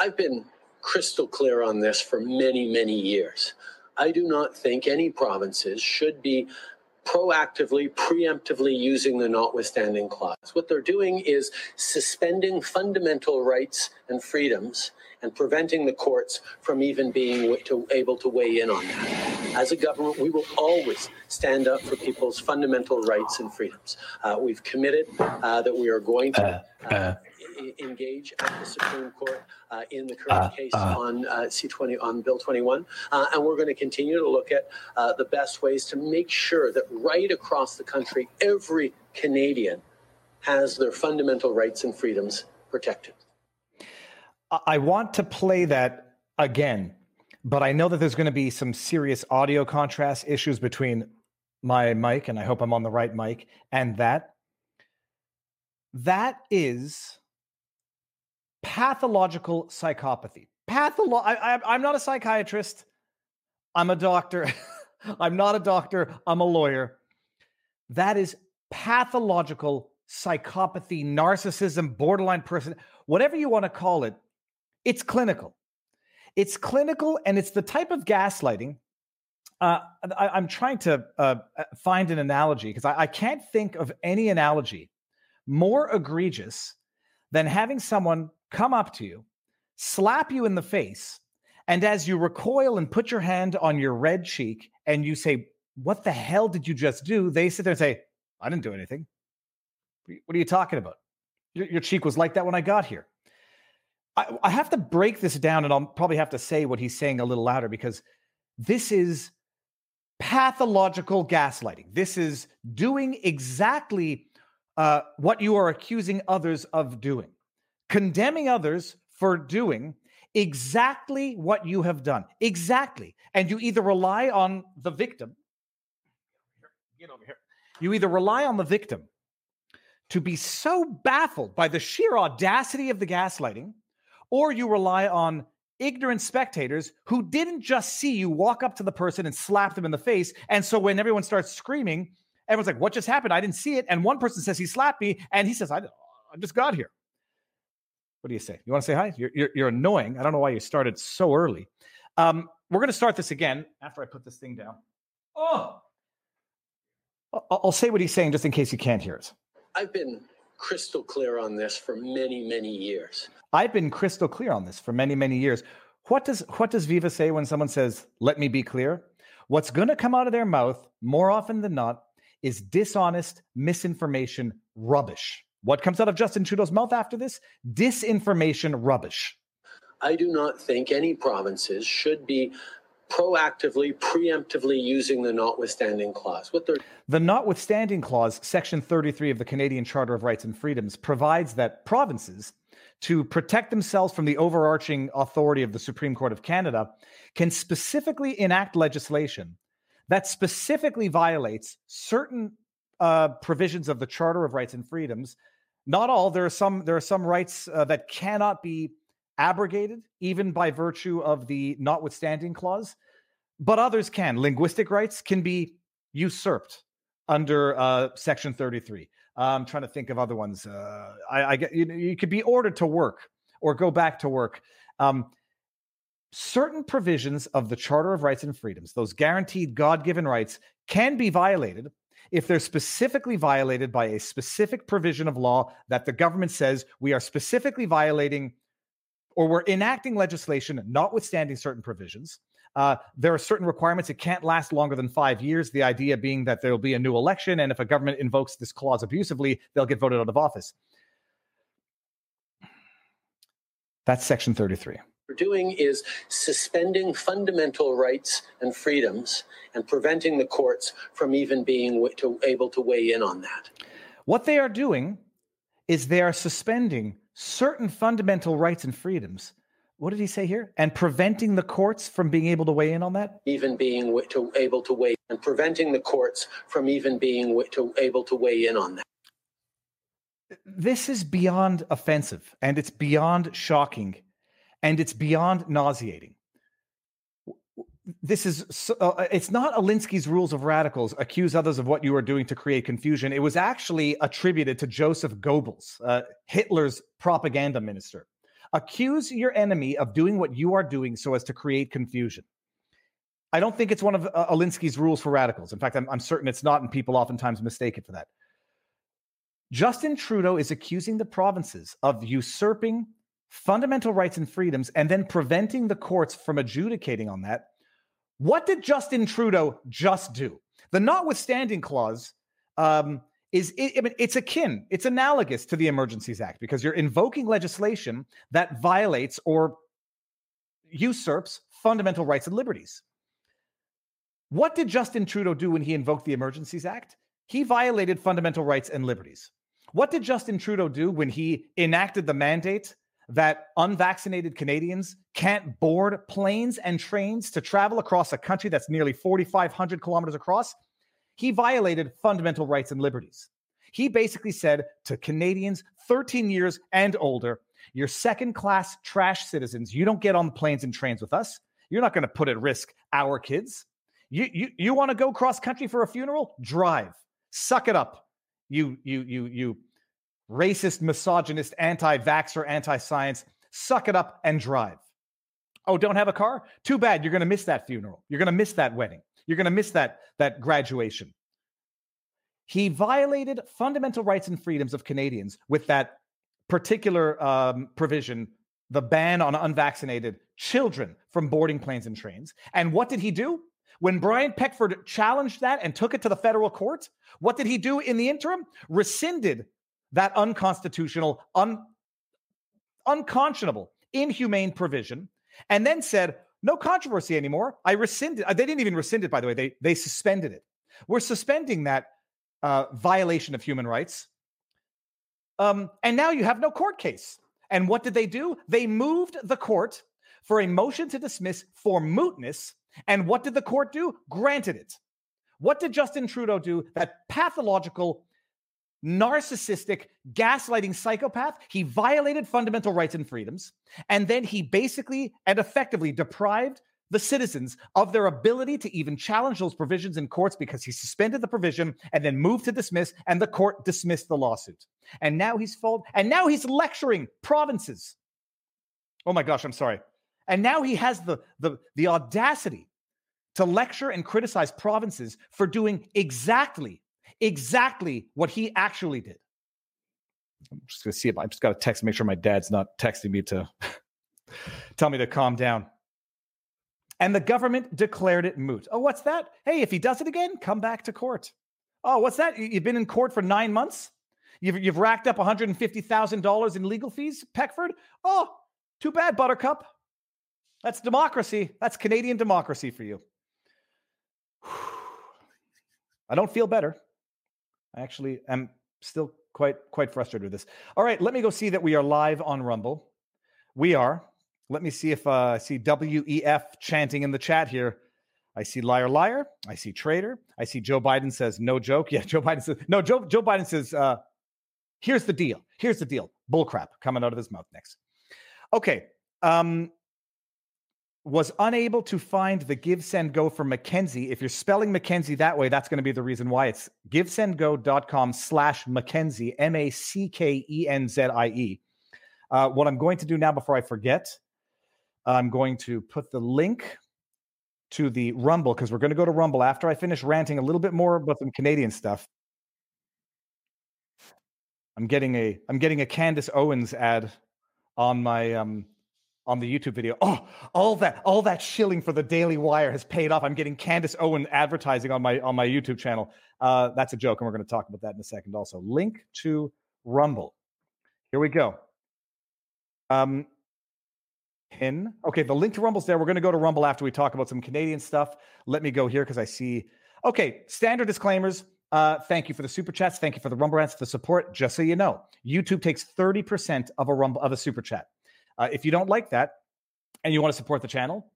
I've been crystal clear on this for many, many years. I do not think any provinces should be proactively, preemptively using the notwithstanding clause. What they're doing is suspending fundamental rights and freedoms and preventing the courts from even being to, able to weigh in on that. As a government, we will always stand up for people's fundamental rights and freedoms. Uh, we've committed uh, that we are going to. Uh, uh engage at the Supreme Court uh, in the current uh, case uh, on uh, C20 on Bill 21, uh, and we're going to continue to look at uh, the best ways to make sure that right across the country, every Canadian has their fundamental rights and freedoms protected. I want to play that again, but I know that there's going to be some serious audio contrast issues between my mic, and I hope I'm on the right mic, and that. That is pathological psychopathy. Patholo- I, I'm not a psychiatrist. I'm a doctor. I'm not a doctor. I'm a lawyer. That is pathological psychopathy, narcissism, borderline person, whatever you want to call it. It's clinical. It's clinical, and it's the type of gaslighting. Uh, I, am trying to uh, find an analogy because I, I can't think of any analogy more egregious than having someone come up to you, slap you in the face, and as you recoil and put your hand on your red cheek and you say, What the hell did you just do? They sit there and say, I didn't do anything. What are you talking about? Your, your cheek was like that when I got here. I, I have to break this down, and I'll probably have to say what he's saying a little louder because this is pathological gaslighting. This is doing exactly uh, what you are accusing others of doing condemning others for doing exactly what you have done. Exactly. And you either rely on the victim. Get over here. You either rely on the victim to be so baffled by the sheer audacity of the gaslighting, or you rely on ignorant spectators who didn't just see you walk up to the person and slap them in the face. And so when everyone starts screaming, everyone's like, What just happened? I didn't see it. And one person says he slapped me, and he says, I, I just got here. What do you say? You want to say hi? You're, you're, you're annoying. I don't know why you started so early. Um, we're going to start this again after I put this thing down. Oh, I'll say what he's saying just in case you can't hear us. I've been crystal clear on this for many, many years. I've been crystal clear on this for many, many years. What does what does Viva say when someone says, "Let me be clear"? What's going to come out of their mouth more often than not is dishonest, misinformation, rubbish. What comes out of Justin Trudeau's mouth after this? Disinformation rubbish. I do not think any provinces should be proactively, preemptively using the notwithstanding clause. What they're the notwithstanding clause, section 33 of the Canadian Charter of Rights and Freedoms, provides that provinces, to protect themselves from the overarching authority of the Supreme Court of Canada, can specifically enact legislation that specifically violates certain uh, provisions of the Charter of Rights and Freedoms. Not all. There are some. There are some rights uh, that cannot be abrogated, even by virtue of the notwithstanding clause, but others can. Linguistic rights can be usurped under uh, Section 33. Uh, I'm trying to think of other ones. Uh, I, I, get you, you could be ordered to work or go back to work. Um, certain provisions of the Charter of Rights and Freedoms, those guaranteed God given rights, can be violated if they're specifically violated by a specific provision of law that the government says we are specifically violating or we're enacting legislation notwithstanding certain provisions. Uh, there are certain requirements. It can't last longer than five years. The idea being that there will be a new election, and if a government invokes this clause abusively, they'll get voted out of office. That's Section 33 we're doing is suspending fundamental rights and freedoms and preventing the courts from even being to, able to weigh in on that. What they are doing is they are suspending certain fundamental rights and freedoms. What did he say here? And preventing the courts from being able to weigh in on that? Even being to, able to weigh and preventing the courts from even being to, able to weigh in on that. This is beyond offensive and it's beyond shocking and it's beyond nauseating. This is uh, uh, it's not Alinsky's rules of radicals accuse others of what you are doing to create confusion. It was actually attributed to Joseph Goebbels, uh, Hitler's propaganda minister, Accuse your enemy of doing what you are doing so as to create confusion. I don't think it's one of uh, Alinsky's rules for radicals. In fact, I'm, I'm certain it's not, and people oftentimes mistake it for that. Justin Trudeau is accusing the provinces of usurping fundamental rights and freedoms and then preventing the courts from adjudicating on that. What did Justin Trudeau just do? The notwithstanding clause um, is it, I mean, it's akin, it's analogous to the Emergencies Act because you're invoking legislation that violates or usurps fundamental rights and liberties. What did Justin Trudeau do when he invoked the Emergencies Act? He violated fundamental rights and liberties. What did Justin Trudeau do when he enacted the mandate that unvaccinated Canadians can't board planes and trains to travel across a country that's nearly 4,500 kilometers across? He violated fundamental rights and liberties. He basically said to Canadians 13 years and older, you're second class trash citizens. You don't get on the planes and trains with us. You're not going to put at risk our kids. You, you, you want to go cross country for a funeral? Drive. Suck it up. You, you, you, you racist, misogynist, anti vaxxer, anti science. Suck it up and drive. Oh, don't have a car? Too bad. You're going to miss that funeral. You're going to miss that wedding. You're going to miss that, that graduation. He violated fundamental rights and freedoms of Canadians with that particular um, provision, the ban on unvaccinated children from boarding planes and trains. And what did he do? When Brian Peckford challenged that and took it to the federal court, what did he do in the interim? Rescinded that unconstitutional, un, unconscionable, inhumane provision, and then said, no controversy anymore. I rescinded. Uh, they didn't even rescind it, by the way. They they suspended it. We're suspending that uh, violation of human rights. Um, and now you have no court case. And what did they do? They moved the court for a motion to dismiss for mootness. And what did the court do? Granted it. What did Justin Trudeau do? That pathological narcissistic, gaslighting psychopath. He violated fundamental rights and freedoms. And then he basically and effectively deprived the citizens of their ability to even challenge those provisions in courts because he suspended the provision and then moved to dismiss, and the court dismissed the lawsuit. And now he's fold, and now he's lecturing provinces. Oh my gosh, I'm sorry. And now he has the, the, the audacity to lecture and criticize provinces for doing exactly exactly what he actually did. I'm just to see if I just got to text, make sure my dad's not texting me to tell me to calm down. And the government declared it moot. Oh, what's that? Hey, if he does it again, come back to court. Oh, what's that? You've been in court for nine months? You've, you've racked up $150,000 in legal fees, Peckford? Oh, too bad, Buttercup. That's democracy. That's Canadian democracy for you. I don't feel better. I actually am still quite quite frustrated with this. All right, let me go see that we are live on Rumble. We are. Let me see if uh, I see WEF chanting in the chat here. I see liar, liar. I see traitor. I see Joe Biden says no joke. Yeah, Joe Biden says no. Joe Joe Biden says uh, here's the deal. Here's the deal. Bullcrap coming out of his mouth next. Okay. Um, was unable to find the give send go for Mackenzie. If you're spelling Mackenzie that way, that's going to be the reason why it's givesendgo.com slash Mackenzie, M A C K E N Z I E. Uh, what I'm going to do now before I forget, I'm going to put the link to the Rumble because we're going to go to Rumble after I finish ranting a little bit more about some Canadian stuff. I'm getting a I'm getting a Candace Owens ad on my um on the YouTube video. Oh, all that all that shilling for the Daily Wire has paid off. I'm getting Candace Owen advertising on my on my YouTube channel. Uh, that's a joke, and we're going to talk about that in a second. Also, link to Rumble. Here we go. Um, pin. Okay, the link to Rumble's there. We're going to go to Rumble after we talk about some Canadian stuff. Let me go here because I see. Okay, standard disclaimers. Uh, thank you for the super chats. Thank you for the Rumble rants, the support. Just so you know, YouTube takes 30% of a Rumble of a super chat. Uh, if you don't like that and you want to support the channel,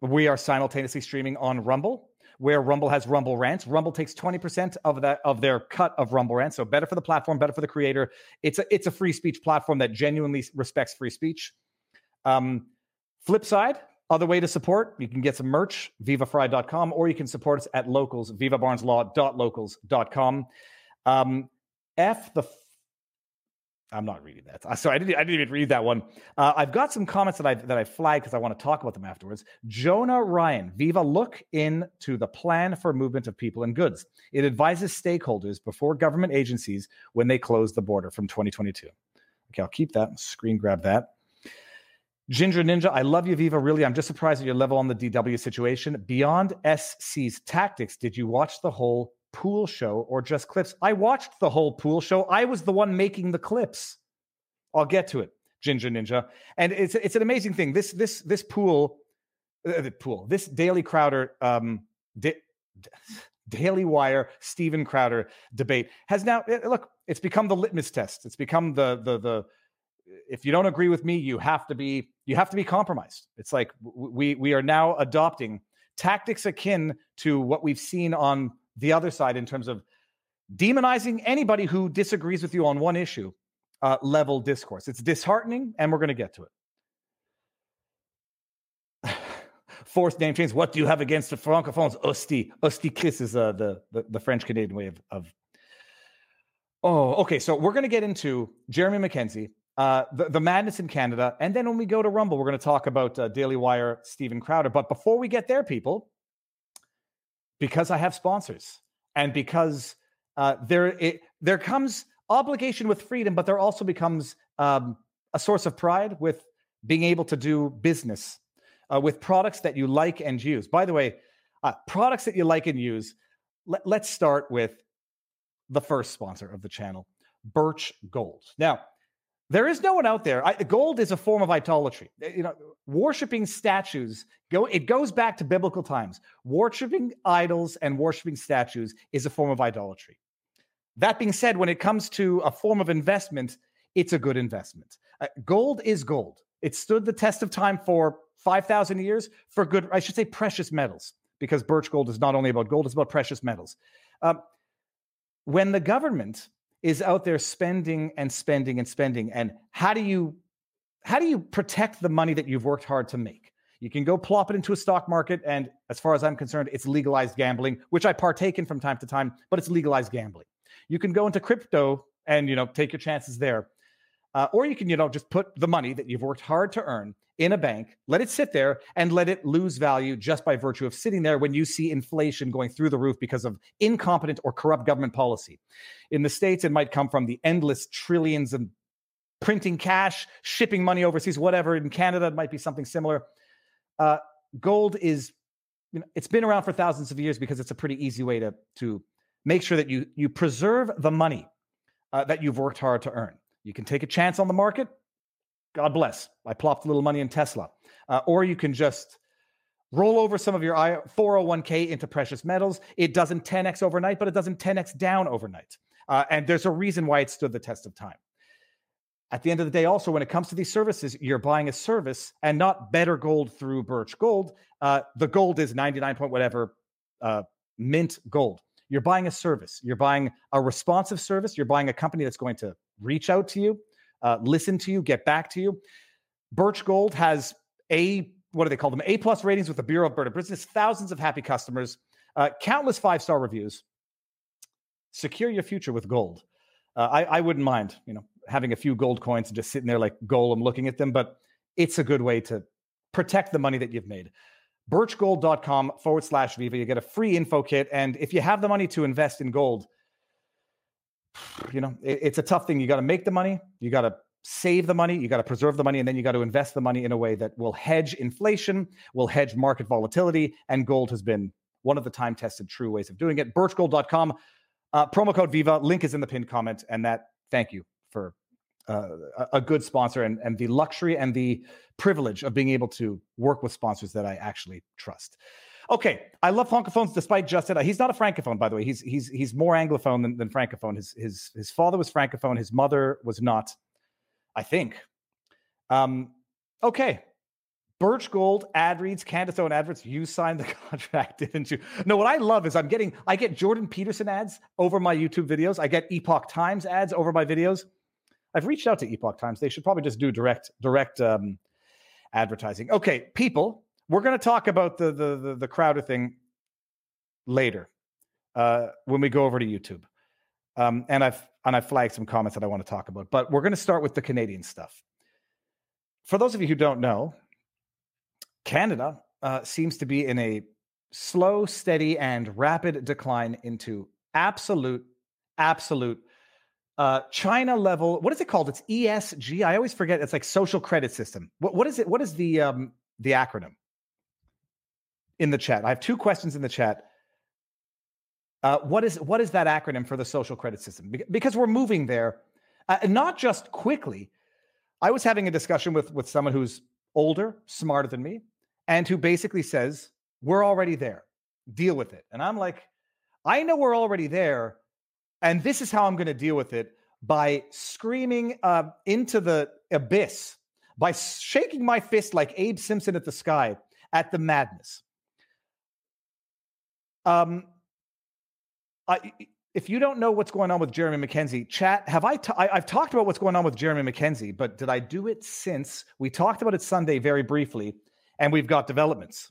we are simultaneously streaming on Rumble, where Rumble has Rumble Rants. Rumble takes 20% of that of their cut of Rumble Rants. So better for the platform, better for the creator. It's a it's a free speech platform that genuinely respects free speech. Um, flip side, other way to support, you can get some merch, vivafry.com, or you can support us at locals, vivabarneslaw.locals.com. Um, F the I'm not reading that. Sorry, I didn't. I didn't even read that one. Uh, I've got some comments that I that I flagged because I want to talk about them afterwards. Jonah Ryan, Viva, look into the plan for movement of people and goods. It advises stakeholders before government agencies when they close the border from 2022. Okay, I'll keep that. Screen grab that. Ginger Ninja, I love you, Viva. Really, I'm just surprised at your level on the DW situation. Beyond SC's tactics, did you watch the whole pool show or just clips. I watched the whole pool show. I was the one making the clips. I'll get to it, Ginger Ninja. And it's it's an amazing thing. This this this pool, uh, the pool, this Daily Crowder, um, da- Daily Wire, Stephen Crowder debate has now look. It's become the litmus test. It's become the the the. If you don't agree with me, you have to be you have to be compromised. It's like we we are now adopting tactics akin to what we've seen on the other side in terms of demonizing anybody who disagrees with you on one issue uh, level discourse. It's disheartening, and we're going to get to it. Fourth name change. What do you have against the francophones? Osti. Osti kiss is uh, the, the, the French Canadian way of, of. Oh, okay. So we're going to get into Jeremy Mackenzie, uh, the, the madness in Canada. And then when we go to Rumble, we're going to talk about uh, Daily Wire, Stephen Crowder. But before we get there, people, because I have sponsors and because uh, there it, there comes obligation with freedom, but there also becomes um, a source of pride with being able to do business uh, with products that you like and use. By the way, uh, products that you like and use. Let, let's start with the first sponsor of the channel, Birch Gold. Now, there is no one out there. I, gold is a form of idolatry. You know, worshiping statues go. It goes back to biblical times. Worshiping idols and worshiping statues is a form of idolatry. That being said, when it comes to a form of investment, it's a good investment. Uh, gold is gold. It stood the test of time for five thousand years for good. I should say precious metals, because birch gold is not only about gold; it's about precious metals. Um, when the government is out there spending and spending and spending. And how do you how do you protect the money that you've worked hard to make? You can go plop it into a stock market, and as far as I'm concerned, it's legalized gambling, which I partake in from time to time, but it's legalized gambling. You can go into crypto and you know take your chances there. Uh, or you can, you know, just put the money that you've worked hard to earn in a bank, let it sit there and let it lose value just by virtue of sitting there when you see inflation going through the roof because of incompetent or corrupt government policy. In the States, it might come from the endless trillions and printing cash, shipping money overseas, whatever. In Canada, it might be something similar. Uh, gold is, you know, it's been around for thousands of years because it's a pretty easy way to, to make sure that you, you preserve the money uh, that you've worked hard to earn. You can take a chance on the market. God bless. I plopped a little money in Tesla. Uh, or you can just roll over some of your 401k into precious metals. It doesn't 10x overnight, but it doesn't 10x down overnight. Uh, and there's a reason why it stood the test of time. At the end of the day, also, when it comes to these services, you're buying a service and not better gold through Birch Gold. Uh, the gold is 99 point whatever uh, mint gold. You're buying a service. You're buying a responsive service. You're buying a company that's going to reach out to you, uh, listen to you, get back to you. Birch Gold has a what do they call them? A plus ratings with the Bureau of Better Business. Thousands of happy customers, uh, countless five star reviews. Secure your future with gold. Uh, I, I wouldn't mind, you know, having a few gold coins and just sitting there like Gollum looking at them, but it's a good way to protect the money that you've made. Birchgold.com forward slash Viva. You get a free info kit. And if you have the money to invest in gold, you know, it, it's a tough thing. You got to make the money, you got to save the money, you got to preserve the money, and then you got to invest the money in a way that will hedge inflation, will hedge market volatility. And gold has been one of the time tested true ways of doing it. Birchgold.com, uh, promo code Viva, link is in the pinned comment. And that, thank you for uh, a good sponsor and, and the luxury and the privilege of being able to work with sponsors that I actually trust. Okay, I love francophones despite Justin. He's not a francophone, by the way. He's he's he's more anglophone than, than francophone. His his his father was francophone. His mother was not, I think. Um, okay. Birch Gold ad reads, Candace Owen adverts. You signed the contract, didn't you? No, what I love is I'm getting I get Jordan Peterson ads over my YouTube videos. I get Epoch Times ads over my videos. I've reached out to Epoch Times. They should probably just do direct direct um, advertising. Okay, people, we're going to talk about the, the the the Crowder thing later uh, when we go over to YouTube. Um, and I've and I've flagged some comments that I want to talk about. But we're going to start with the Canadian stuff. For those of you who don't know, Canada uh, seems to be in a slow, steady, and rapid decline into absolute, absolute uh, China level. What is it called? It's ESG. I always forget. It's like social credit system. What, what is it? What is the um, the acronym? In the chat, I have two questions in the chat. Uh, what is what is that acronym for the social credit system? Because we're moving there, uh, not just quickly. I was having a discussion with with someone who's older, smarter than me, and who basically says we're already there. Deal with it. And I'm like, I know we're already there, and this is how I'm going to deal with it by screaming uh, into the abyss, by shaking my fist like Abe Simpson at the sky at the madness. Um, I, if you don't know what's going on with Jeremy Mackenzie, chat, have I, t- I I've talked about what's going on with Jeremy Mackenzie, but did I do it since we talked about it Sunday very briefly and we've got developments?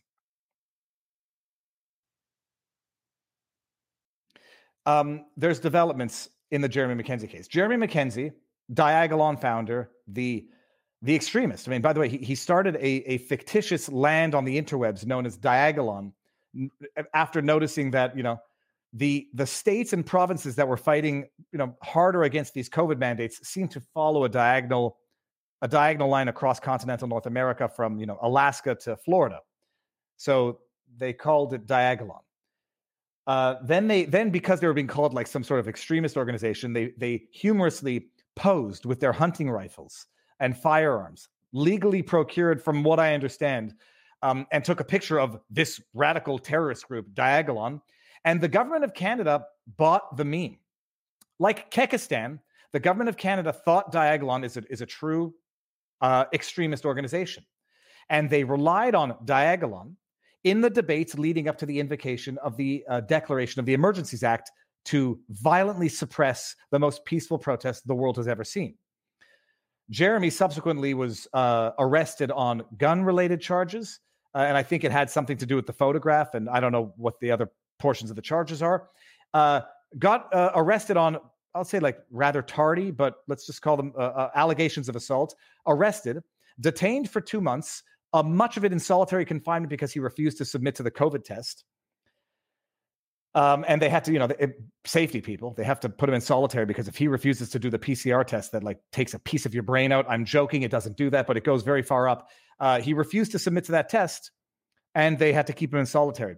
Um, there's developments in the Jeremy Mackenzie case. Jeremy Mackenzie, Diagolon founder, the the extremist. I mean, by the way, he, he started a, a fictitious land on the interwebs known as Diagolon after noticing that, you know, the the states and provinces that were fighting you know harder against these covid mandates seem to follow a diagonal a diagonal line across continental north america from you know alaska to florida. So they called it diagolon uh, then they then because they were being called like some sort of extremist organization they they humorously posed with their hunting rifles and firearms legally procured from what i understand um, and took a picture of this radical terrorist group diagolon and the government of Canada bought the meme. Like Kekistan, the government of Canada thought Diagolon is a, is a true uh, extremist organization. And they relied on Diagolon in the debates leading up to the invocation of the uh, declaration of the Emergencies Act to violently suppress the most peaceful protest the world has ever seen. Jeremy subsequently was uh, arrested on gun related charges. Uh, and I think it had something to do with the photograph. And I don't know what the other portions of the charges are. Uh, got uh, arrested on, I'll say like rather tardy, but let's just call them uh, uh allegations of assault. Arrested, detained for two months, uh, much of it in solitary confinement because he refused to submit to the COVID test. Um, and they had to, you know, the, it, safety people, they have to put him in solitary because if he refuses to do the PCR test that like takes a piece of your brain out, I'm joking, it doesn't do that, but it goes very far up. Uh, he refused to submit to that test and they had to keep him in solitary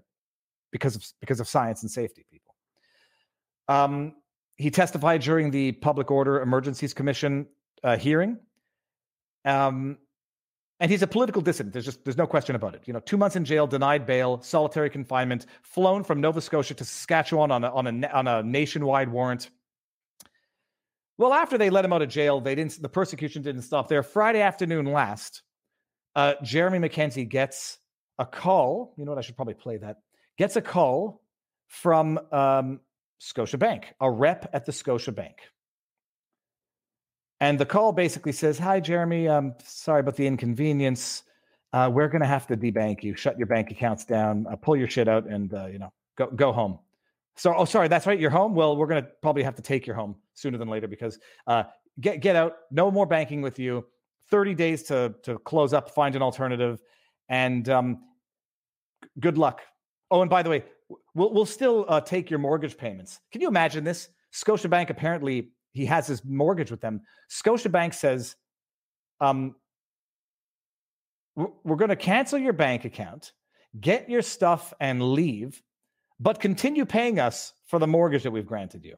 because of because of science and safety people. Um, he testified during the Public Order Emergencies Commission uh, hearing. Um, and he's a political dissident. There's just there's no question about it. You know, two months in jail, denied bail, solitary confinement, flown from Nova Scotia to Saskatchewan on a on a on a nationwide warrant. Well, after they let him out of jail, they didn't. The persecution didn't stop there. Friday afternoon last, uh, Jeremy Mackenzie gets a call. You know what? I should probably play that gets a call from um, Scotiabank, a rep at the Scotiabank. And the call basically says, Hi, Jeremy. I'm sorry about the inconvenience. Uh, we're going to have to debank you, shut your bank accounts down, uh, pull your shit out, and uh, you know, go go home. So, oh, sorry, that's right. You're home. Well, we're going to probably have to take you home sooner than later because uh, get get out. No more banking with you. Thirty days to to close up, find an alternative, and um, good luck. Oh, and by the way, we'll we'll still uh, take your mortgage payments. Can you imagine this? Scotiabank apparently he has his mortgage with them. Scotiabank says, um, we're going to cancel your bank account, get your stuff, and leave, but continue paying us for the mortgage that we've granted you.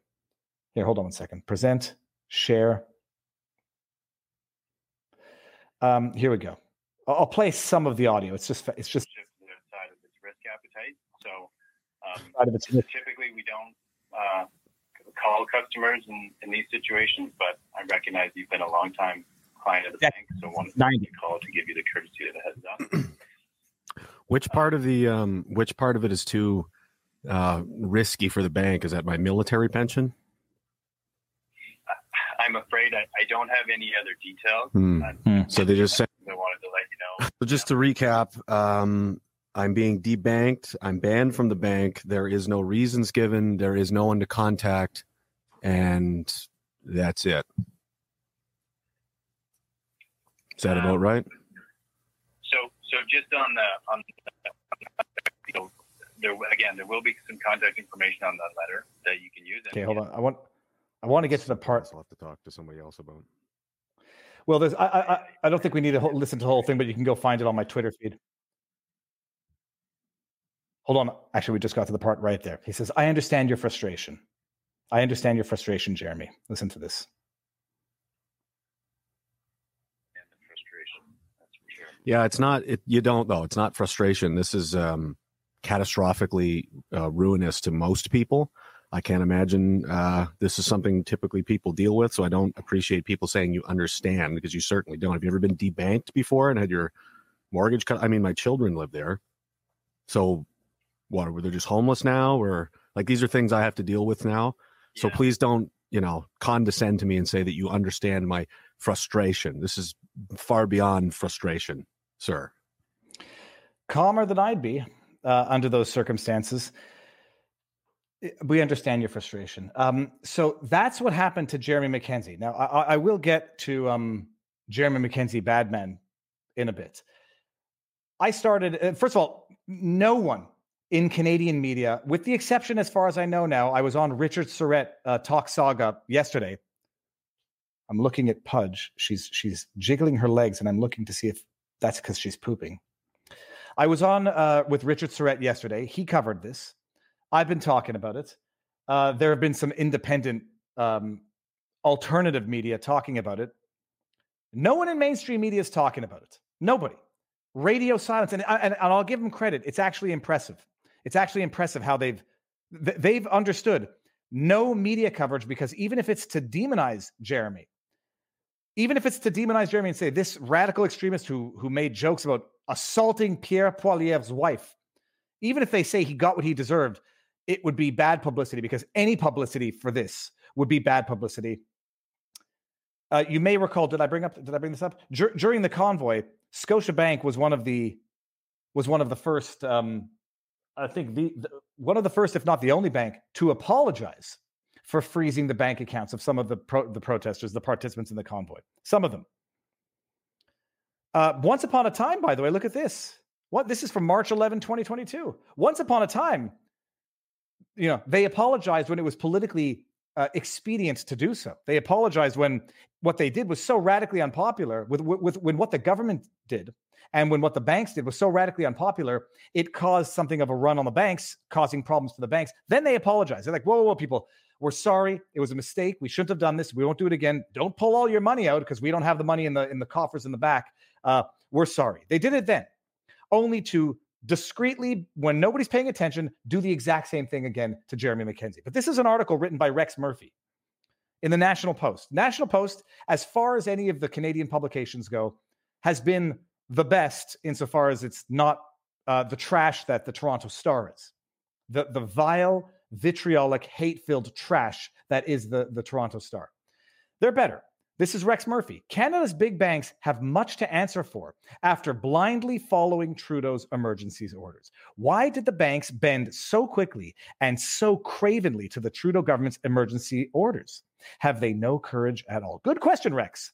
Here, hold on one second. Present, share. Um, here we go. I'll play some of the audio. It's just it's just Um, typically, we don't uh, call customers in, in these situations, but I recognize you've been a long time client of the yeah. bank, so wanted to call to give you the courtesy of the heads up. which part of the um, which part of it is too uh, risky for the bank? Is that my military pension? I'm afraid I, I don't have any other details. Hmm. So they just said. I wanted to let you know. So just to recap, um, I'm being debanked. I'm banned from the bank. There is no reasons given. There is no one to contact. and that's it. Is that um, about right? So, so just on the on, you know, there again, there will be some contact information on that letter that you can use. Okay, hold on. I want I want to get to the part. I'll have to talk to somebody else about. Well, there's I I, I don't think we need to listen to the whole thing, but you can go find it on my Twitter feed. Hold on. Actually, we just got to the part right there. He says, "I understand your frustration. I understand your frustration, Jeremy. Listen to this." Yeah, it's not. It, you don't though. It's not frustration. This is um, catastrophically uh, ruinous to most people. I can't imagine uh, this is something typically people deal with. So I don't appreciate people saying you understand because you certainly don't. Have you ever been debanked before and had your mortgage cut? I mean, my children live there. So what? Were they just homeless now, or like these are things I have to deal with now? Yeah. So please don't, you know, condescend to me and say that you understand my frustration. This is far beyond frustration, sir. Calmer than I'd be uh, under those circumstances. We understand your frustration. Um, so that's what happened to Jeremy Mackenzie. Now, I, I will get to um, Jeremy Mackenzie Badman in a bit. I started, uh, first of all, no one in Canadian media, with the exception, as far as I know now, I was on Richard Syrett uh, Talk Saga yesterday. I'm looking at Pudge. She's she's jiggling her legs, and I'm looking to see if that's because she's pooping. I was on uh, with Richard Syrett yesterday. He covered this. I've been talking about it. Uh, there have been some independent um, alternative media talking about it. No one in mainstream media is talking about it. Nobody. Radio silence, and, and, and I'll give them credit. It's actually impressive. It's actually impressive how they've they've understood no media coverage because even if it's to demonize Jeremy, even if it's to demonize Jeremy and say this radical extremist who who made jokes about assaulting Pierre Poilievre's wife, even if they say he got what he deserved, it would be bad publicity because any publicity for this would be bad publicity. Uh, you may recall, did I bring up? Did I bring this up Dur- during the convoy? Scotiabank was one of the was one of the first. Um, I think the, the one of the first, if not the only bank, to apologize for freezing the bank accounts of some of the pro- the protesters, the participants in the convoy. Some of them. Uh, once upon a time, by the way, look at this. What this is from March 11, 2022. Once upon a time, you know, they apologized when it was politically uh, expedient to do so. They apologized when what they did was so radically unpopular with, with, with when what the government did and when what the banks did was so radically unpopular, it caused something of a run on the banks, causing problems for the banks. Then they apologized. They're like, whoa, whoa, whoa, people, we're sorry. It was a mistake. We shouldn't have done this. We won't do it again. Don't pull all your money out because we don't have the money in the in the coffers in the back. Uh, we're sorry. They did it then, only to discreetly, when nobody's paying attention, do the exact same thing again to Jeremy Mackenzie. But this is an article written by Rex Murphy in the National Post. National Post, as far as any of the Canadian publications go, has been the best insofar as it's not uh, the trash that the Toronto Star is. The, the vile, vitriolic, hate filled trash that is the, the Toronto Star. They're better. This is Rex Murphy. Canada's big banks have much to answer for after blindly following Trudeau's emergency orders. Why did the banks bend so quickly and so cravenly to the Trudeau government's emergency orders? Have they no courage at all? Good question, Rex.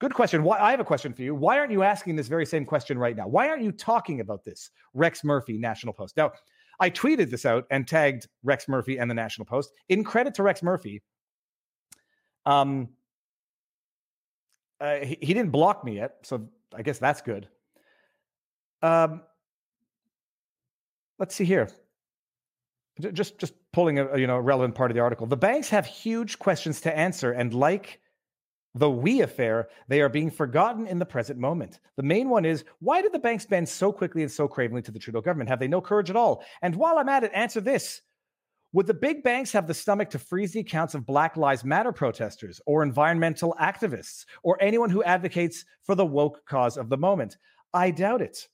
Good question. Why, I have a question for you. Why aren't you asking this very same question right now? Why aren't you talking about this? Rex Murphy, National Post. Now, I tweeted this out and tagged Rex Murphy and the National Post. In credit to Rex Murphy, um, uh, he, he didn't block me yet, so I guess that's good. Um, let's see here. Just just pulling a you know relevant part of the article. The banks have huge questions to answer, and like the we affair, they are being forgotten in the present moment. The main one is why did the banks bend so quickly and so cravenly to the Trudeau government? Have they no courage at all? And while I'm at it, answer this. Would the big banks have the stomach to freeze the accounts of Black Lives Matter protesters or environmental activists or anyone who advocates for the woke cause of the moment? I doubt it.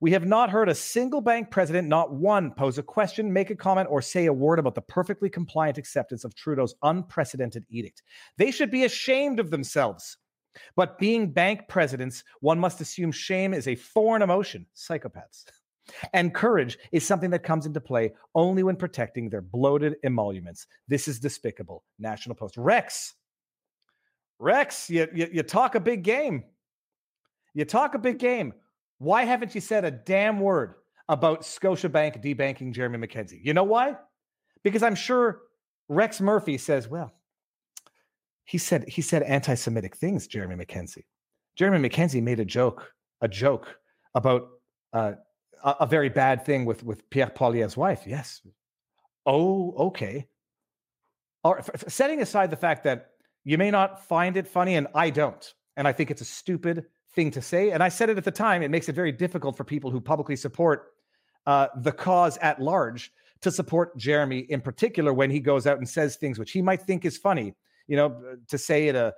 We have not heard a single bank president, not one, pose a question, make a comment, or say a word about the perfectly compliant acceptance of Trudeau's unprecedented edict. They should be ashamed of themselves. But being bank presidents, one must assume shame is a foreign emotion. Psychopaths. And courage is something that comes into play only when protecting their bloated emoluments. This is despicable. National Post. Rex. Rex, you, you, you talk a big game. You talk a big game. Why haven't you said a damn word about Scotiabank debanking Jeremy Mackenzie? You know why? Because I'm sure Rex Murphy says, well, he said he said anti-Semitic things, Jeremy Mackenzie. Jeremy Mackenzie made a joke, a joke about uh, a, a, very bad thing with with Pierre Poilievre's wife. Yes. Oh, okay. Or, setting aside the fact that you may not find it funny, and I don't, and I think it's a stupid thing to say. And I said it at the time. It makes it very difficult for people who publicly support uh, the cause at large to support Jeremy in particular when he goes out and says things which he might think is funny. You know, to say at a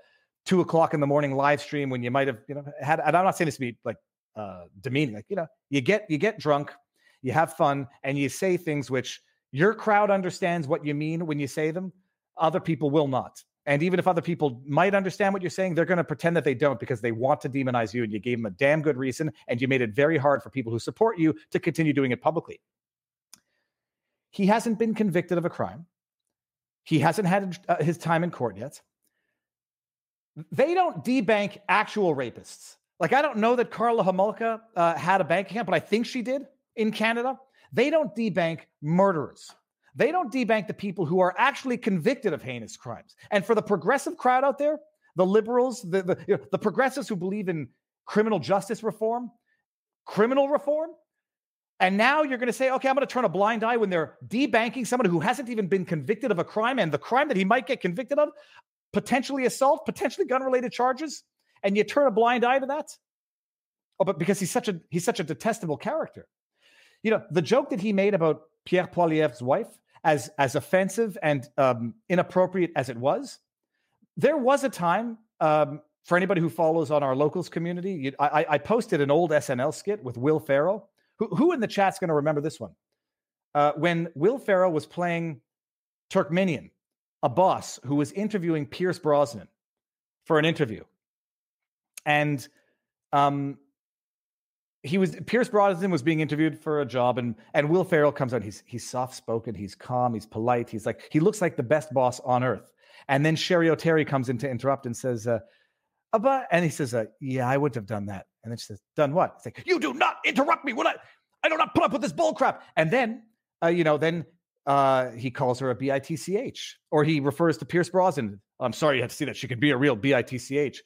two o'clock in the morning live stream when you might have, you know, had. And I'm not saying this to be like uh, demeaning. Like you know, you get you get drunk, you have fun, and you say things which your crowd understands what you mean when you say them. Other people will not. And even if other people might understand what you're saying, they're going to pretend that they don't because they want to demonize you. And you gave them a damn good reason. And you made it very hard for people who support you to continue doing it publicly. He hasn't been convicted of a crime. He hasn't had uh, his time in court yet. They don't debank actual rapists. Like, I don't know that Karla Homolka uh, had a bank account, but I think she did in Canada. They don't debank murderers. They don't debank the people who are actually convicted of heinous crimes. And for the progressive crowd out there, the liberals, the, the, you know, the progressives who believe in criminal justice reform, criminal reform, and now you're going to say, okay, I'm going to turn a blind eye when they're debanking someone who hasn't even been convicted of a crime and the crime that he might get convicted of, potentially assault, potentially gun related charges, and you turn a blind eye to that? Oh, but because he's such a he's such a detestable character. You know, the joke that he made about Pierre Poilievre's wife, as as offensive and um, inappropriate as it was, there was a time um, for anybody who follows on our locals community. You, I, I, posted an old SNL skit with Will Ferrell. Who, who in the chat's going to remember this one? Uh, when Will Ferrell was playing Turkmenian, a boss who was interviewing Pierce Brosnan for an interview, and um, he was Pierce Brosnan was being interviewed for a job, and and Will Ferrell comes out. He's he's soft spoken, he's calm, he's polite. He's like he looks like the best boss on earth. And then Cheri Oteri comes in to interrupt and says, uh, but and he says, uh, yeah, I wouldn't have done that. And then she says, done what? It's like, you do not interrupt me when I I do not put up with this bull crap. And then uh, you know, then uh, he calls her a bitch, or he refers to Pierce Brosnan. I'm sorry you had to see that. She could be a real bitch.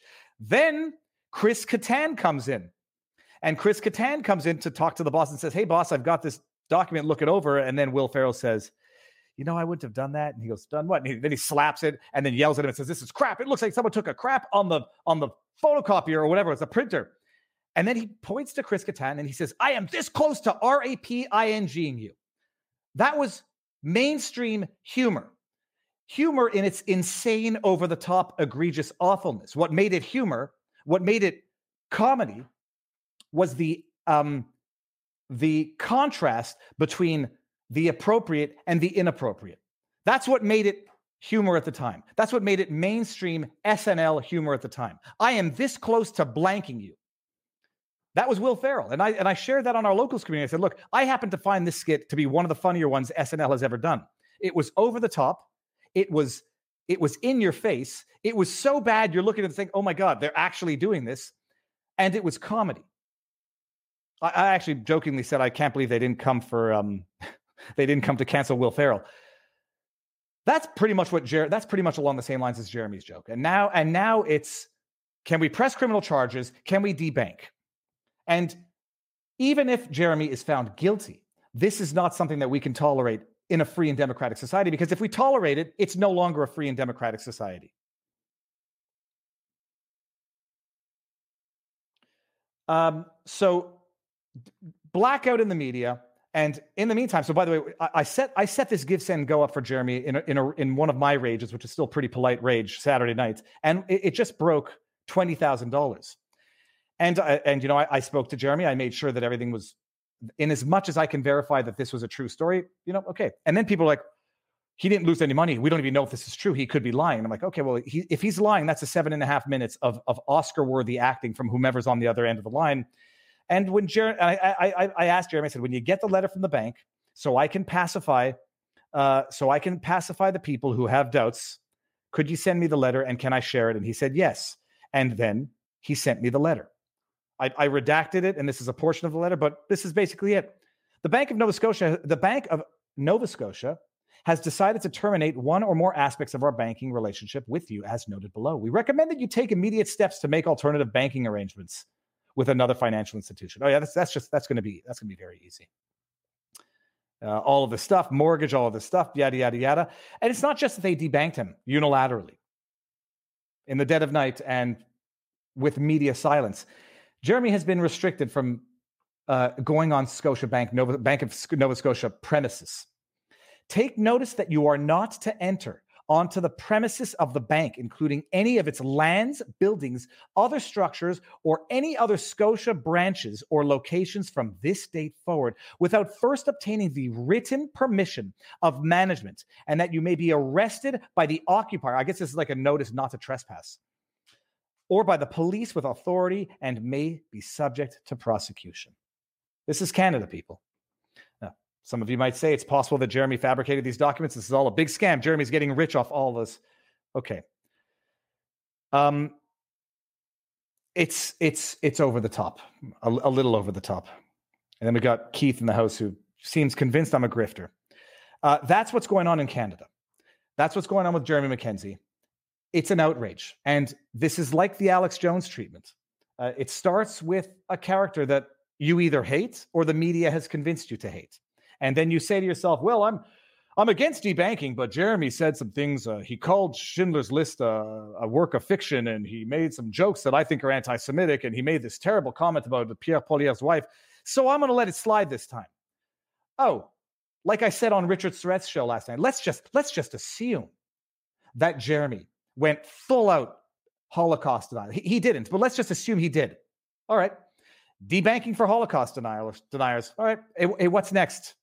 Then Chris Kattan comes in and Chris Kattan comes in to talk to the boss and says, Hey, boss, I've got this document, look it over. And then Will Ferrell says, You know, I wouldn't have done that. And he goes, Done what? And he, then he slaps it and then yells at him and says, This is crap. It looks like someone took a crap on the on the photocopier or whatever. It's a printer. And then he points to Chris Kattan and he says, I am this close to R A P I N G ing you. That was mainstream humor. Humor in its insane, over the top, egregious awfulness. What made it humor, what made it comedy, was the um, the contrast between the appropriate and the inappropriate. That's what made it humor at the time. That's what made it mainstream SNL humor at the time. I am this close to blanking you. That was Will Ferrell. And I and I shared that on our locals community. I said, look, I happen to find this skit to be one of the funnier ones SNL has ever done. It was over the top. It was it was in your face. It was so bad you're looking at it and think, oh my God, they're actually doing this. And it was comedy. I, I actually jokingly said I can't believe they didn't come for um, they didn't come to cancel Will Ferrell. That's pretty much what Jer- that's pretty much along the same lines as Jeremy's joke. And now and now it's can we press criminal charges? Can we debank? And even if Jeremy is found guilty, this is not something that we can tolerate in a free and democratic society because if we tolerate it, it's no longer a free and democratic society. Um, so blackout in the media. And in the meantime, so by the way, I, I set I set this give send go up for Jeremy in a, in a, in one of my rages, which is still pretty polite rage Saturday nights, and it, it just broke twenty thousand dollars. And uh, and you know, I, I spoke to Jeremy. I made sure that everything was in as much as I can verify that this was a true story. You know, okay. And then people are like, he didn't lose any money. We don't even know if this is true. He could be lying. I'm like, okay, well, he, if he's lying, that's a seven and a half minutes of of Oscar worthy acting from whomever's on the other end of the line And when Jeremy, I, I, I asked Jeremy, I said, when you get the letter from the bank, so I can pacify, uh, so I can pacify the people who have doubts. Could you send me the letter and can I share it? And he said yes. And then he sent me the letter. I, I redacted it, and this is a portion of the letter, but this is basically it. The Bank of Nova Scotia, the Bank of Nova Scotia has decided to terminate one or more aspects of our banking relationship with you, as noted below. We recommend that you take immediate steps to make alternative banking arrangements with another financial institution. Oh yeah, that's that's just that's going to be that's going to be very easy. Uh, all of the stuff, mortgage, all of this stuff, yada yada yada, and it's not just that they debanked him unilaterally in the dead of night and with media silence. Jeremy has been restricted from uh, going on Scotiabank, Nova, Bank of Nova Scotia premises. Take notice that you are not to enter onto the premises of the bank, including any of its lands, buildings, other structures, or any other Scotia branches or locations from this date forward without first obtaining the written permission of management, and that you may be arrested by the occupier. I guess this is like a notice not to trespass. Or by the police with authority and may be subject to prosecution. This is Canada, people. Now, some of you might say it's possible that Jeremy fabricated these documents. This is all a big scam. Jeremy's getting rich off all this. Okay. Um, it's it's it's over the top, a, a little over the top. And then we got Keith in the house who seems convinced I'm a grifter. Uh, that's what's going on in Canada. That's what's going on with Jeremy Mackenzie. It's an outrage, and this is like the Alex Jones treatment. Uh, it starts with a character that you either hate or the media has convinced you to hate. And then you say to yourself, well, I'm I'm against debanking, but Jeremy said some things. Uh, he called Schindler's List a, a, work of fiction, and he made some jokes that I think are anti-Semitic, and he made this terrible comment about Pierre Poilievre's wife. So I'm going to let it slide this time. Oh, like I said on Richard Syrett's show last night, let's just let's just assume that Jeremy went full out Holocaust denial. He, he didn't, but let's just assume he did. All right, Debanking for Holocaust deniers. deniers. All right. Hey, hey, what's next?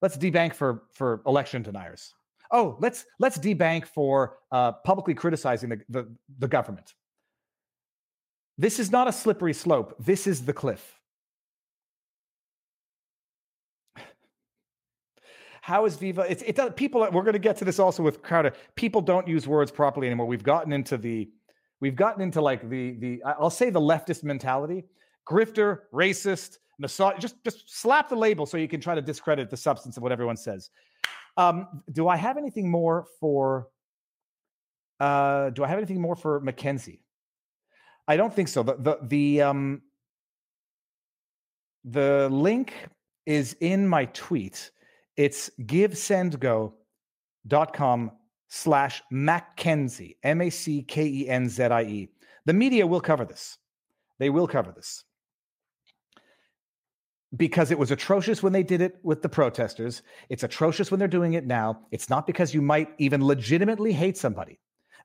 Let's debank for for election deniers. Oh, let's let's debank for uh, publicly criticizing the, the, the government. This is not a slippery slope. This is the cliff. How is Viva? It's it. People. We're going to get to this also with Crowder. People don't use words properly anymore. We've gotten into the, we've gotten into like the the. I'll say the leftist mentality grifter, racist, massage. Just just slap the label so you can try to discredit the substance of what everyone says. Um, do I have anything more for? Uh, do I have anything more for Mackenzie? I don't think so. The the the um the link is in my tweet. It's givesendgo.com slash Mackenzie, M A C K E N Z I E. The media will cover this. They will cover this because it was atrocious when they did it with the protesters. It's atrocious when they're doing it now. It's not because you might even legitimately hate somebody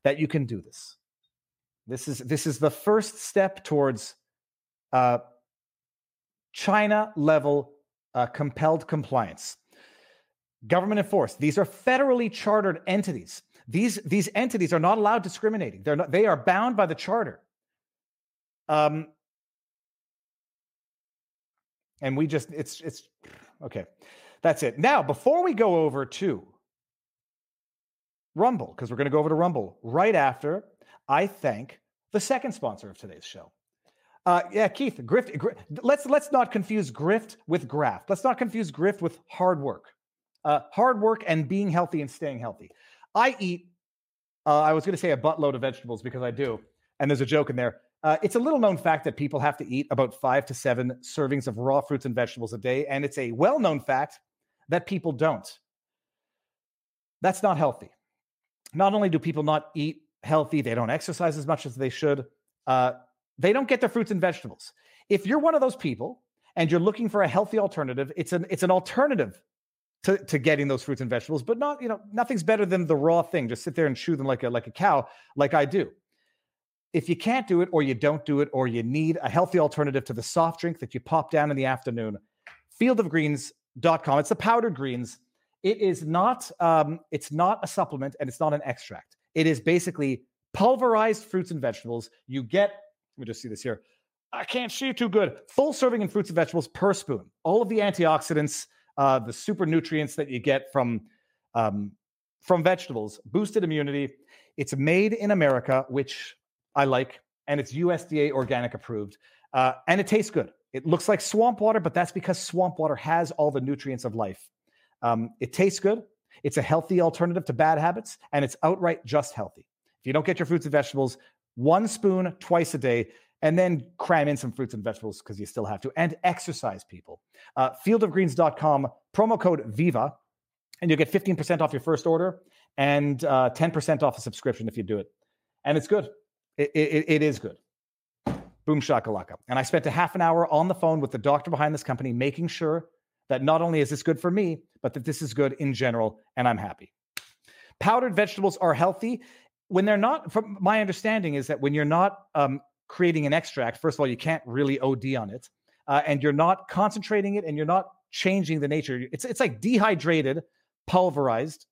that you can do this. This is this is the first step towards uh, China level uh, compelled compliance. Government enforced. These are federally chartered entities. These these entities are not allowed discriminating. They're not. They are bound by the charter. Um, and we just it's it's okay that's it now before we go over to rumble because we're going to go over to rumble right after i thank the second sponsor of today's show uh, yeah keith grift, grift let's let's not confuse grift with graft let's not confuse grift with hard work uh, hard work and being healthy and staying healthy i eat uh, i was going to say a buttload of vegetables because i do and there's a joke in there uh, it's a little known fact that people have to eat about five to seven servings of raw fruits and vegetables a day. And it's a well known fact that people don't. That's not healthy. Not only do people not eat healthy, they don't exercise as much as they should, uh, they don't get their fruits and vegetables. If you're one of those people and you're looking for a healthy alternative, it's an, it's an alternative to, to getting those fruits and vegetables, but not, you know, nothing's better than the raw thing. Just sit there and chew them like a, like a cow, like I do. If you can't do it, or you don't do it, or you need a healthy alternative to the soft drink that you pop down in the afternoon, fieldofgreens.com. It's the powdered greens. It is not um, it's not a supplement and it's not an extract. It is basically pulverized fruits and vegetables. You get, let me just see this here, I can't see too good. Full serving in fruits and vegetables per spoon. All of the antioxidants, uh, the super nutrients that you get from um, from vegetables, boosted immunity. It's made in America, which I like, and it's USDA organic approved, uh, and it tastes good. It looks like swamp water, but that's because swamp water has all the nutrients of life. Um, it tastes good. It's a healthy alternative to bad habits, and it's outright just healthy. If you don't get your fruits and vegetables, one spoon twice a day, and then cram in some fruits and vegetables because you still have to, and exercise, people. Uh, fieldofgreens.com, promo code VIVA, and you'll get 15% off your first order and uh, 10% off a subscription if you do it. And it's good. It, it, it is good. Boom shakalaka. And I spent a half an hour on the phone with the doctor behind this company, making sure that not only is this good for me, but that this is good in general, and I'm happy. Powdered vegetables are healthy when they're not. From my understanding, is that when you're not um, creating an extract, first of all, you can't really OD on it, uh, and you're not concentrating it, and you're not changing the nature. It's it's like dehydrated, pulverized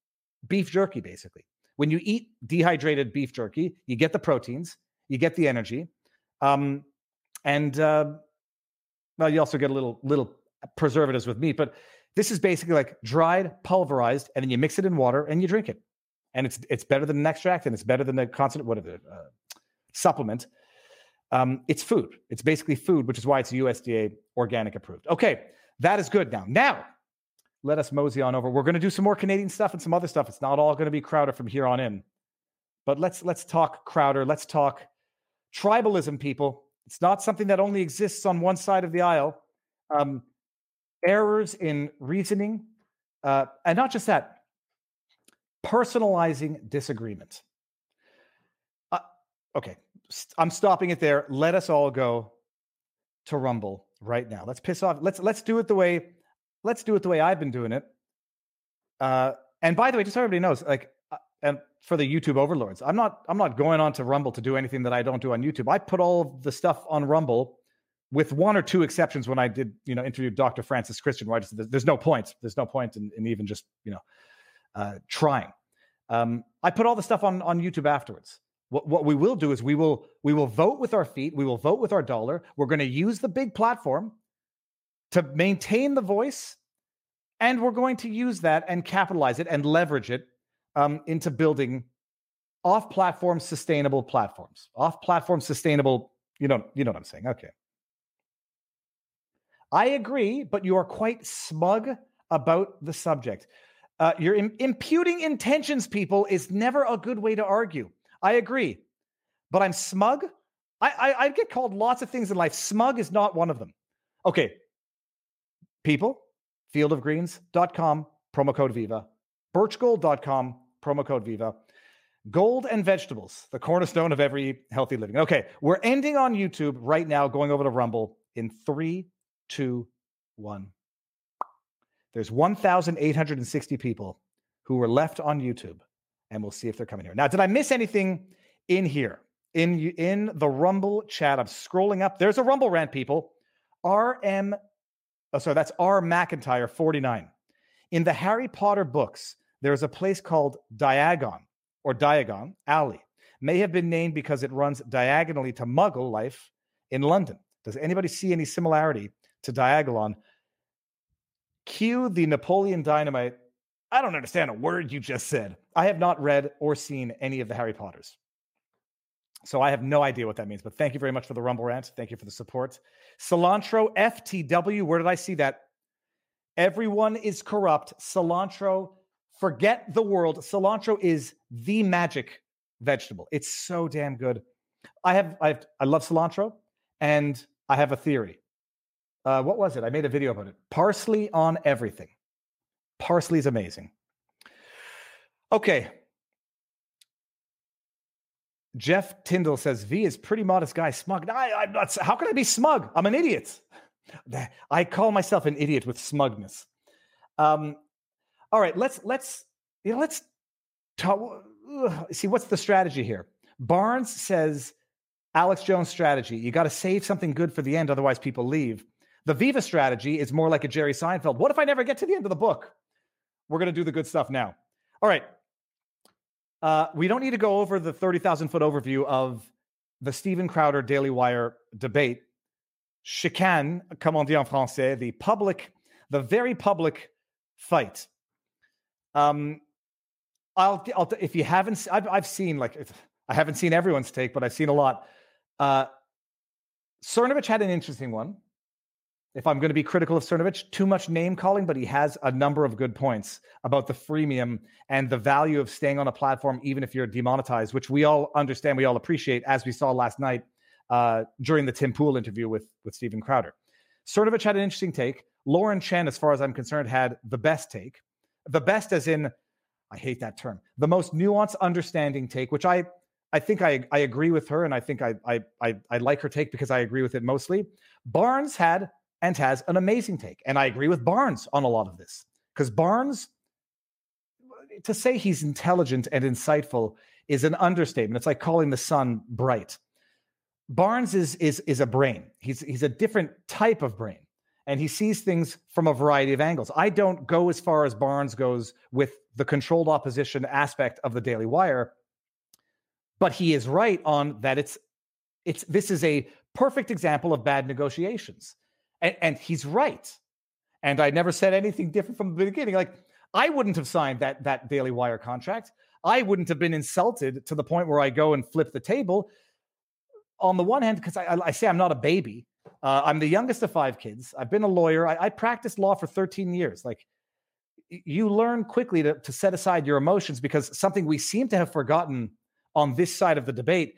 beef jerky, basically. When you eat dehydrated beef jerky, you get the proteins, you get the energy, um, and uh, well, you also get a little little preservatives with meat. But this is basically like dried, pulverized, and then you mix it in water and you drink it, and it's it's better than an extract and it's better than the constant what uh, supplement. Um, it's food. It's basically food, which is why it's USDA organic approved. Okay, that is good. Now, now let us mosey on over. We're going to do some more Canadian stuff and some other stuff. It's not all going to be Crowder from here on in, but let's let's talk Crowder. Let's talk tribalism, people. It's not something that only exists on one side of the aisle. Um, errors in reasoning, uh, and not just that, personalizing disagreement. Uh, okay, I'm stopping it there. Let us all go to Rumble right now. Let's piss off. Let's let's do it the way let's do it the way I've been doing it. Uh, and by the way, just so everybody knows, like, uh, and for the YouTube overlords, I'm not I'm not going on to Rumble to do anything that I don't do on YouTube. I put all of the stuff on Rumble, with one or two exceptions. When I did, you know, interview Dr. Francis Christian, where I just there's no point, there's no point in, in even just you know uh, trying. Um, I put all the stuff on on YouTube afterwards. What, what we will do is we will we will vote with our feet. We will vote with our dollar. We're going to use the big platform to maintain the voice, and we're going to use that and capitalize it and leverage it um, into building off-platform sustainable platforms. Off-platform sustainable. You know, you know what I'm saying. Okay. I agree, but you are quite smug about the subject. Uh, you're Im- imputing intentions, people, is never a good way to argue. I agree, but I'm smug. I, I, I get called lots of things in life. Smug is not one of them. Okay, people, fieldofgreens.com, promo code Viva, birchgold.com, promo code Viva. Gold and vegetables, the cornerstone of every healthy living. Okay, we're ending on YouTube right now, going over to Rumble in three, two, one. There's 1,860 people who were left on YouTube, and we'll see if they're coming here. Now, did I miss anything in here? In, in the Rumble chat, I'm scrolling up. There's a Rumble rant, people. RM Oh, sorry, that's R. McIntyre, 49. In the Harry Potter books, there's a place called Diagon or Diagon Alley. May have been named because it runs diagonally to Muggle life in London. Does anybody see any similarity to Diagolon? Cue the Napoleon Dynamite. I don't understand a word you just said. I have not read or seen any of the Harry Potters. So I have no idea what that means, but thank you very much for the Rumble rant. Thank you for the support. Cilantro FTW, where did I see that? Everyone is corrupt. Cilantro, forget the world. Cilantro is the magic vegetable. It's so damn good. I have, I have, I love cilantro, and I have a theory. Uh, what was it? I made a video about it. Parsley on everything. Parsley is amazing. Okay, Jeff Tyndall says V is pretty modest guy, smug. I, I'm not. How can I be smug? I'm an idiot. I call myself an idiot with smugness. Um, all right, let's let's you know let's talk. See what's the strategy here. Barnes says Alex Jones strategy. You got to save something good for the end, otherwise people leave. The Viva strategy is more like a Jerry Seinfeld. What if I never get to the end of the book? We're going to do the good stuff now. All right. Uh, we don't need to go over the 30,000 foot overview of the Steven Crowder Daily Wire debate. chicane, comme on dit en français, the public, the very public fight. Um, I'll, I'll if you haven't, I've, I've seen like I haven't seen everyone's take, but I've seen a lot. Uh, Cernovich had an interesting one. If I'm going to be critical of Cernovich, too much name calling, but he has a number of good points about the freemium and the value of staying on a platform, even if you're demonetized, which we all understand, we all appreciate, as we saw last night uh, during the Tim Pool interview with with Steven Crowder. Cernovich had an interesting take. Lauren Chen, as far as I'm concerned, had the best take. The best, as in, I hate that term, the most nuanced, understanding take, which I I think I, I agree with her, and I think I, I, I I like her take because I agree with it mostly. Barnes had and has an amazing take, and I agree with Barnes on a lot of this because Barnes, to say he's intelligent and insightful is an understatement. It's like calling the sun bright. Barnes is is is a brain. He's he's a different type of brain and he sees things from a variety of angles. I don't go as far as Barnes goes with the controlled opposition aspect of the Daily Wire, but he is right on that it's it's this is a perfect example of bad negotiations. And, and he's right. And I never said anything different from the beginning. Like I wouldn't have signed that that Daily Wire contract. I wouldn't have been insulted to the point where I go and flip the table. On the one hand, because I, I say I'm not a baby, uh, I'm the youngest of five kids. I've been a lawyer. I, I practiced law for 13 years. Like you learn quickly to, to set aside your emotions because something we seem to have forgotten on this side of the debate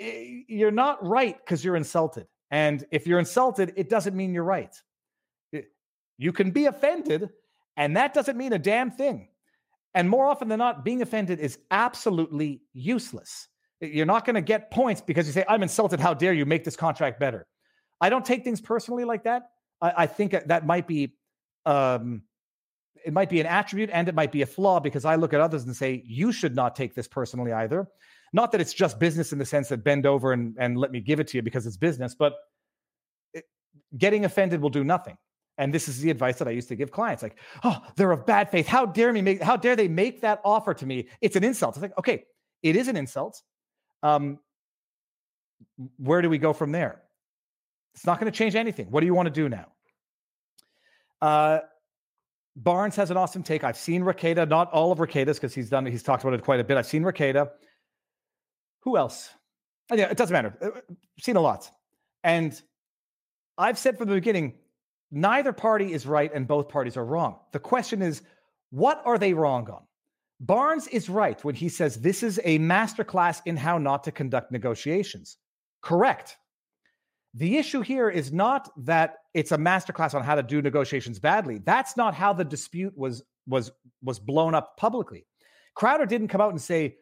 you're not right because you're insulted. And if you're insulted, it doesn't mean you're right. you can be offended, and that doesn't mean a damn thing. And more often than not, being offended is absolutely useless. You're not going to get points because you say, I'm insulted. How dare you make this contract better? I don't take things personally like that. I, I think that might be um, it might be an attribute and it might be a flaw because I look at others and say, you should not take this personally either. Not that it's just business in the sense that bend over and, and let me give it to you because it's business, but it, getting offended will do nothing. And this is the advice that I used to give clients like, oh, they're of bad faith. How dare me make, how dare they make that offer to me? It's an insult. It's like, okay, it is an insult. Um, where do we go from there? It's not going to change anything. What do you want to do now? Uh, Barnes has an awesome take. I've seen Rekieta, not all of Rekieta's because he's done, he's talked about it quite a bit. I've seen Rekieta. Who else? Oh, yeah, it doesn't matter. I've uh, seen a lot. And I've said from the beginning, neither party is right and both parties are wrong. The question is, what are they wrong on? Barnes is right when he says this is a masterclass in how not to conduct negotiations. Correct. The issue here is not that it's a masterclass on how to do negotiations badly. That's not how the dispute was was was blown up publicly. Crowder didn't come out and say,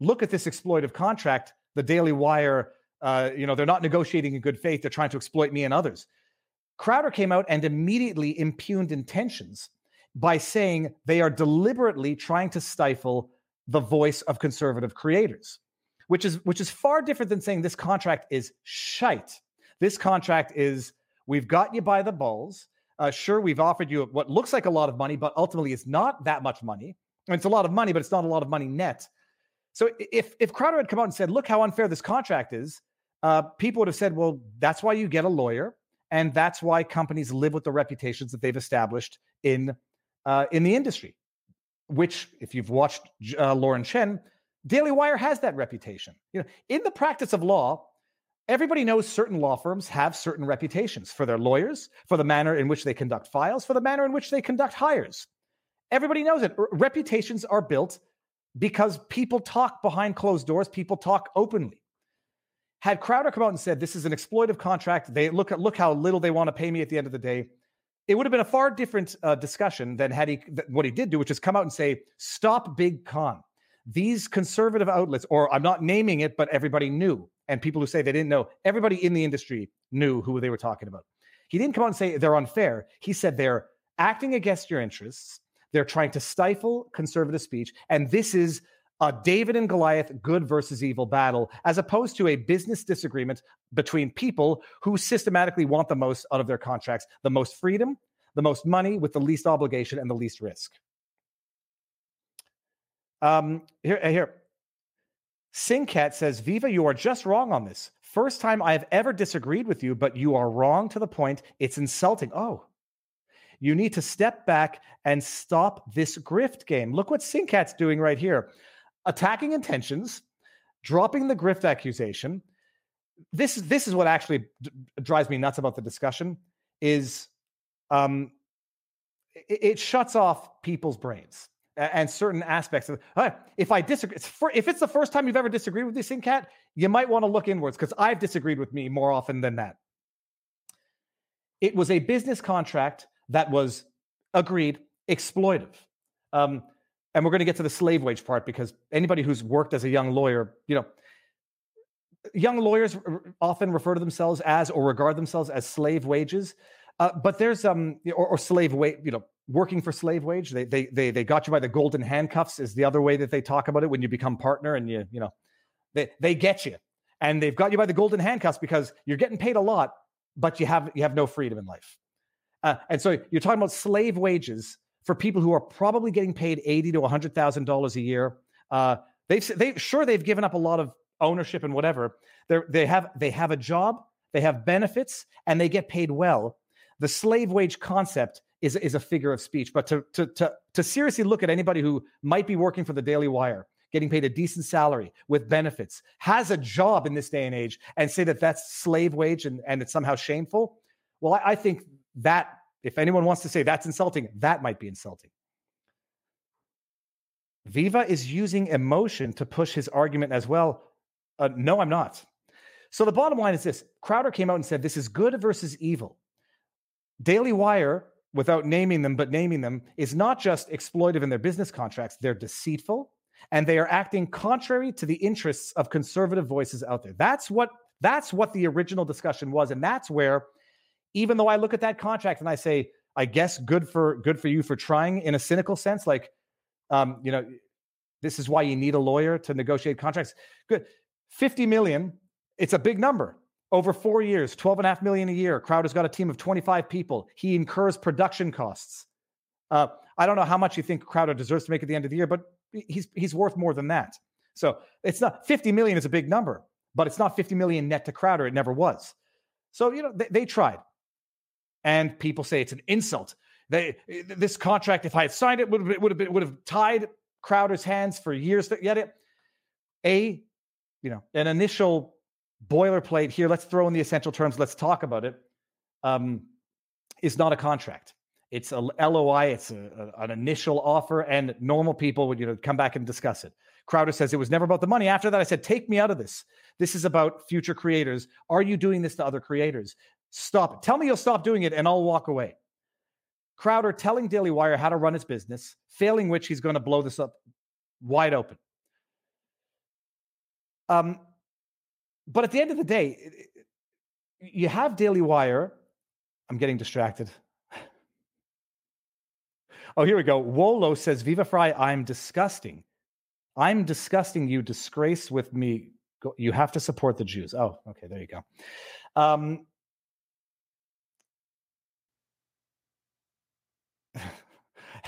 "Look at this exploitive contract." The Daily Wire, uh, you know, they're not negotiating in good faith. They're trying to exploit me and others. Crowder came out and immediately impugned intentions by saying they are deliberately trying to stifle the voice of conservative creators, which is which is far different than saying this contract is shite. This contract is we've got you by the balls. Uh, sure, we've offered you what looks like a lot of money, but ultimately it's not that much money. I mean, it's a lot of money, but it's not a lot of money net. So if if Crowder had come out and said, "Look how unfair this contract is," uh, people would have said, "Well, that's why you get a lawyer, and that's why companies live with the reputations that they've established in uh, in the industry." Which, if you've watched uh, Lauren Chen, Daily Wire has that reputation. You know, in the practice of law, Everybody knows certain law firms have certain reputations for their lawyers, for the manner in which they conduct files, for the manner in which they conduct hires. Everybody knows it. Reputations are built because people talk behind closed doors, people talk openly. Had Crowder come out and said, This is an exploitive contract, they look at look how little they want to pay me at the end of the day, it would have been a far different uh, discussion than had he th- what he did do, which is come out and say, Stop Big Con. These conservative outlets, or I'm not naming it, but everybody knew and people who say they didn't know, everybody in the industry knew who they were talking about. He didn't come out and say they're unfair. He said they're acting against your interests. They're trying to stifle conservative speech. And this is a David and Goliath good versus evil battle, as opposed to a business disagreement between people who systematically want the most out of their contracts, the most freedom, the most money with the least obligation and the least risk. Um, here, here, Singcat says, Viva, you are just wrong on this. First time I have ever disagreed with you, but you are wrong to the point. It's insulting. Oh, you need to step back and stop this grift game. Look what Sinkat's doing right here attacking intentions, dropping the grift accusation. This, this is what actually d- drives me nuts about the discussion is um, it, it shuts off people's brains and certain aspects of it. If I disagree, it's for, if it's the first time you've ever disagreed with this Cat, you might want to look inwards because I've disagreed with me more often than that. It was a business contract that was agreed exploitive. Um, and we're going to get to the slave wage part because anybody who's worked as a young lawyer, you know, young lawyers often refer to themselves as or regard themselves as slave wages. Uh, but there's um or, or slave wage, you know, working for slave wage. They they they they got you by the golden handcuffs is the other way that they talk about it when you become partner and you you know they they get you and they've got you by the golden handcuffs because you're getting paid a lot, but you have you have no freedom in life. Uh, and so you're talking about slave wages for people who are probably getting paid eighty to hundred thousand dollars a year. Uh, they've they sure they've given up a lot of ownership and whatever. They they have they have a job, they have benefits, and they get paid well the slave wage concept is, is a figure of speech. But to, to, to, to seriously look at anybody who might be working for the Daily Wire, getting paid a decent salary with benefits, has a job in this day and age, and say that that's slave wage and, and it's somehow shameful, well, I, I think that if anyone wants to say that's insulting, that might be insulting. Viva is using emotion to push his argument as well. Uh, no, I'm not. So the bottom line is this Crowder came out and said this is good versus evil. Daily Wire, without naming them, but naming them, is not just exploitive in their business contracts, they're deceitful and they are acting contrary to the interests of conservative voices out there. That's what that's what the original discussion was. And that's where, even though I look at that contract and I say, I guess good for good for you for trying in a cynical sense, like um, you know, this is why you need a lawyer to negotiate contracts. Good. 50 million, it's a big number. Over four years 12 and a half million a year crowder's got a team of 25 people. He incurs production costs. Uh, i don't know how much you think crowder deserves to make at the end of the year but he's he's worth more than that. So it's not 50 million is a big number but it's not 50 million net to crowder. It never was. So you know they, they tried and people say it's an insult they this contract if i had signed it would have, would have been would have tied crowder's hands for years yet it a you know an initial boilerplate here, let's throw in the essential terms, let's talk about it. Um, is not a contract. It's a LOI, it's a, a, an initial offer, and normal people would you know come back and discuss it. Crowder says it was never about the money. After that, I said, take me out of this. This is about future creators. Are you doing this to other creators? Stop. it. Tell me you'll stop doing it, and I'll walk away. Crowder telling Daily Wire how to run his business, failing which he's going to blow this up wide open. Um, but at the end of the day, you have Daily Wire. I'm getting distracted. Oh, here we go. Wolo says, Viva Frei, I'm disgusting. I'm disgusting. You disgrace with me. You have to support the Jews. Oh, okay. There you go. Um,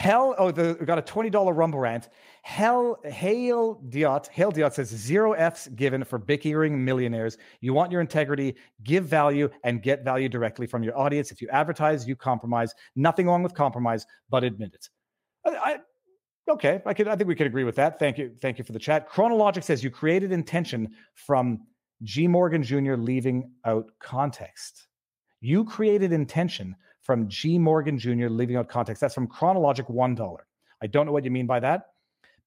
Hell, oh, the, we got a $20 Rumble rant. Hell, Hail Diot, Hail Diot says zero F's given for bickering millionaires. You want your integrity, give value, and get value directly from your audience. If you advertise, you compromise. Nothing wrong with compromise, but admit it. I, I okay, I could, I think we could agree with that. Thank you, thank you for the chat. Chronologic says you created intention from G. Morgan Jr. leaving out context. You created intention from G. Morgan Jr., leaving out context. That's from Chronologic $1. I don't know what you mean by that.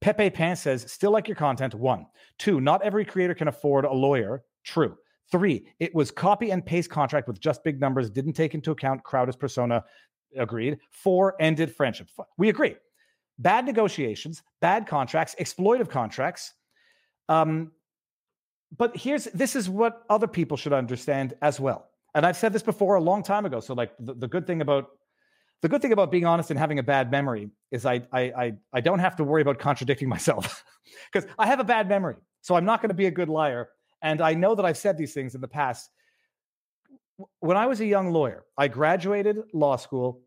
Pepe Pan says, still like your content. One. Two, not every creator can afford a lawyer. True. Three, it was copy and paste contract with just big numbers, didn't take into account Crowder's persona. Agreed. Four, ended friendship. We agree. Bad negotiations, bad contracts, exploitive contracts. Um, but here's this is what other people should understand as well and I've said this before a long time ago. So like the, the good thing about the good thing about being honest and having a bad memory is I I I, I don't have to worry about contradicting myself because I have a bad memory. So I'm not going to be a good liar. And I know that I've said these things in the past. When I was a young lawyer, I graduated law school,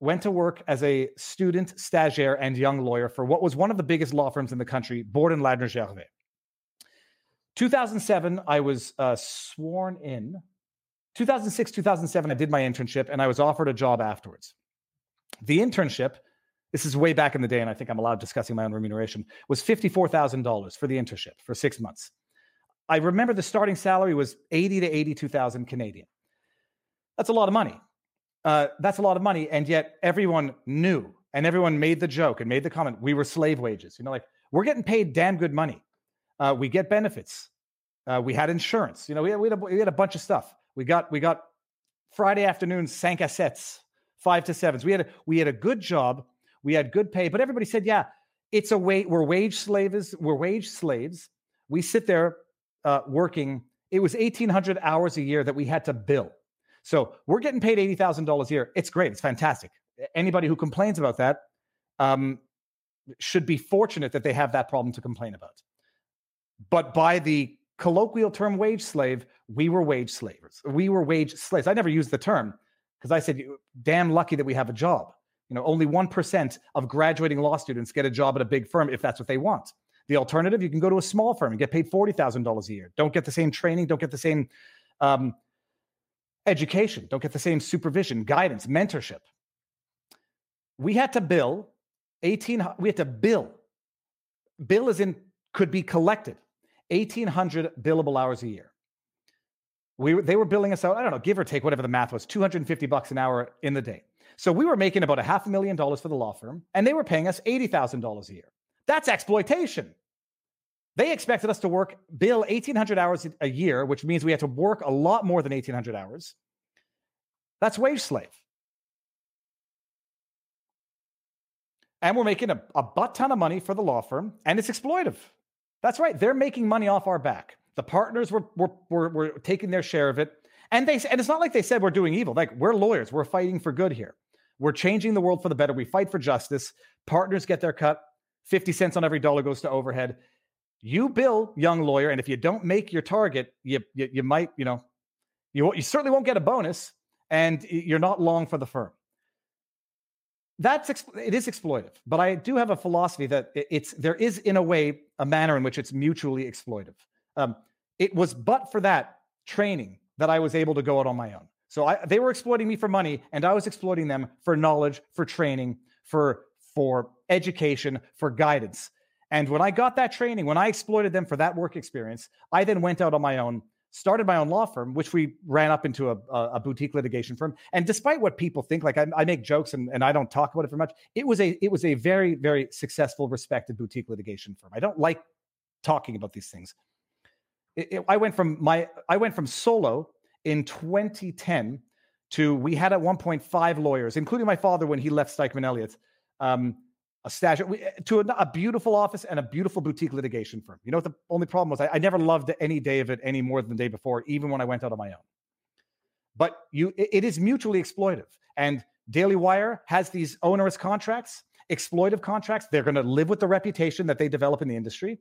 went to work as a student, stagiaire, and young lawyer for what was one of the biggest law firms in the country, Borden Ladner Gervais. 2007, I was uh, sworn in. 2006, 2007, I did my internship and I was offered a job afterwards. The internship, this is way back in the day, and I think I'm allowed discussing my own remuneration, was $54,000 for the internship for six months. I remember the starting salary was 80 to 82,000 Canadian. That's a lot of money. Uh, that's a lot of money. And yet everyone knew and everyone made the joke and made the comment we were slave wages. You know, like we're getting paid damn good money. Uh, we get benefits. Uh, we had insurance. You know, we had, we, had a, we had a bunch of stuff. We got we got Friday afternoons, cinq à sept, five to sevens. We had a, we had a good job. We had good pay. But everybody said, yeah, it's a way. We're wage slaves. We're wage slaves. We sit there uh, working. It was eighteen hundred hours a year that we had to bill. So we're getting paid eighty thousand dollars a year. It's great. It's fantastic. Anybody who complains about that um, should be fortunate that they have that problem to complain about. But by the colloquial term wage slave, we were wage slavers. We were wage slaves. I never used the term because I said, damn lucky that we have a job. You know, only 1% of graduating law students get a job at a big firm if that's what they want. The alternative, you can go to a small firm and get paid $40,000 a year. Don't get the same training, don't get the same um, education, don't get the same supervision, guidance, mentorship. We had to bill 18, we had to bill. Bill is in, could be collected 1,800 billable hours a year. We, they were billing us out, I don't know, give or take whatever the math was, 250 bucks an hour in the day. So we were making about a half a million dollars for the law firm, and they were paying us $80,000 a year. That's exploitation. They expected us to work, bill 1,800 hours a year, which means we had to work a lot more than 1,800 hours. That's wage slave. And we're making a, a butt ton of money for the law firm, and it's exploitive. That's right. They're making money off our back. The partners were, were, were, were taking their share of it. And they and it's not like they said we're doing evil. Like we're lawyers. We're fighting for good here. We're changing the world for the better. We fight for justice. Partners get their cut. 50 cents on every dollar goes to overhead. You bill, young lawyer, and if you don't make your target, you you, you might, you know, you, you certainly won't get a bonus and you're not long for the firm that's it is exploitive but i do have a philosophy that it's there is in a way a manner in which it's mutually exploitive. Um, it was but for that training that i was able to go out on my own. So I, they were exploiting me for money and i was exploiting them for knowledge for training for for education for guidance. And when i got that training when i exploited them for that work experience i then went out on my own started my own law firm, which we ran up into a, a boutique litigation firm. And despite what people think, like I, I, make jokes and, and I don't talk about it very much, it was a it was a very very successful, respected boutique litigation firm. I don't like talking about these things. It, it, I went from my I went from solo in 2010 to we had at one point five lawyers, including my father when he left Stikeman Elliott. Um, a stash to a, a, beautiful office and a beautiful boutique litigation firm. You know what the only problem was? I, I, never loved any day of it any more than the day before, even when I went out on my own. But you, it, it is mutually exploitive, and Daily Wire has these onerous contracts, exploitive contracts. They're going to live with the reputation that they develop in the industry,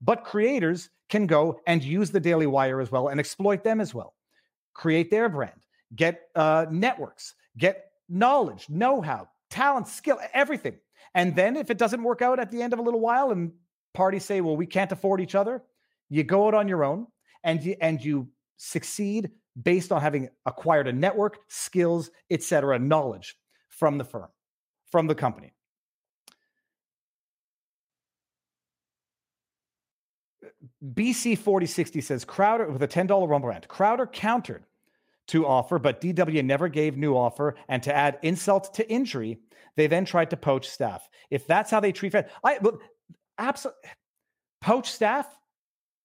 but creators can go and use the Daily Wire as well and exploit them as well, create their brand, get uh, networks, get knowledge, know-how, talent, skill, everything and then if it doesn't work out at the end of a little while and parties say, well, we can't afford each other, you go out on your own and you, and you succeed based on having acquired a network, skills, etc., knowledge from the firm, from the company. BC 4060 says Crowder with a $10 rumble rant. Crowder countered to offer, but DW never gave new offer. And to add insult to injury, they then tried to poach staff. If that's how they treat fans, I look absolutely poach staff.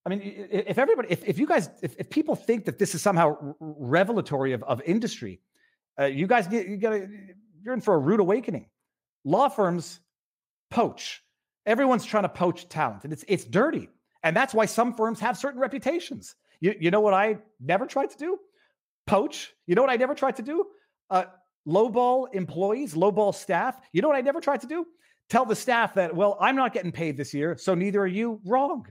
I mean, if everybody, if, if you guys, if, if people think that this is somehow revelatory of, of industry, uh, you guys get, you gotta, you're in for a rude awakening. Law firms poach. Everyone's trying to poach talent, and it's it's dirty. And that's why some firms have certain reputations. You, you know what I never tried to do? Poach. You know what I never tried to do? Uh, lowball employees, lowball staff. You know what I never tried to do? Tell the staff that, well, I'm not getting paid this year, so neither are you. Wrong.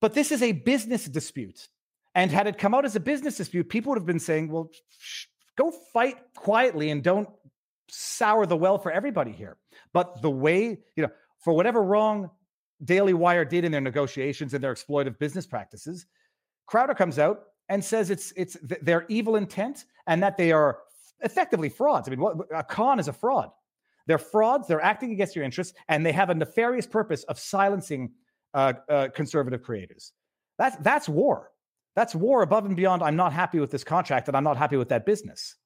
But this is a business dispute. And had it come out as a business dispute, people would have been saying, well, sh- go fight quietly and don't sour the well for everybody here. But the way, you know, for whatever wrong Daily Wire did in their negotiations and their exploitive business practices. Crowder comes out and says it's it's their evil intent and that they are effectively frauds. I mean, what, a con is a fraud. They're frauds. They're acting against your interests, and they have a nefarious purpose of silencing uh, uh, conservative creators. That's that's war. That's war above and beyond. I'm not happy with this contract, and I'm not happy with that business.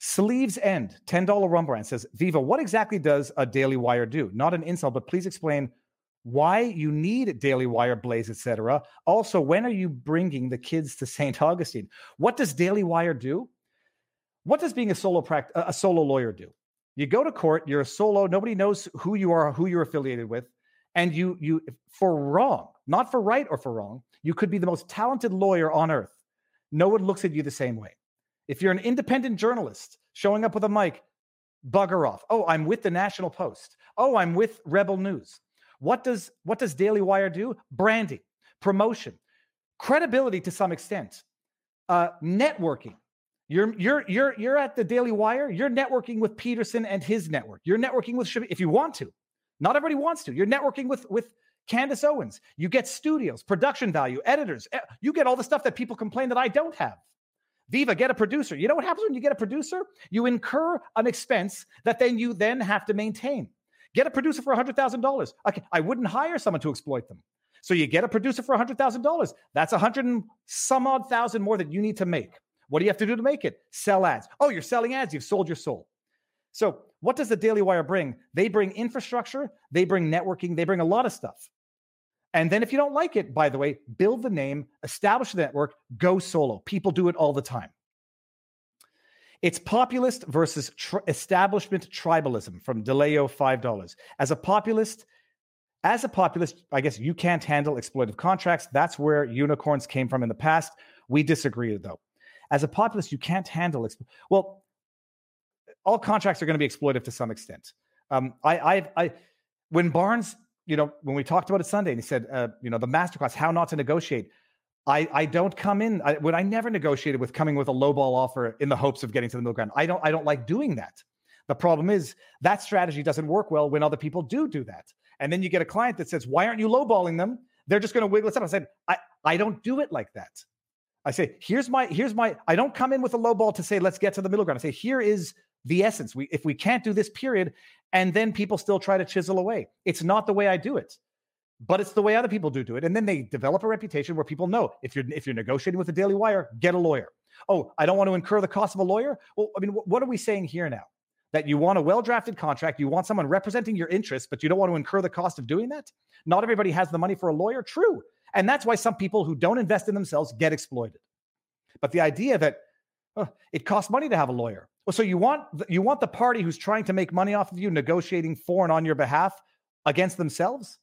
Sleeves End, $10 Rumble rant says, Viva, what exactly does a Daily Wire do? Not an insult, but please explain why you need Daily Wire, Blaze, etc. Also, when are you bringing the kids to St. Augustine? What does Daily Wire do? What does being a solo pract- a solo lawyer do? You go to court, you're a solo, nobody knows who you are, who you're affiliated with, and you you for wrong, not for right or for wrong, you could be the most talented lawyer on earth. No one looks at you the same way. If you're an independent journalist showing up with a mic, bugger off. Oh, I'm with the National Post. Oh, I'm with Rebel News. What does what does Daily Wire do? Branding, promotion, credibility to some extent, uh, networking. You're you're you're you're at the Daily Wire. You're networking with Peterson and his network. You're networking with if you want to. Not everybody wants to. You're networking with with Candace Owens. You get studios, production value, editors. You get all the stuff that people complain that I don't have. Viva, get a producer. You know what happens when you get a producer? You incur an expense that then you then have to maintain. Get a producer for $100,000. Okay, I wouldn't hire someone to exploit them. So you get a producer for $100,000. That's a hundred and some odd thousand more that you need to make. What do you have to do to make it? Sell ads. Oh, you're selling ads. You've sold your soul. So what does the Daily Wire bring? They bring infrastructure. They bring networking. They bring a lot of stuff. And then if you don't like it, by the way, build the name, establish the network, go solo. People do it all the time. It's populist versus tr- establishment tribalism from DeLeo $5. As a populist, as a populist, I guess you can't handle exploitative contracts. That's where unicorns came from in the past. We disagree, though. As a populist, you can't handle. Exp- well, all contracts are going to be exploitative to some extent. Um, I, I, I, when Barnes you know, when we talked about it Sunday, and he said, uh, you know, the masterclass, how not to negotiate. I, I don't come in I, I never negotiated with coming with a low ball offer in the hopes of getting to the middle ground. I don't I don't like doing that. The problem is that strategy doesn't work well when other people do do that. And then you get a client that says, "Why aren't you lowballing them?" They're just going to wiggle it up. I said, "I I don't do it like that." I say, "Here's my here's my." I don't come in with a low ball to say, "Let's get to the middle ground." I say, "Here is the essence. We if we can't do this period, and then people still try to chisel away. It's not the way I do it, but it's the way other people do do it. And then they develop a reputation where people know if you're if you're negotiating with the Daily Wire, get a lawyer. Oh, I don't want to incur the cost of a lawyer. Well, I mean, what are we saying here now? That you want a well drafted contract, you want someone representing your interests, but you don't want to incur the cost of doing that. Not everybody has the money for a lawyer. True, and that's why some people who don't invest in themselves get exploited. But the idea that oh, it costs money to have a lawyer. Well, so you want you want the party who's trying to make money off of you negotiating for and on your behalf against themselves?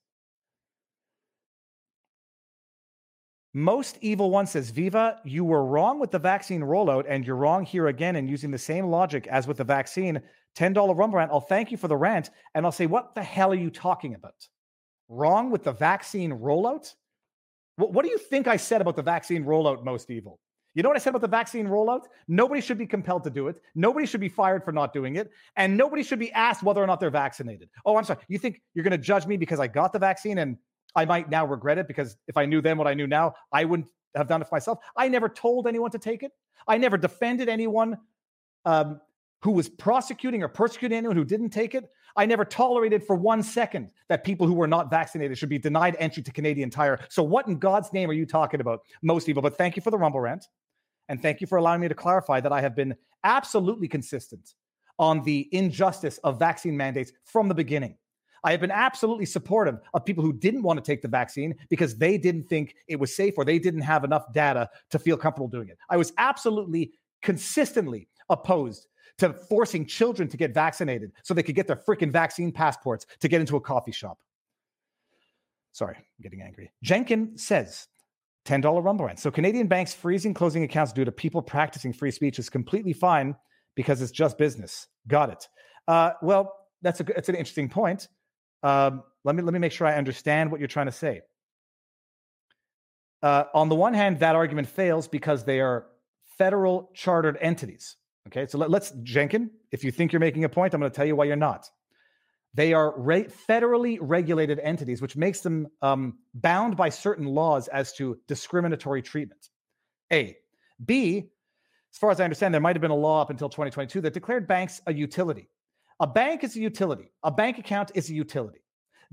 Most evil one says, Viva, you were wrong with the vaccine rollout, and you're wrong here again and using the same logic as with the vaccine. $10 rumble rant. I'll thank you for the rant. And I'll say, what the hell are you talking about? Wrong with the vaccine rollout? What, what do you think I said about the vaccine rollout, most evil? You know what I said about the vaccine rollout? Nobody should be compelled to do it. Nobody should be fired for not doing it. And nobody should be asked whether or not they're vaccinated. Oh, I'm sorry. You think you're going to judge me because I got the vaccine and I might now regret it because if I knew then what I knew now, I wouldn't have done it for myself. I never told anyone to take it. I never defended anyone um, who was prosecuting or persecuting anyone who didn't take it. I never tolerated for one second that people who were not vaccinated should be denied entry to Canadian Tire. So, what in God's name are you talking about? Most people. But thank you for the rumble rant. And thank you for allowing me to clarify that I have been absolutely consistent on the injustice of vaccine mandates from the beginning. I have been absolutely supportive of people who didn't want to take the vaccine because they didn't think it was safe or they didn't have enough data to feel comfortable doing it. I was absolutely consistently opposed to forcing children to get vaccinated so they could get their freaking vaccine passports to get into a coffee shop. Sorry, I'm getting angry. Jenkin says $10 rumble rant. So Canadian banks freezing closing accounts due to people practicing free speech is completely fine because it's just business. Got it. Uh, well, that's a that's an interesting point. Um, let me let me make sure I understand what you're trying to say. Uh, on the one hand, that argument fails because they are federal chartered entities. Okay, so let, let's Jenkin. If you think you're making a point, I'm going to tell you why you're not. They are re- federally regulated entities, which makes them um, bound by certain laws as to discriminatory treatment. A. B. As far as I understand, there might have been a law up until 2022 that declared banks a utility. A bank is a utility. A bank account is a utility.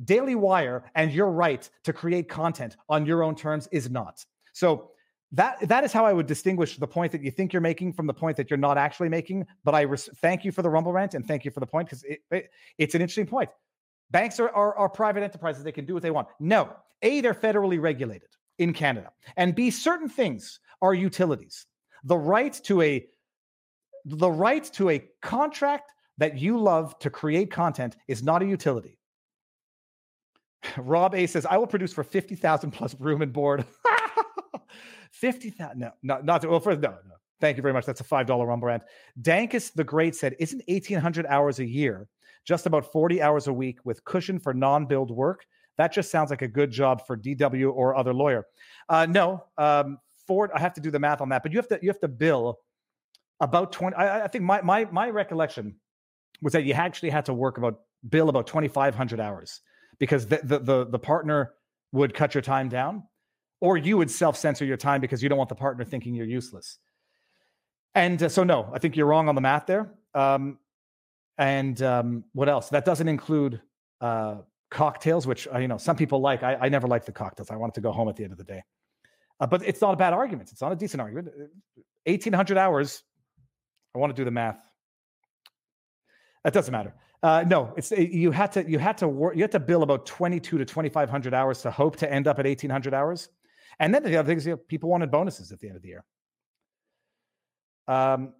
Daily Wire and your right to create content on your own terms is not. So that that is how I would distinguish the point that you think you're making from the point that you're not actually making. But I res- thank you for the rumble rant and thank you for the point because it, it, it's an interesting point. Banks are, are, are private enterprises; they can do what they want. No, a they're federally regulated in Canada, and b certain things are utilities. The right to a the right to a contract that you love to create content is not a utility. Rob A says, "I will produce for fifty thousand plus room and board." Fifty thousand? No, not not. To, well, first, no, no. Thank you very much. That's a five dollar rumble rant. Dankus the Great said, "Isn't eighteen hundred hours a year just about forty hours a week with cushion for non-billed work?" That just sounds like a good job for DW or other lawyer. Uh, no, um, Ford. I have to do the math on that, but you have to you have to bill about twenty. I, I think my my my recollection was that you actually had to work about bill about twenty five hundred hours because the, the the the partner would cut your time down or you would self censor your time because you don't want the partner thinking you're useless. And uh, so, no, I think you're wrong on the math there. Um, and um, what else? That doesn't include uh, cocktails, which uh, you know some people like. I, I never like the cocktails. I wanted to go home at the end of the day. Uh, but it's not a bad argument. It's not a decent argument. 1,800 hours. I want to do the math. That doesn't matter. Uh, no, it's you had to you had to work you had to bill about 22 to 2,500 hours to hope to end up at 1,800 hours. And then the other thing is, you know, people wanted bonuses at the end of the year. Um,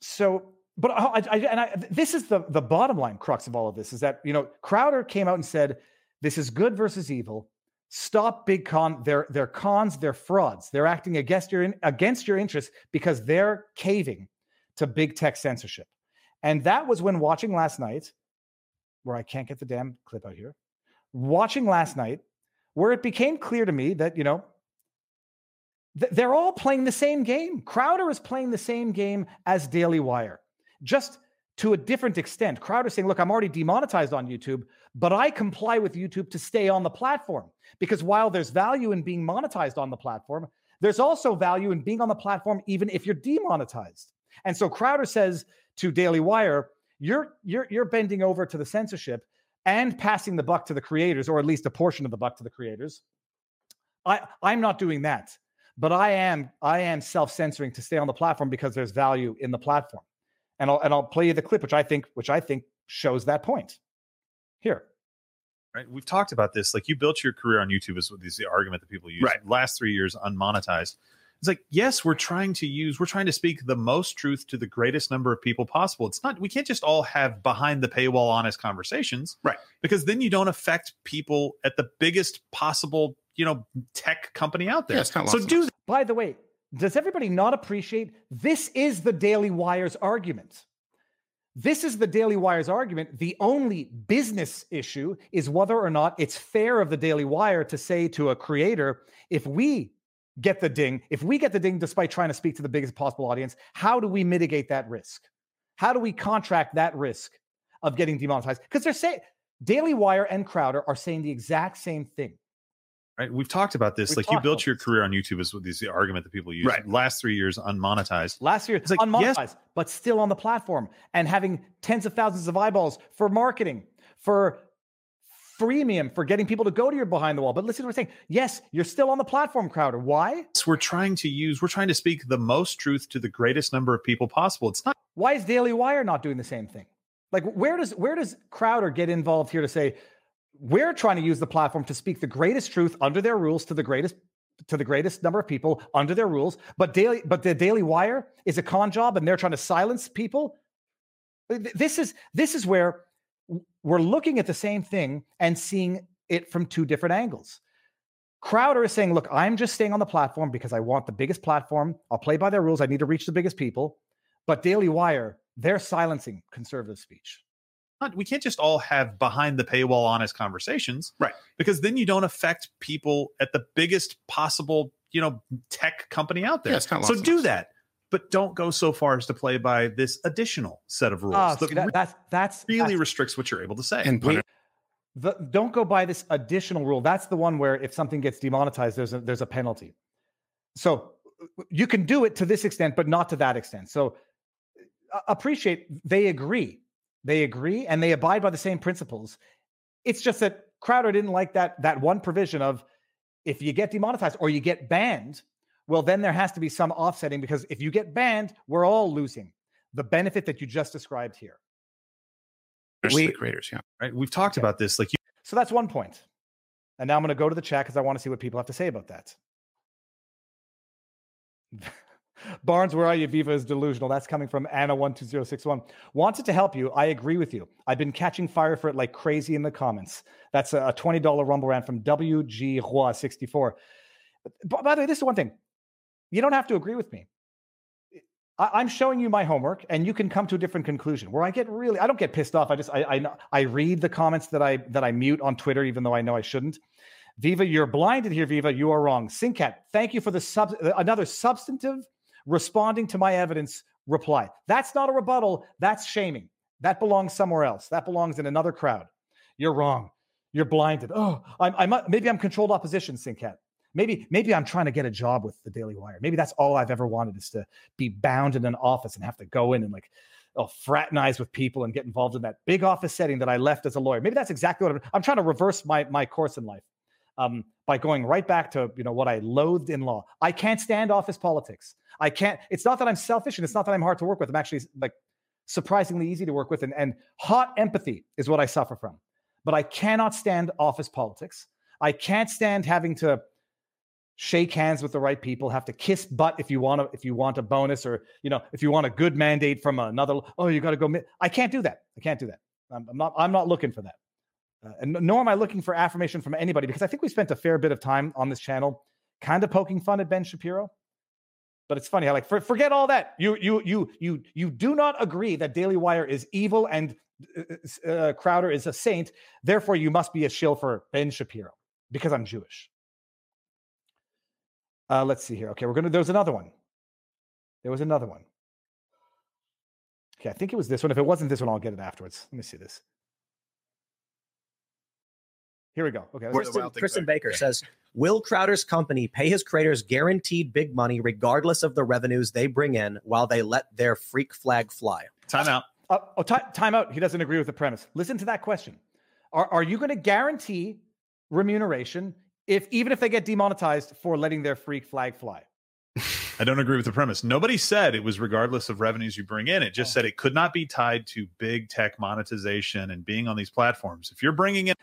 so, but I, I and I, this is the the bottom line crux of all of this is that you know Crowder came out and said this is good versus evil. Stop big con. They're they're cons. They're frauds. They're acting against your against your interests because they're caving to big tech censorship. And that was when watching last night, where I can't get the damn clip out here. Watching last night, where it became clear to me that you know they're all playing the same game. Crowder is playing the same game as Daily Wire, just to a different extent. Crowder saying, Look, I'm already demonetized on YouTube, but I comply with YouTube to stay on the platform. Because while there's value in being monetized on the platform, there's also value in being on the platform, even if you're demonetized. And so Crowder says to Daily Wire, you're, you're, you're bending over to the censorship and passing the buck to the creators, or at least a portion of the buck to the creators. I, I'm not doing that but I am I am self-censoring to stay on the platform because there's value in the platform. And I'll and I'll play you the clip which I think which I think shows that point. Here. Right. We've talked about this. Like you built your career on YouTube is, is the argument that people use. Right. Last three years unmonetized. It's like, yes, we're trying to use, we're trying to speak the most truth to the greatest number of people possible. It's not, we can't just all have behind the paywall honest conversations. Right. Because then you don't affect people at the biggest possible you know tech company out there. Yeah, so do. By the way, does everybody not appreciate this is the Daily Wire's argument? This is the Daily Wire's argument. The only business issue is whether or not it's fair of the Daily Wire to say to a creator, if we get the ding, if we get the ding despite trying to speak to the biggest possible audience, how do we mitigate that risk? How do we contract that risk of getting demonetized? Because they're saying Daily Wire and Crowder are saying the exact same thing right? We've talked about this. We've like you built your this. career on YouTube is, is the argument that people use. Right. Last three years unmonetized. Last year, It's like, unmonetized, yes- but still on the platform and having tens of thousands of eyeballs for marketing, for freemium, for getting people to go to your behind the wall. But listen to what I'm saying. Yes, you're still on the platform, Crowder. Why? We're trying to use. We're trying to speak the most truth to the greatest number of people possible. It's not. Why is Daily Wire not doing the same thing? Like, where does where does Crowder get involved here to say we're trying to use the platform to speak the greatest truth under their rules to the greatest to the greatest number of people under their rules. But daily, but the Daily Wire is a con job, and they're trying to silence people. This is this is where we're looking at the same thing and seeing it from two different angles. Crowder is saying, "Look, I'm just staying on the platform because I want the biggest platform. I'll play by their rules. I need to reach the biggest people." But Daily Wire, they're silencing conservative speech. We can't just all have behind the paywall honest conversations, Right. Because then you don't affect people at the biggest possible you know tech company out there. Yeah, it's kinda so lost do that. But don't go so far as to play by this additional set of rules. Oh, that, that's that's really that's, restricts what you're able to say. And we, the, don't go by this additional rule. That's the one where if something gets demonetized, there's a there's a penalty. So you can do it to this extent, but not to that extent. So uh, appreciate they agree, they agree, and they abide by the same principles. It's just that Crowder didn't like that that one provision of if you get demonetized or you get banned, well, then there has to be some offsetting because if you get banned, we're all losing the benefit that you just described here. We, the creators, yeah. Right. We've talked okay. about this. Like, you- so that's one point. And now I'm going to go to the chat because I want to see what people have to say about that. Barnes, where are you? Viva is delusional. That's coming from Anna12061. Wanted to help you. I agree with you. I've been catching fire for it like crazy in the comments. That's a $20 Rumble rant from WG Roy64. By the way, this is one thing. You don't have to agree with me. I, am showing you my homework, and you can come to a different conclusion. Where I get really, I don't get pissed off. I just, I, I, I read the comments that I that I mute on Twitter, even though I know I shouldn't. Viva, you're blinded here, Viva. You are wrong. Sincat, thank you for the sub, another substantive responding to my evidence reply. That's not a rebuttal. That's shaming. That belongs somewhere else. That belongs in another crowd. You're wrong. You're blinded. Oh, I'm, I'm maybe I'm controlled opposition, Sincat. Maybe maybe I'm trying to get a job with the Daily Wire. Maybe that's all I've ever wanted is to be bound in an office and have to go in and like oh, fraternize with people and get involved in that big office setting that I left as a lawyer. Maybe that's exactly what I'm, I'm trying to reverse my my course in life um, by going right back to you know what I loathed in law. I can't stand office politics. I can't. It's not that I'm selfish and it's not that I'm hard to work with. I'm actually like surprisingly easy to work with, and, and hot empathy is what I suffer from. But I cannot stand office politics. I can't stand having to shake hands with the right people, have to kiss butt if you want to, if you want a bonus or, you know, if you want a good mandate from another, oh, you got to go. I can't do that. I can't do that. I'm, I'm, not, I'm not looking for that. Uh, and nor am I looking for affirmation from anybody because I think we spent a fair bit of time on this channel kind of poking fun at Ben Shapiro. But it's funny. I like for, forget all that. You you you you you do not agree that Daily Wire is evil and uh, uh Crowder is a saint. Therefore, you must be a shill for Ben Shapiro because I'm Jewish. Uh, let's see here. Okay, we're gonna. There's another one. There was another one. Okay, I think it was this one. If it wasn't this one, I'll get it afterwards. Let me see this. Here we go. Okay. Kristen, Kristen Baker says, "Will Crowder's company pay his creators guaranteed big money, regardless of the revenues they bring in, while they let their freak flag fly?" Time out. Uh, oh, t- time out. He doesn't agree with the premise. Listen to that question. Are, are you going to guarantee remuneration if even if they get demonetized for letting their freak flag fly. I don't agree with the premise. Nobody said it was regardless of revenues you bring in. It just oh. said it could not be tied to big tech monetization and being on these platforms. If you're bringing in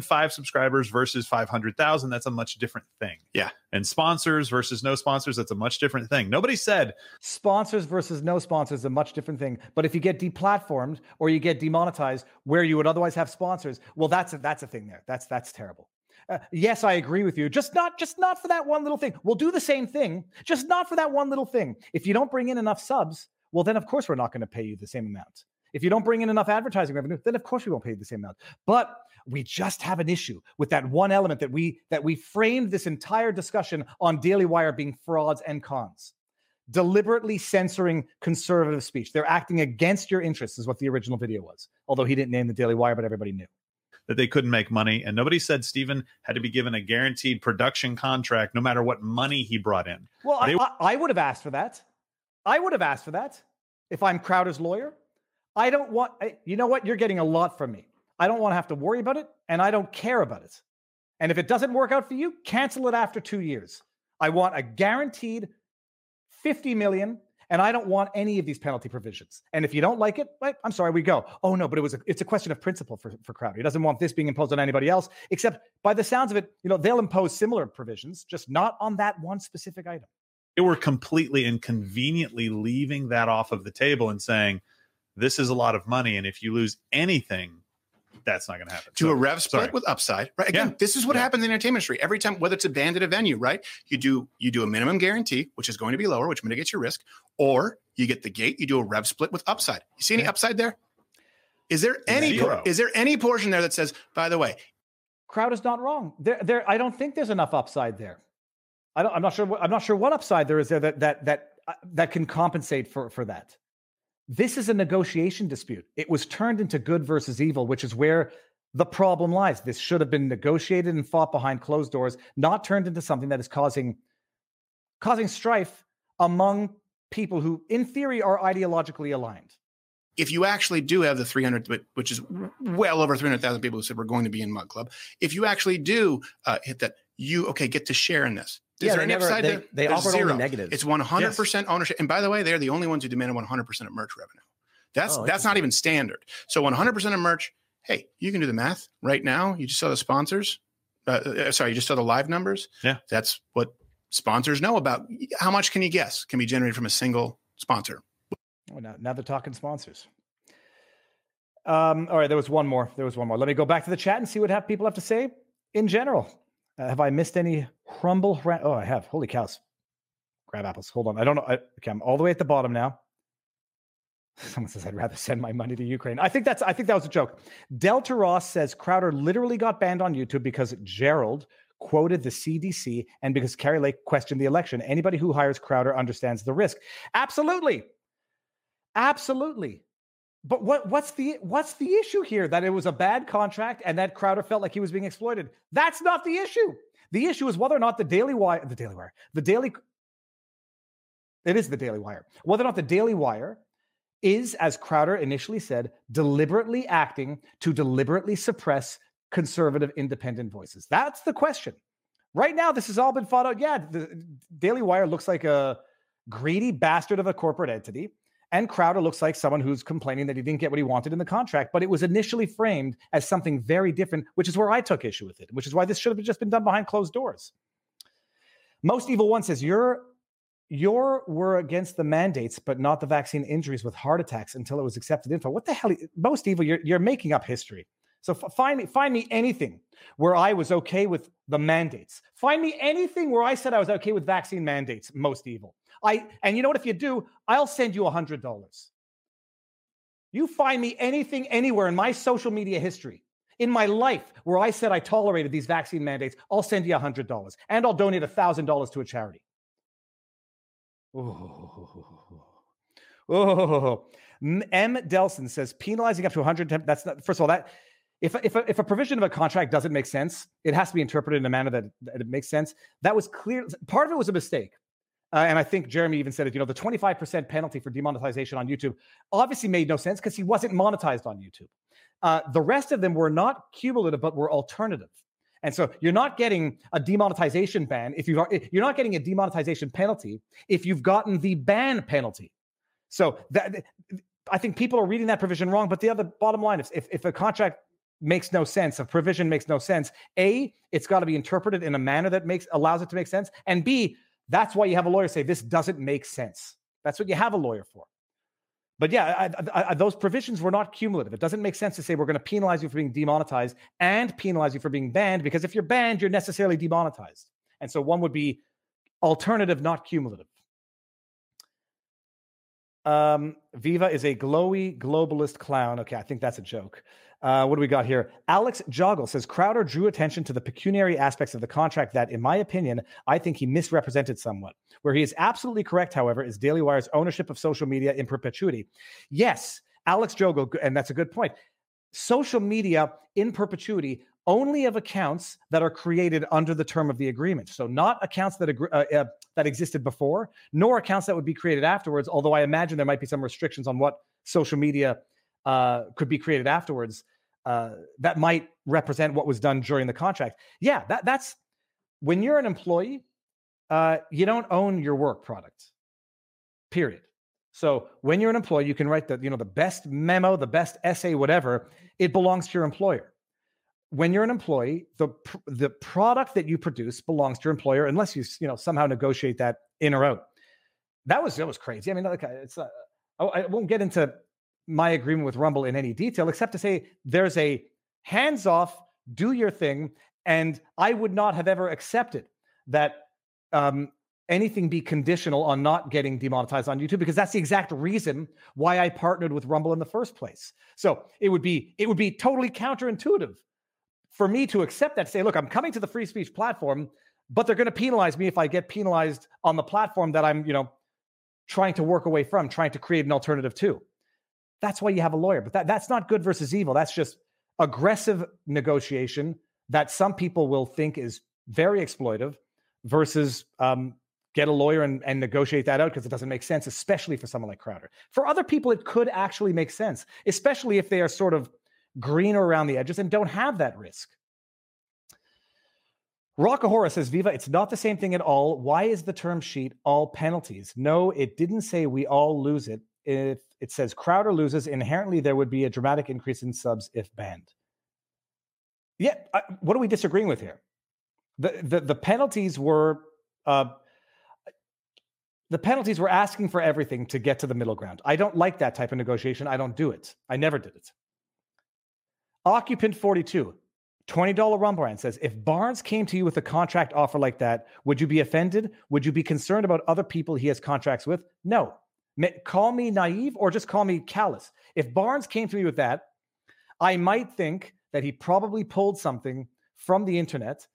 five subscribers versus 500,000, that's a much different thing. Yeah. And sponsors versus no sponsors, that's a much different thing. Nobody said sponsors versus no sponsors is a much different thing. But if you get deplatformed or you get demonetized where you would otherwise have sponsors, well, that's a, that's a thing there. That's that's terrible. Uh, yes, I agree with you. Just not, just not for that one little thing. We'll do the same thing, just not for that one little thing. If you don't bring in enough subs, well, then of course we're not going to pay you the same amount. If you don't bring in enough advertising revenue, then of course we won't pay you the same amount. But we just have an issue with that one element that we that we framed this entire discussion on Daily Wire being frauds and cons. Deliberately censoring conservative speech. They're acting against your interests, is what the original video was. Although he didn't name the Daily Wire, but everybody knew that they couldn't make money. And nobody said Steven had to be given a guaranteed production contract no matter what money he brought in. Well, they- I, I would have asked for that. I would have asked for that if I'm Crowder's lawyer. I don't want, I, you know what? You're getting a lot from me. I don't want to have to worry about it, and I don't care about it. And if it doesn't work out for you, cancel it after two years. I want a guaranteed 50 million and I don't want any of these penalty provisions. And if you don't like it, right, I'm sorry, we go. Oh no, but it was a, it's a question of principle for, for Crowder. He doesn't want this being imposed on anybody else, except by the sounds of it, you know, they'll impose similar provisions, just not on that one specific item. They were completely and conveniently leaving that off of the table and saying, this is a lot of money. And if you lose anything, that's not going to happen. To so, a rev split sorry. with upside, right? Again, yeah. this is what yeah. happens in the entertainment industry. Every time, whether it's a band at a venue, right? You do you do a minimum guarantee, which is going to be lower, which mitigates your risk, or you get the gate. You do a rev split with upside. You see any yeah. upside there? Is there any Zero. is there any portion there that says, by the way, crowd is not wrong. There, there. I don't think there's enough upside there. I don't, I'm not sure. I'm not sure what upside there is there that that that uh, that can compensate for for that. This is a negotiation dispute. It was turned into good versus evil, which is where the problem lies. This should have been negotiated and fought behind closed doors, not turned into something that is causing causing strife among people who, in theory, are ideologically aligned. If you actually do have the 300, which is well over 300,000 people who said we're going to be in Mug Club, if you actually do uh, hit that, you okay get to share in this. Is yeah, there they an never, upside they, to they offered zero. only negatives. It's 100% ownership. And by the way, they're the only ones who demanded 100% of merch revenue. That's Oh, that's not even standard. So 100% of merch. Hey, you can do the math right now. You just saw the sponsors. Uh, uh, sorry, you just saw the live numbers. Yeah. that's what sponsors know about. How much can you guess can be generated from a single sponsor? Oh, now, now they're talking sponsors. Um, all right, there was one more. There was one more. Let me go back to the chat and see what have people have to say in general. Uh, have I missed any crumble? Ra- oh, I have. Holy cows! Grab apples. Hold on. I don't know. I, okay, I'm all the way at the bottom now. Someone says I'd rather send my money to Ukraine. I think that's. I think that was a joke. Delta Ross says Crowder literally got banned on YouTube because Gerald quoted the CDC and because Kari Lake questioned the election. Anybody who hires Crowder understands the risk. Absolutely, absolutely. But what what's the what's the issue here? That it was a bad contract and that Crowder felt like he was being exploited. That's not the issue. The issue is whether or not the Daily Wire, the Daily Wire, the Daily. It is the Daily Wire. Whether or not the Daily Wire is, as Crowder initially said, deliberately acting to deliberately suppress conservative independent voices. That's the question. Right now, this has all been fought out. Yeah, the Daily Wire looks like a greedy bastard of a corporate entity. And Crowder looks like someone who's complaining that he didn't get what he wanted in the contract, but it was initially framed as something very different, which is where I took issue with it, which is why this should have just been done behind closed doors. Most Evil One says, You're you're were against the mandates, but not the vaccine injuries with heart attacks until it was accepted info. What the hell? Most evil, you're, you're making up history. So f- find me find me anything where I was okay with the mandates. Find me anything where I said I was okay with vaccine mandates. Most evil. I and you know what? If you do, I'll send you a hundred dollars. You find me anything anywhere in my social media history, in my life, where I said I tolerated these vaccine mandates, I'll send you a hundred dollars, and I'll donate a thousand dollars to a charity. Oh, oh. M. Delson says penalizing up to 110. That's not, first of all, that if, if, a, if a provision of a contract doesn't make sense, it has to be interpreted in a manner that, that it makes sense. That was clear. Part of it was a mistake. Uh, and I think Jeremy even said it, you know, the 25% penalty for demonetization on YouTube obviously made no sense because he wasn't monetized on YouTube. Uh, the rest of them were not cumulative, but were alternative. And so you're not getting a demonetization ban if you've you're not getting a demonetization penalty if you've gotten the ban penalty. So that I think people are reading that provision wrong. But the other bottom line is if, if a contract makes no sense, a provision makes no sense, A, it's got to be interpreted in a manner that makes allows it to make sense. And B, that's why you have a lawyer say this doesn't make sense. That's what you have a lawyer for. But yeah, I, I, those provisions were not cumulative. It doesn't make sense to say we're going to penalize you for being demonetized and penalize you for being banned because if you're banned, you're necessarily demonetized. And so one would be alternative, not cumulative. Um, Viva is a glowy globalist clown. Okay, I think that's a joke. Uh, what do we got here? Alex Joggle says Crowder drew attention to the pecuniary aspects of the contract that, in my opinion, I think he misrepresented somewhat. Where he is absolutely correct, however, is Daily Wire's ownership of social media in perpetuity. Yes, Alex Joggle, and that's a good point. Social media in perpetuity only of accounts that are created under the term of the agreement. So not accounts that agree, uh, uh, that existed before, nor accounts that would be created afterwards. Although I imagine there might be some restrictions on what social media uh, could be created afterwards uh, that might represent what was done during the contract. Yeah, that, that's when you're an employee, uh, you don't own your work product. Period. So when you're an employee, you can write the you know the best memo, the best essay, whatever. It belongs to your employer. When you're an employee, the the product that you produce belongs to your employer, unless you you know somehow negotiate that in or out. That was that was crazy. I mean, like it's uh, I won't get into my agreement with Rumble in any detail, except to say there's a hands off, do your thing. And I would not have ever accepted that um, anything be conditional on not getting demonetized on YouTube because that's the exact reason why I partnered with Rumble in the first place. So it would be it would be totally counterintuitive for me to accept that. Say, look, I'm coming to the free speech platform, but they're going to penalize me if I get penalized on the platform that I'm, you know, trying to work away from, trying to create an alternative to. That's why you have a lawyer. But that, that's not good versus evil. That's just aggressive negotiation that some people will think is very exploitive versus um, get a lawyer and, and negotiate that out because it doesn't make sense, especially for someone like Crowder. For other people, it could actually make sense, especially if they are sort of greener around the edges and don't have that risk. Rockahora says, Viva, it's not the same thing at all. Why is the term sheet all penalties? No, it didn't say we all lose it. If it says Crowder loses, inherently there would be a dramatic increase in subs if banned. Yeah, I, what are we disagreeing with here? The the, the penalties were uh, the penalties were asking for everything to get to the middle ground. I don't like that type of negotiation. I don't do it. I never did it. Occupant 42, $20 Rumble rant says, if Barnes came to you with a contract offer like that, would you be offended? Would you be concerned about other people he has contracts with? No. Call me naive or just call me callous. If Barnes came to me with that, I might think that he probably pulled something from the internet,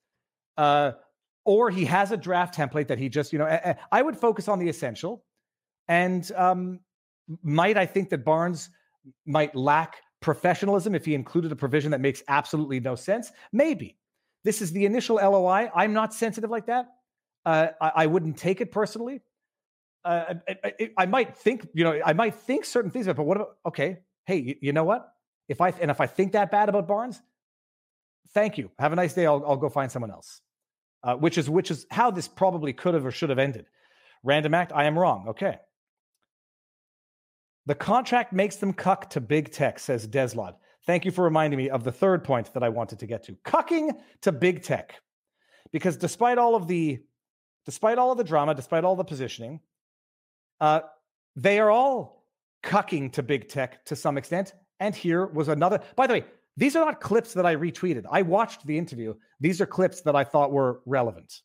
uh, or he has a draft template that he just, you know, I, I would focus on the essential. And um, might I think that Barnes might lack professionalism if he included a provision that makes absolutely no sense? Maybe. This is the initial LOI. I'm not sensitive like that. Uh, I, I, wouldn't take it personally. Uh, I, I, I, might think, you know, I might think certain things, but what about, okay, hey, you, you, know what? If I, and if I think that bad about Barnes, thank you. Have a nice day. I'll, I'll go find someone else. Uh, which is, which is how this probably could have or should have ended. Random act, I am wrong. Okay. The contract makes them cuck to big tech, says Deslod. Thank you for reminding me of the third point that I wanted to get to. Cucking to big tech. Because despite all of the despite all of the drama, despite all the positioning, uh, they are all cucking to big tech to some extent. And here was another. By the way, these are not clips that I retweeted. I watched the interview. These are clips that I thought were relevant.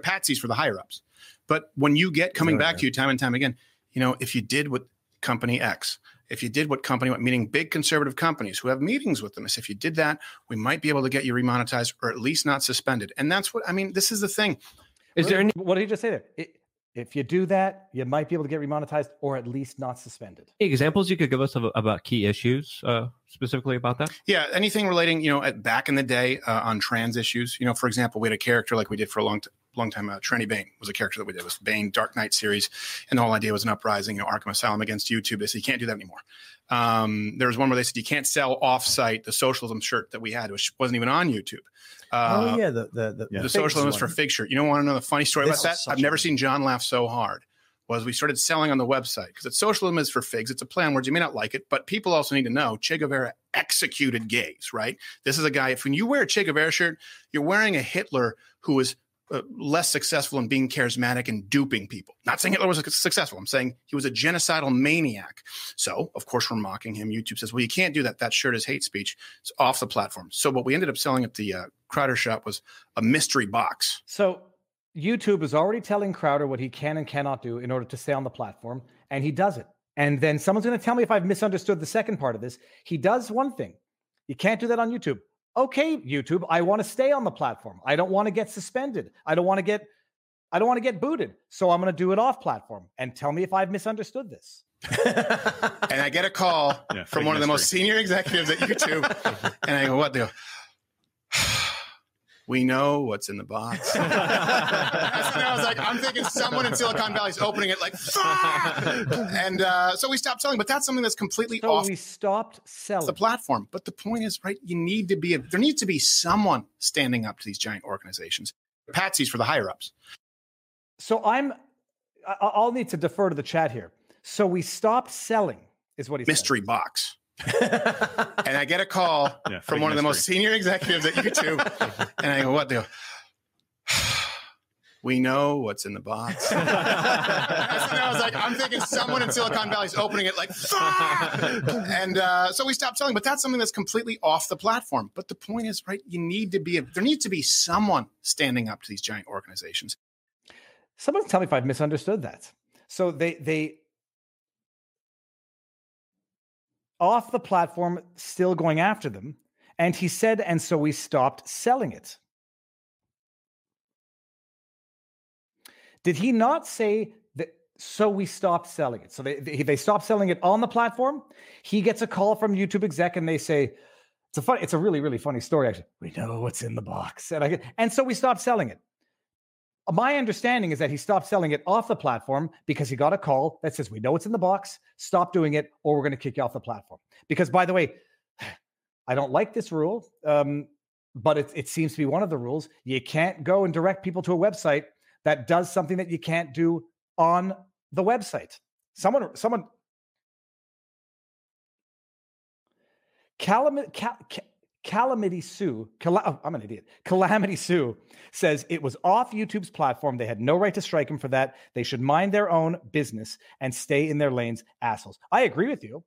Patsies for the higher ups. But when you get coming back to you time and time again, you know, if you did what company X, if you did what company, meaning big conservative companies who have meetings with them, if you did that, we might be able to get you remonetized or at least not suspended. And that's what I mean. This is the thing. Is there any? What did you just say there? It, if you do that, you might be able to get remonetized or at least not suspended. Examples you could give us of, about key issues uh, specifically about that? Yeah, anything relating, you know, at, back in the day uh, on trans issues. You know, for example, we had a character like we did for a long, time long time, uh, Trenny Bain was a character that we did. It was Bane Dark Knight series, and the whole idea was an uprising, you know, Arkham Asylum against YouTube. They said you can't do that anymore. Um, there was one where they said you can't sell off-site the socialism shirt that we had, which wasn't even on YouTube. Uh, oh yeah, the the the, yeah. the socialism was for fig shirt. You don't want to know the funny story this about that? I've never seen John laugh so hard. Was we started selling on the website because it's socialism is for figs. It's a plan on words. You may not like it, but people also need to know Che Guevara executed gays. Right? This is a guy. If when you wear a Che Guevara shirt, you're wearing a Hitler who was uh, less successful in being charismatic and duping people. Not saying Hitler was successful. I'm saying he was a genocidal maniac. So, of course, we're mocking him. YouTube says, well, you can't do that. That shirt is hate speech. It's off the platform. So, what we ended up selling at the uh, Crowder shop was a mystery box. So, YouTube is already telling Crowder what he can and cannot do in order to stay on the platform, and he does it. And then someone's going to tell me if I've misunderstood the second part of this. He does one thing. You can't do that on YouTube okay, YouTube, I want to stay on the platform. I don't want to get suspended. I don't want to get I don't want to get booted. So I'm going to do it off platform and tell me if I've misunderstood this. and I get a call yeah, from one mystery. of the most senior executives at YouTube. and I go, what? They go, we know what's in the box. I was like, I'm thinking someone in Silicon Valley is opening it like, and uh, so we stopped selling. But that's something that's completely so off. We stopped selling the platform. But the point is, right? You need to be a, there needs to be someone standing up to these giant organizations. Patsies for the higher ups. So I'm, I'll need to defer to the chat here. So we stopped selling, is what he mystery said. box. and I get a call yeah, from one of the most senior executives at YouTube, and I go, "What?" do? "We know what's in the box." and I was like, "I'm thinking someone in Silicon Valley is opening it like," and uh, so we stopped selling. But that's something that's completely off the platform. But the point is, right? You need to be a, there needs to be someone standing up to these giant organizations. Someone tell me if I've misunderstood that. So they they off the platform, still going after them. And he said, and so we stopped selling it. Did he not say that? so we stopped selling it. So they, they stopped selling it on the platform. He gets a call from YouTube exec and they say, it's a fun, it's a really, really funny story, actually. We know what's in the box. And I get, and so we stopped selling it. My understanding is that he stopped selling it off the platform because he got a call that says, We know it's in the box, stop doing it, or we're going to kick you off the platform. Because, by the way, I don't like this rule, um, but it, it seems to be one of the rules. You can't go and direct people to a website that does something that you can't do on the website. Someone, someone, Calamity, Cal, Calamity Sue, Cal- oh, I'm an idiot. Calamity Sue says it was off YouTube's platform. They had no right to strike him for that. They should mind their own business and stay in their lanes, assholes. I agree with you.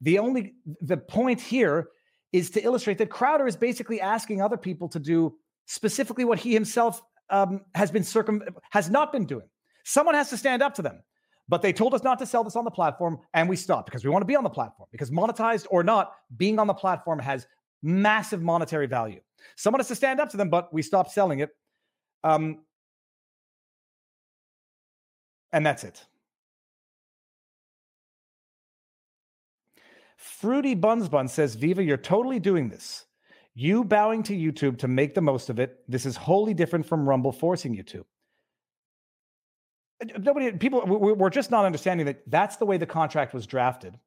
The only the point here is to illustrate that Crowder is basically asking other people to do specifically what he himself um, has been circum has not been doing. Someone has to stand up to them. But they told us not to sell this on the platform, and we stopped because we want to be on the platform. Because monetized or not, being on the platform has massive monetary value. Someone has to stand up to them, but we stopped selling it. Um, and that's it. Fruity Buns Bun says, Viva, you're totally doing this. You bowing to YouTube to make the most of it. This is wholly different from Rumble forcing you to. Nobody, people, we're just not understanding that that's the way the contract was drafted.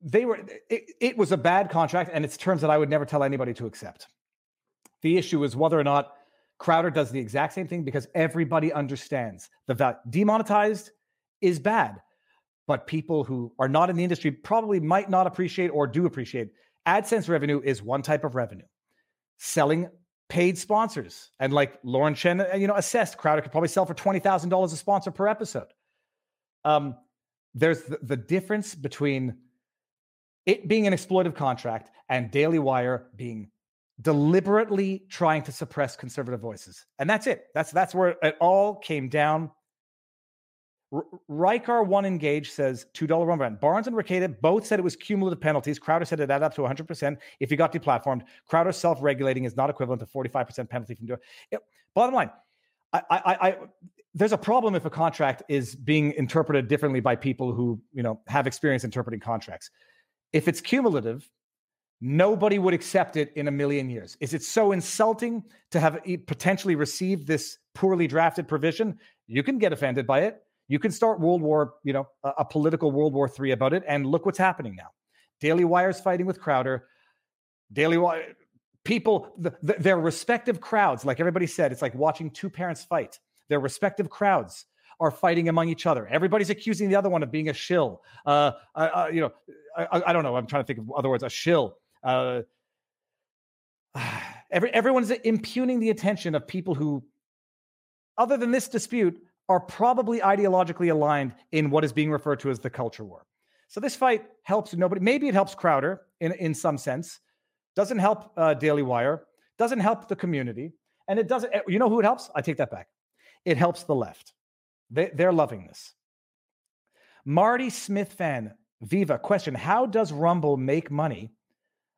They were, it, it was a bad contract, and it's terms that I would never tell anybody to accept. The issue is whether or not Crowder does the exact same thing because everybody understands the value. Demonetized is bad, but people who are not in the industry probably might not appreciate or do appreciate. AdSense revenue is one type of revenue. Selling paid sponsors. And like Lauren Chen, uh, you know, assessed Crowder could probably sell for $20,000 a sponsor per episode. Um, there's the, the difference between it being an exploitive contract and Daily Wire being deliberately trying to suppress conservative voices. And that's it. That's that's where it all came down Riker One Engage says $2 run rent. Barnes and Mercator both said it was cumulative penalties. Crowder said it added up to 100% if he got deplatformed. Crowder self regulating is not equivalent to 45% penalty from doing it. Bottom line, I, I, I, there's a problem if a contract is being interpreted differently by people who you know have experience interpreting contracts. If it's cumulative, nobody would accept it in a million years. Is it so insulting to have potentially received this poorly drafted provision? You can get offended by it you can start World War, you know, a, a political World War III about it, and look what's happening now. Daily Wire's fighting with Crowder. Daily Wire, people, the, the, their respective crowds, like everybody said, it's like watching two parents fight. Their respective crowds are fighting among each other. Everybody's accusing the other one of being a shill. Uh, uh, uh you know, I, I, don't know. I'm trying to think of other words. A shill. Uh, every, everyone's impugning the attention of people who, other than this dispute, are probably ideologically aligned in what is being referred to as the culture war. So this fight helps nobody. Maybe it helps Crowder in, in some sense. Doesn't help uh, Daily Wire. Doesn't help the community. And it doesn't. Eh, you know who it helps? I take that back. It helps the left. They, they're loving this. Marty Smith fan, Viva question: How does Rumble make money?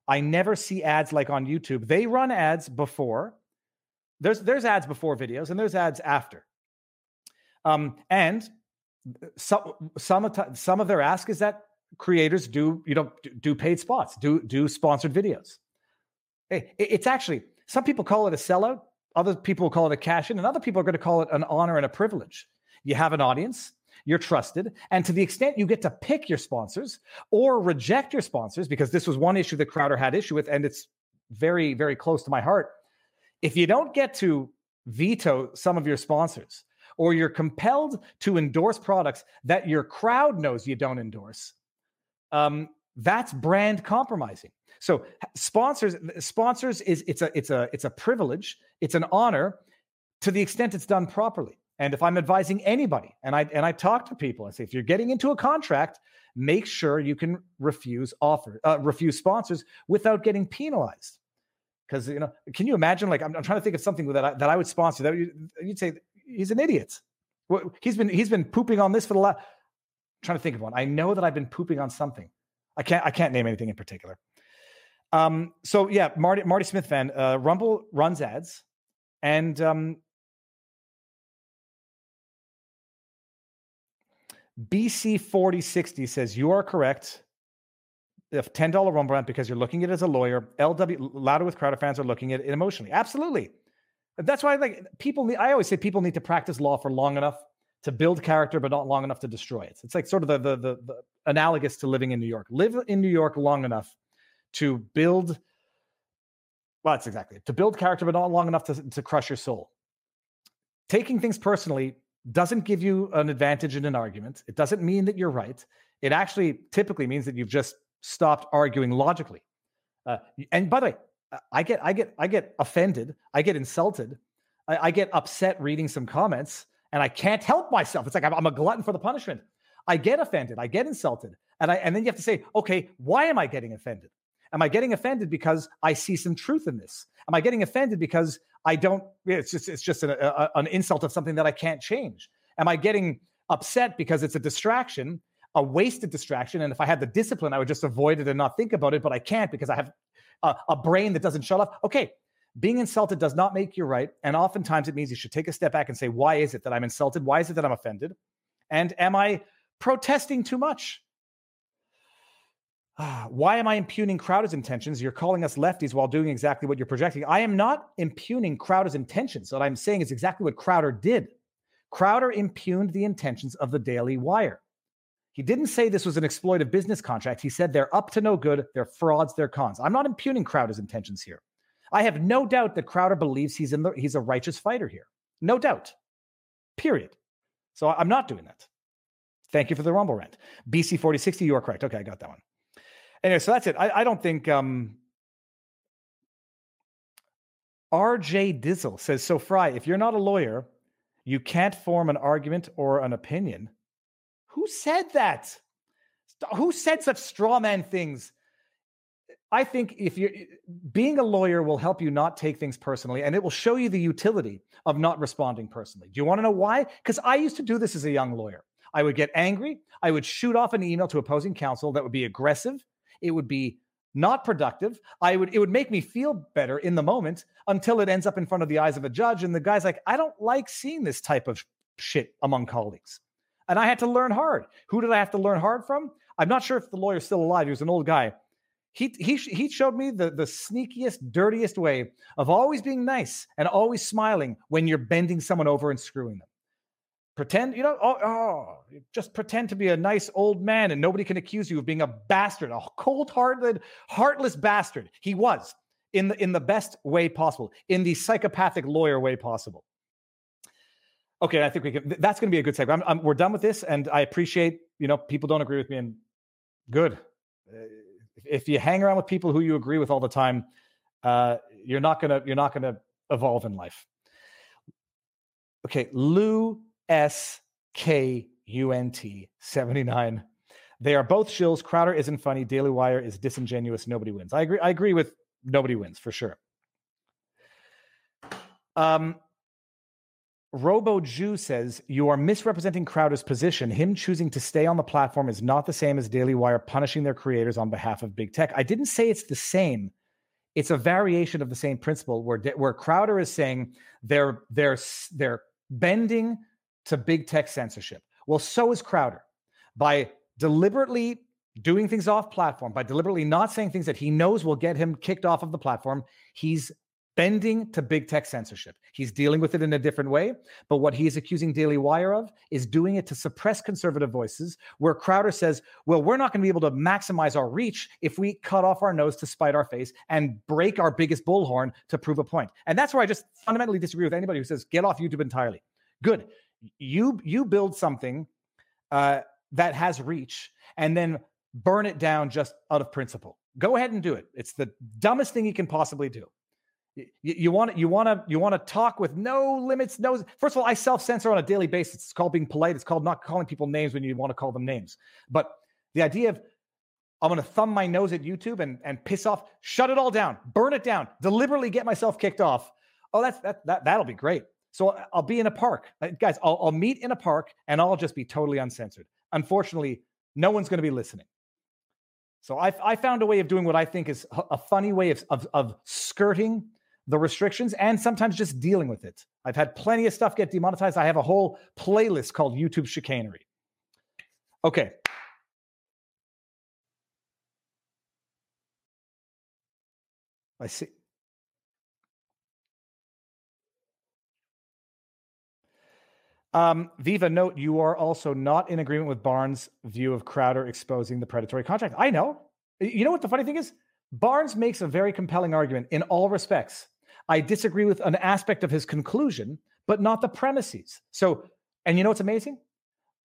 I never see ads like on YouTube. They run ads before. There's there's ads before videos and there's ads after. Um, and some some of some of their ask is that creators do you know do paid spots, do do sponsored videos. Hey, it's actually some people call it a sellout, other people call it a cash in, and other people are going to call it an honor and a privilege. You have an audience, you're trusted, and to the extent you get to pick your sponsors or reject your sponsors, because this was one issue that Crowder had issue with, and it's very very close to my heart. If you don't get to veto some of your sponsors, or you're compelled to endorse products that your crowd knows you don't endorse, um, that's brand compromising. So sponsors, sponsors is it's a it's a it's a privilege, it's an honor to the extent it's done properly. And if I'm advising anybody, and I and I talk to people, I say if you're getting into a contract, make sure you can refuse offer uh, refuse sponsors without getting penalized. Because you know, can you imagine? Like I'm, I'm, trying to think of something that I, that I would sponsor. That you'd say he's an idiot. He's been he's been pooping on this for the last. Trying to think of one. I know that I've been pooping on something. I can't I can't name anything in particular. Um. So yeah, Marty Marty Smith fan. Uh, Rumble runs ads, and um, BC4060 says you are correct. If $10 rumble rant because you're looking at it as a lawyer, LW Louder with Crowder fans are looking at it emotionally. Absolutely. That's why like people need I always say people need to practice law for long enough to build character, but not long enough to destroy it. It's like sort of the, the the, the analogous to living in New York. Live in New York long enough to build well, that's exactly it. To build character, but not long enough to, to crush your soul. Taking things personally doesn't give you an advantage in an argument. It doesn't mean that you're right. It actually typically means that you've just stopped arguing logically. Uh, and by the way, I get, I get, I get offended. I get insulted. I, I, get upset reading some comments, and I can't help myself. It's like I'm, I'm a glutton for the punishment. I get offended. I get insulted, and I, and then you have to say, okay, why am I getting offended? Am I getting offended because I see some truth in this? Am I getting offended because I don't? It's just it's just an, a, an insult of something that I can't change. Am I getting upset because it's a distraction, a wasted distraction? And if I had the discipline, I would just avoid it and not think about it. But I can't because I have a, a brain that doesn't shut off. Okay, being insulted does not make you right, and oftentimes it means you should take a step back and say, why is it that I'm insulted? Why is it that I'm offended? And am I protesting too much? why am I impugning Crowder's intentions? You're calling us lefties while doing exactly what you're projecting. I am not impugning Crowder's intentions. What I'm saying is exactly what Crowder did. Crowder impugned the intentions of the Daily Wire. He didn't say this was an exploitive business contract. He said they're up to no good, they're frauds, they're cons. I'm not impugning Crowder's intentions here. I have no doubt that Crowder believes he's in the he's a righteous fighter here. No doubt. Period. So I'm not doing that. Thank you for the Rumble rant. BC 4060, you are correct. Okay, I got that one. Anyway, so that's it. I, I don't think um, RJ Dizzle says so. Fry, if you're not a lawyer, you can't form an argument or an opinion. Who said that? Who said such straw man things? I think if you're being a lawyer will help you not take things personally and it will show you the utility of not responding personally. Do you want to know why? Because I used to do this as a young lawyer. I would get angry. I would shoot off an email to opposing counsel that would be aggressive it would be not productive. I would it would make me feel better in the moment until it ends up in front of the eyes of a judge and the guy's like, "I don't like seeing this type of shit among colleagues." And I had to learn hard. Who did I have to learn hard from? I'm not sure if the lawyer's still alive. He was an old guy. He he he showed me the the sneakiest, dirtiest way of always being nice and always smiling when you're bending someone over and screwing them pretend you know oh, oh, just pretend to be a nice old man and nobody can accuse you of being a bastard a cold-hearted heartless bastard. He was in the in the best way possible in the psychopathic lawyer way possible. Okay i think we can that's going to be a good segment I'm, I'm, we're done with this and i appreciate you know people don't agree with me and good. Uh, if you hang around with people who you agree with all the time uh, you're not gonna you're not gonna evolve in life. Okay lou S K U N T 79. They are both shills. Crowder isn't funny. Daily Wire is disingenuous. Nobody wins. I agree. I agree with nobody wins for sure. Um, Robo Jew says you are misrepresenting Crowder's position. Him choosing to stay on the platform is not the same as Daily Wire punishing their creators on behalf of big tech. I didn't say it's the same. It's a variation of the same principle where where Crowder is saying they're they're they're bending to big tech censorship. Well, so is Crowder. By deliberately doing things off platform, by deliberately not saying things that he knows will get him kicked off of the platform, he's bending to big tech censorship. He's dealing with it in a different way. But what he is accusing Daily Wire of is doing it to suppress conservative voices, where Crowder says, well, we're not going to be able to maximize our reach if we cut off our nose to spite our face and break our biggest bullhorn to prove a point. And that's where I just fundamentally disagree with anybody who says, get off YouTube entirely. Good you you build something uh, that has reach and then burn it down just out of principle. Go ahead and do it. It's the dumbest thing you can possibly do. You, you want you want to you want to talk with no limits. No, first of all, I self censor on a daily basis. It's called being polite. It's called not calling people names when you want to call them names. But the idea of I'm going to thumb my nose at YouTube and and piss off, shut it all down, burn it down, deliberately get myself kicked off. Oh, that's that that that'll be great. So I'll be in a park, uh, guys. I'll, I'll meet in a park and I'll just be totally uncensored. Unfortunately, no one's going to be listening. So I, I found a way of doing what I think is a funny way of, of, of skirting the restrictions and sometimes just dealing with it. I've had plenty of stuff get demonetized. I have a whole playlist called YouTube chicanery. Okay. I see. Um, Viva, note you are also not in agreement with Barnes' view of Crowder exposing the predatory contract. I know. You know what the funny thing is? Barnes makes a very compelling argument in all respects. I disagree with an aspect of his conclusion, but not the premises. So, and you know what's amazing?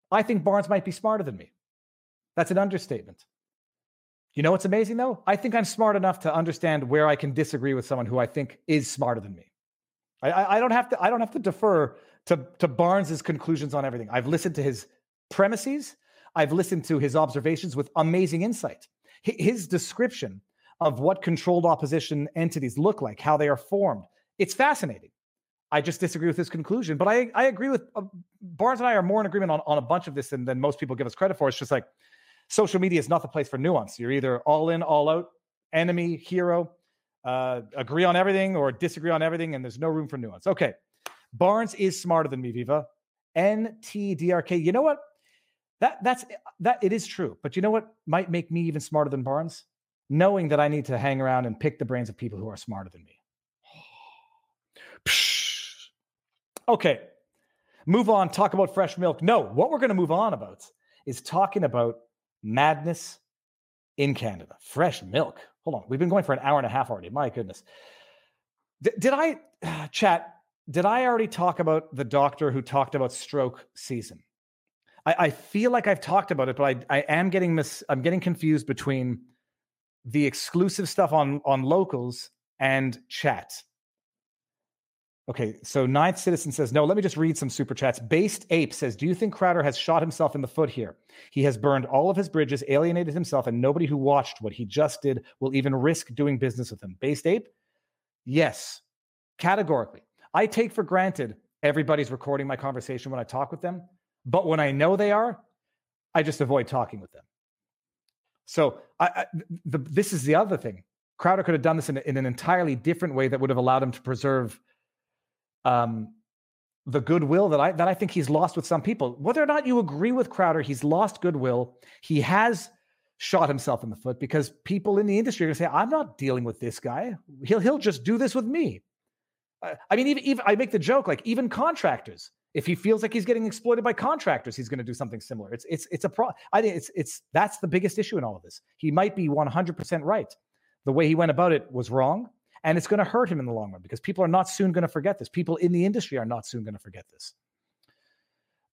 I think Barnes might be smarter than me. That's an understatement. You know what's amazing though? I think I'm smart enough to understand where I can disagree with someone who I think is smarter than me. I, I, don't have to. I don't have to defer to to Barnes's conclusions on everything. I've listened to his premises. I've listened to his observations with amazing insight. His description of what controlled opposition entities look like, how they are formed, it's fascinating. I just disagree with his conclusion, but I I agree with uh, Barnes and I are more in agreement on on a bunch of this than than most people give us credit for. It's just like social media is not the place for nuance. You're either all in, all out, enemy, hero, uh, agree on everything or disagree on everything, and there's no room for nuance. Okay. Barnes is smarter than me, Viva. NTDRK. You know what? That that's eh, that it is true. But you know what might make me even smarter than Barnes? Knowing that I need to hang around and pick the brains of people who are smarter than me. okay. Move on. Talk about fresh milk. No, what we're going to move on about is talking about madness in Canada. Fresh milk. Hold on. We've been going for an hour and a half already. My goodness. D- did I chat? Did I already talk about the doctor who talked about stroke season? I, I feel like I've talked about it, but I, I am getting mis- I'm getting confused between the exclusive stuff on on locals and chat. Okay, so Ninth Citizen says, no, let me just read some super chats. Based Ape says, Do you think Crowder has shot himself in the foot here? He has burned all of his bridges, alienated himself, and nobody who watched what he just did will even risk doing business with him. Based Ape? Yes, categorically. I take for granted everybody's recording my conversation when I talk with them, but when I know they are, I just avoid talking with them. So I, I, the, this is the other thing. Crowder could have done this in, in an entirely different way that would have allowed him to preserve um, the goodwill that I that I think he's lost with some people. Whether or not you agree with Crowder, he's lost goodwill. He has shot himself in the foot because people in the industry are going to say, "I'm not dealing with this guy. He'll he'll just do this with me." I mean, even even I make the joke like even contractors. If he feels like he's getting exploited by contractors, he's going to do something similar. It's it's it's a pro. I think it's it's that's the biggest issue in all of this. He might be 100 percent right. The way he went about it was wrong. And it's going to hurt him in the long run because people are not soon going to forget this. People in the industry are not soon going to forget this.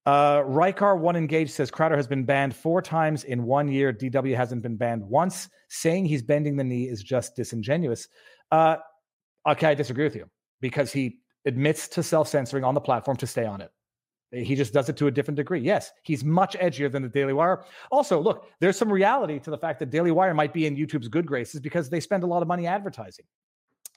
Uh, One Engage says Crowder has been banned four times in one year. DW hasn't been banned once. Saying he's bending the knee is just disingenuous. Uh, okay, I disagree with you because he admits to self censoring on the platform to stay on it. Eh, he just does it to a different degree. Yes, he's much edgier than the Daily Wire. Also, look, there's some reality to the fact that Daily Wire might be in YouTube's good graces because they spend a lot of money advertising.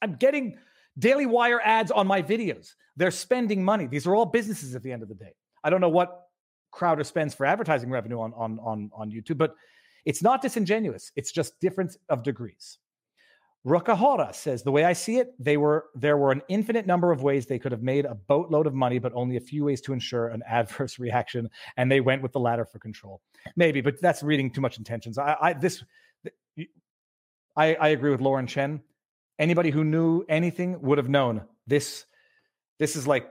I'm getting Daily Wire ads on my videos. They're spending money. These are all businesses at the end of the day. I don't know what Crowder spends for advertising revenue on on on, on YouTube, but it's not disingenuous. It's just difference of degrees. Rukahara says the way I see it, they were there were an infinite number of ways they could have made a boatload of money, but only a few ways to ensure an adverse reaction, and they went with the latter for control. Maybe, but that's reading too much intentions. I, I this I, I agree with Lauren Chen anybody who knew anything would have known this. This is like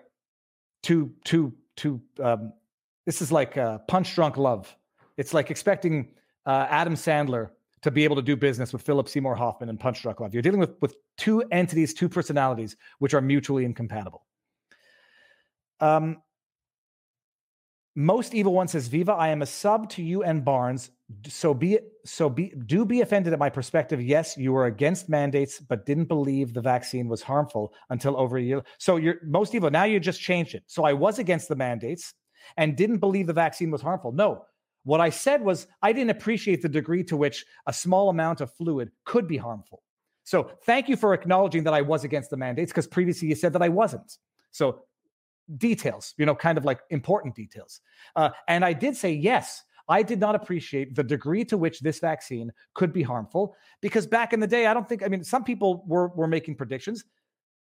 too too too. Um, this is like uh, punch drunk love. It's like expecting uh, Adam Sandler to be able to do business with Philip Seymour Hoffman and punch drunk love. You're dealing with with two entities, two personalities, which are mutually incompatible. Um, most evil one says, Viva, I am a sub to you and Barnes. So be so be do be offended at my perspective. Yes, you were against mandates, but didn't believe the vaccine was harmful until over a year. So you're most evil. Now you just changed it. So I was against the mandates and didn't believe the vaccine was harmful. No. What I said was I didn't appreciate the degree to which a small amount of fluid could be harmful. So thank you for acknowledging that I was against the mandates because previously you said that I wasn't. So details, you know, kind of like important details. Uh, and I did say, yes, I did not appreciate the degree to which this vaccine could be harmful because back in the day, I don't think, I mean, some people were, were making predictions.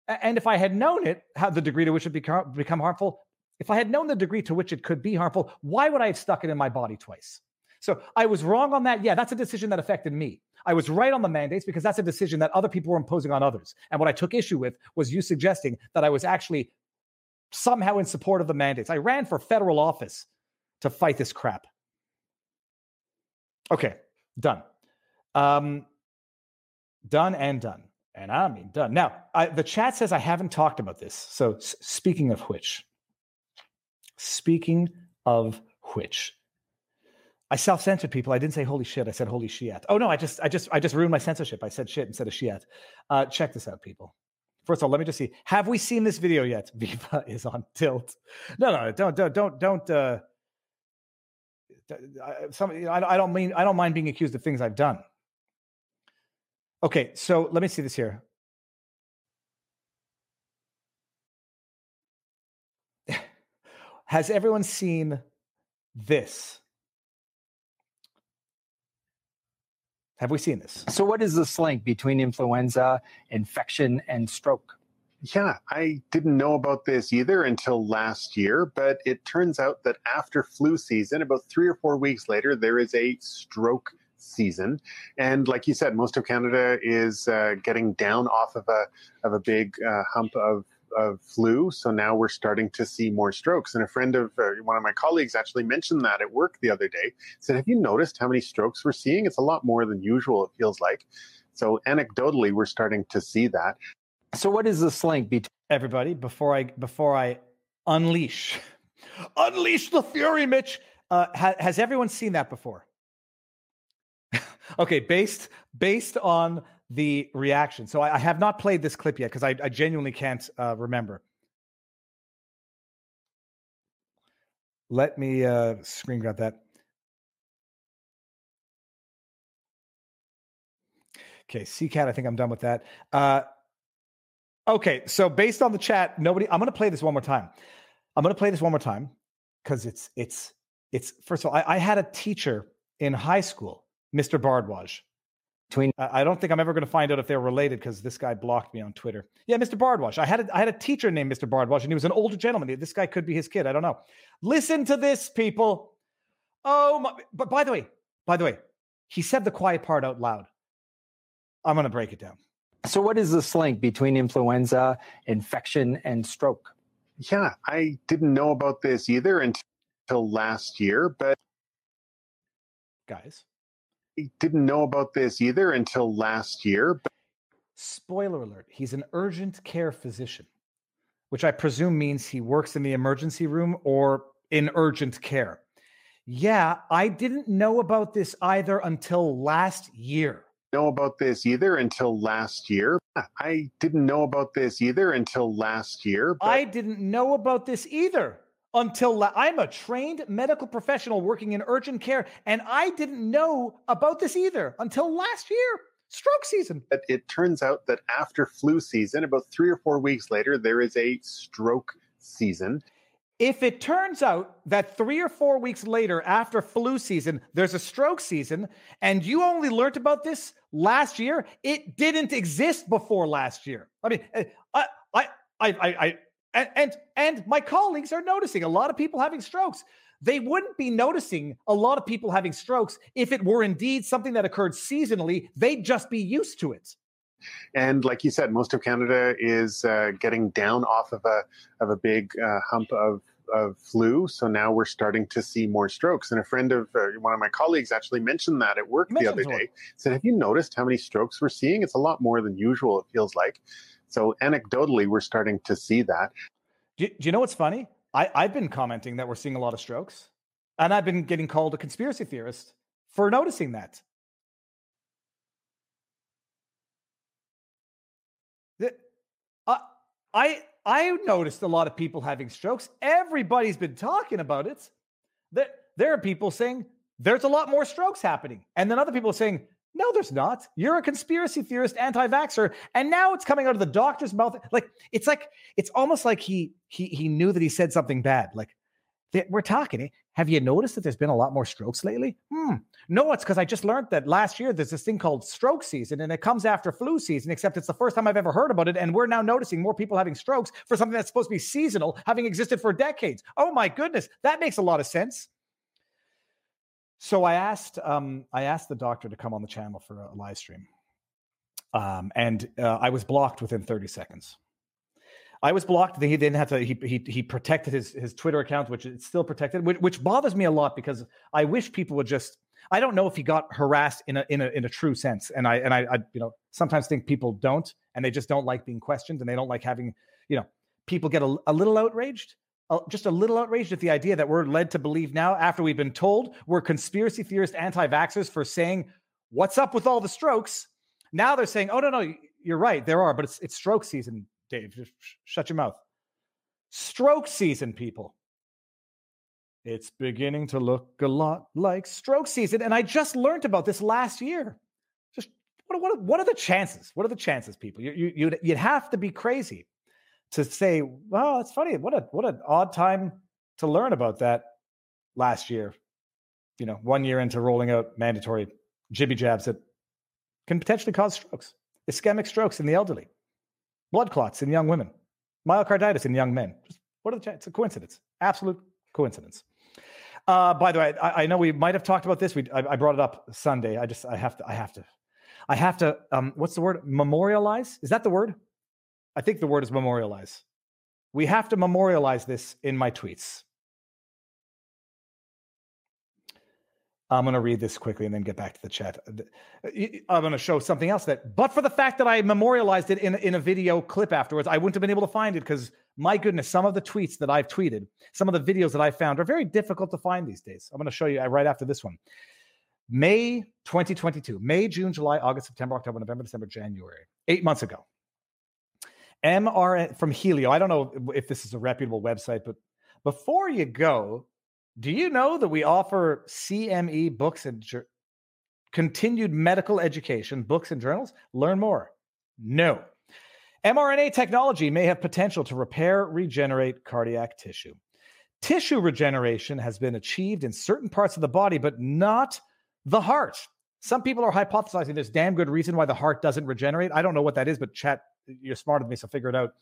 And if I had known it, how the degree to which it become, become harmful, if I had known the degree to which it could be harmful, why would I have stuck it in my body twice? So I was wrong on that. Yeah, that's a decision that affected me. I was right on the mandates because that's a decision that other people were imposing on others. And what I took issue with was you suggesting that I was actually somehow in support of the mandates. I ran for federal office to fight this crap. Okay, done. Um, done and done. And I mean done. Now, I, the chat says I haven't talked about this. So, s- speaking of which, speaking of which, I self-censored people. I didn't say holy shit. I said holy shit. Oh no, I just, I just, I just ruined my censorship. I said shit instead of shit. Uh, check this out, people. First of all, let me just see. Have we seen this video yet? Viva is on tilt. No, no, don't, don't, don't, don't. Uh, some, I, I don't mean, I don't mind being accused of things I've done. Okay, so let me see this here. Has everyone seen this? Have we seen this? So, what is this link between influenza, infection, and stroke? Yeah, I didn't know about this either until last year, but it turns out that after flu season, about three or four weeks later, there is a stroke season. And like you said, most of Canada is uh, getting down off of a of a big uh, hump of of flu. So now we're starting to see more strokes. And a friend of uh, one of my colleagues actually mentioned that at work the other day. Said, "Have you noticed how many strokes we're seeing? It's a lot more than usual. It feels like." So anecdotally, we're starting to see that. So, what is this link between everybody? Before I before I unleash, unleash the fury, Mitch. Uh, ha- has everyone seen that before? okay, based based on the reaction. So I, I have not played this clip yet because I, I, genuinely can't uh, remember. Let me uh, screen grab that. Okay, CCAT, I think I'm done with that. Uh, okay, so based on the chat, nobody. I'm going to play this one more time. I'm going to play this one more time because it's it's it's. First of all, I, I had a teacher in high school, Mr. Bardwaj. Between, I don't think I'm ever going to find out if they're related because this guy blocked me on Twitter. Yeah, Mr. Bardwash. I had a, I had a teacher named Mr. Bardwash, and he was an older gentleman. This guy could be his kid. I don't know. Listen to this, people. Oh, my, but by the way, by the way, he said the quiet part out loud. I'm going to break it down. So, what is this link between influenza, infection, and stroke? Yeah, I didn't know about this either until last year, but guys, I didn't know about this either until last year. But... Spoiler alert: He's an urgent care physician, which I presume means he works in the emergency room or in urgent care. Yeah, I didn't know about this either until last year know about this either until last year. I didn't know about this either until last year. But... I didn't know about this either until la- I'm a trained medical professional working in urgent care, and I didn't know about this either until last year. Stroke season. But it turns out that after flu season, about three or four weeks later, there is a stroke season. If it turns out that three or four weeks later, after flu season, there's a stroke season, and you only learned about this last year, it didn't exist before last year. I mean, eh, I, I, I, I, and, and and my colleagues are noticing a lot of people having strokes. They wouldn't be noticing a lot of people having strokes if it were indeed something that occurred seasonally. They'd just be used to it. And like you said, most of Canada is uh, getting down off of a of a big uh, hump of of flu. So now we're starting to see more strokes. And a friend of uh, one of my colleagues actually mentioned that at work the other day. Said, "Have you noticed how many strokes we're seeing? It's a lot more than usual. It feels like." So anecdotally, we're starting to see that. Do, do you know what's funny? I, I've been commenting that we're seeing a lot of strokes, and I've been getting called a conspiracy theorist for noticing that. I I noticed a lot of people having strokes. Everybody's been talking about it. There are people saying there's a lot more strokes happening. And then other people are saying, no, there's not. You're a conspiracy theorist, anti-vaxxer, and now it's coming out of the doctor's mouth. Like it's like it's almost like he he he knew that he said something bad. Like we're talking. Eh? Have you noticed that there's been a lot more strokes lately? Hmm. No, it's because I just learned that last year there's this thing called stroke season, and it comes after flu season. Except it's the first time I've ever heard about it, and we're now noticing more people having strokes for something that's supposed to be seasonal, having existed for decades. Oh my goodness, that makes a lot of sense. So I asked um, I asked the doctor to come on the channel for a live stream, um, and uh, I was blocked within 30 seconds. I was blocked. He didn't have to. He he, he protected his his Twitter account, which is still protected, which, which bothers me a lot because I wish people would just. I don't know if he got harassed in a in a in a true sense, and I and I, I you know sometimes think people don't, and they just don't like being questioned, and they don't like having you know people get a, a little outraged just a little outraged at the idea that we're led to believe now, after we've been told we're conspiracy theorist anti vaxxers for saying, What's up with all the strokes? Now they're saying, Oh, no, no, you're right. There are, but it's, it's stroke season, Dave. Just shut your mouth. Stroke season, people. It's beginning to look a lot like stroke season. And I just learned about this last year. Just what, what, what are the chances? What are the chances, people? You, you, you'd, you'd have to be crazy to say, well, it's funny. What a what an odd time to learn about that last year. You know, one year into rolling out mandatory jibby jabs that can potentially cause strokes, ischemic strokes in the elderly, blood clots in young women, myocarditis in young men. Just what are the chances? It's a coincidence. Absolute coincidence. Uh, by the way, I, I, know we might have talked about this. We I, I, brought it up Sunday. I just I have to I have to I have to um, what's the word? Memorialize? Is that the word? I think the word is memorialize. We have to memorialize this in my tweets. I'm going to read this quickly and then get back to the chat. I'm going to show something else that, but for the fact that I memorialized it in, in a video clip afterwards, I wouldn't have been able to find it because, my goodness, some of the tweets that I've tweeted, some of the videos that I found are very difficult to find these days. I'm going to show you uh, right after this one. May 2022, May, June, July, August, September, October, November, December, January, eight months ago. MRN from Healio. I don't know if this is a reputable website, but before you go, do you know that we offer CME books and ju- continued medical education, books and journals? Learn more. No. mRNA technology may have potential to repair, regenerate cardiac tissue. Tissue regeneration has been achieved in certain parts of the body, but not the heart. Some people are hypothesizing there's damn good reason why the heart doesn't regenerate. I don't know what that is, but chat you're smarter than me, so figure it out.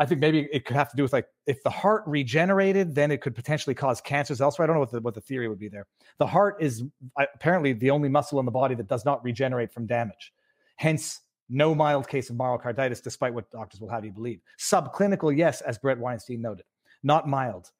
I think maybe it could have to do with like if the heart regenerated, then it could potentially cause cancers elsewhere. I don't know what the, what the theory would be there. The heart is uh, apparently the only muscle in the body that does not regenerate from damage. Hence, no mild case of myocarditis, despite what doctors will have you believe. Subclinical, yes, as Bret Weinstein noted, not mild.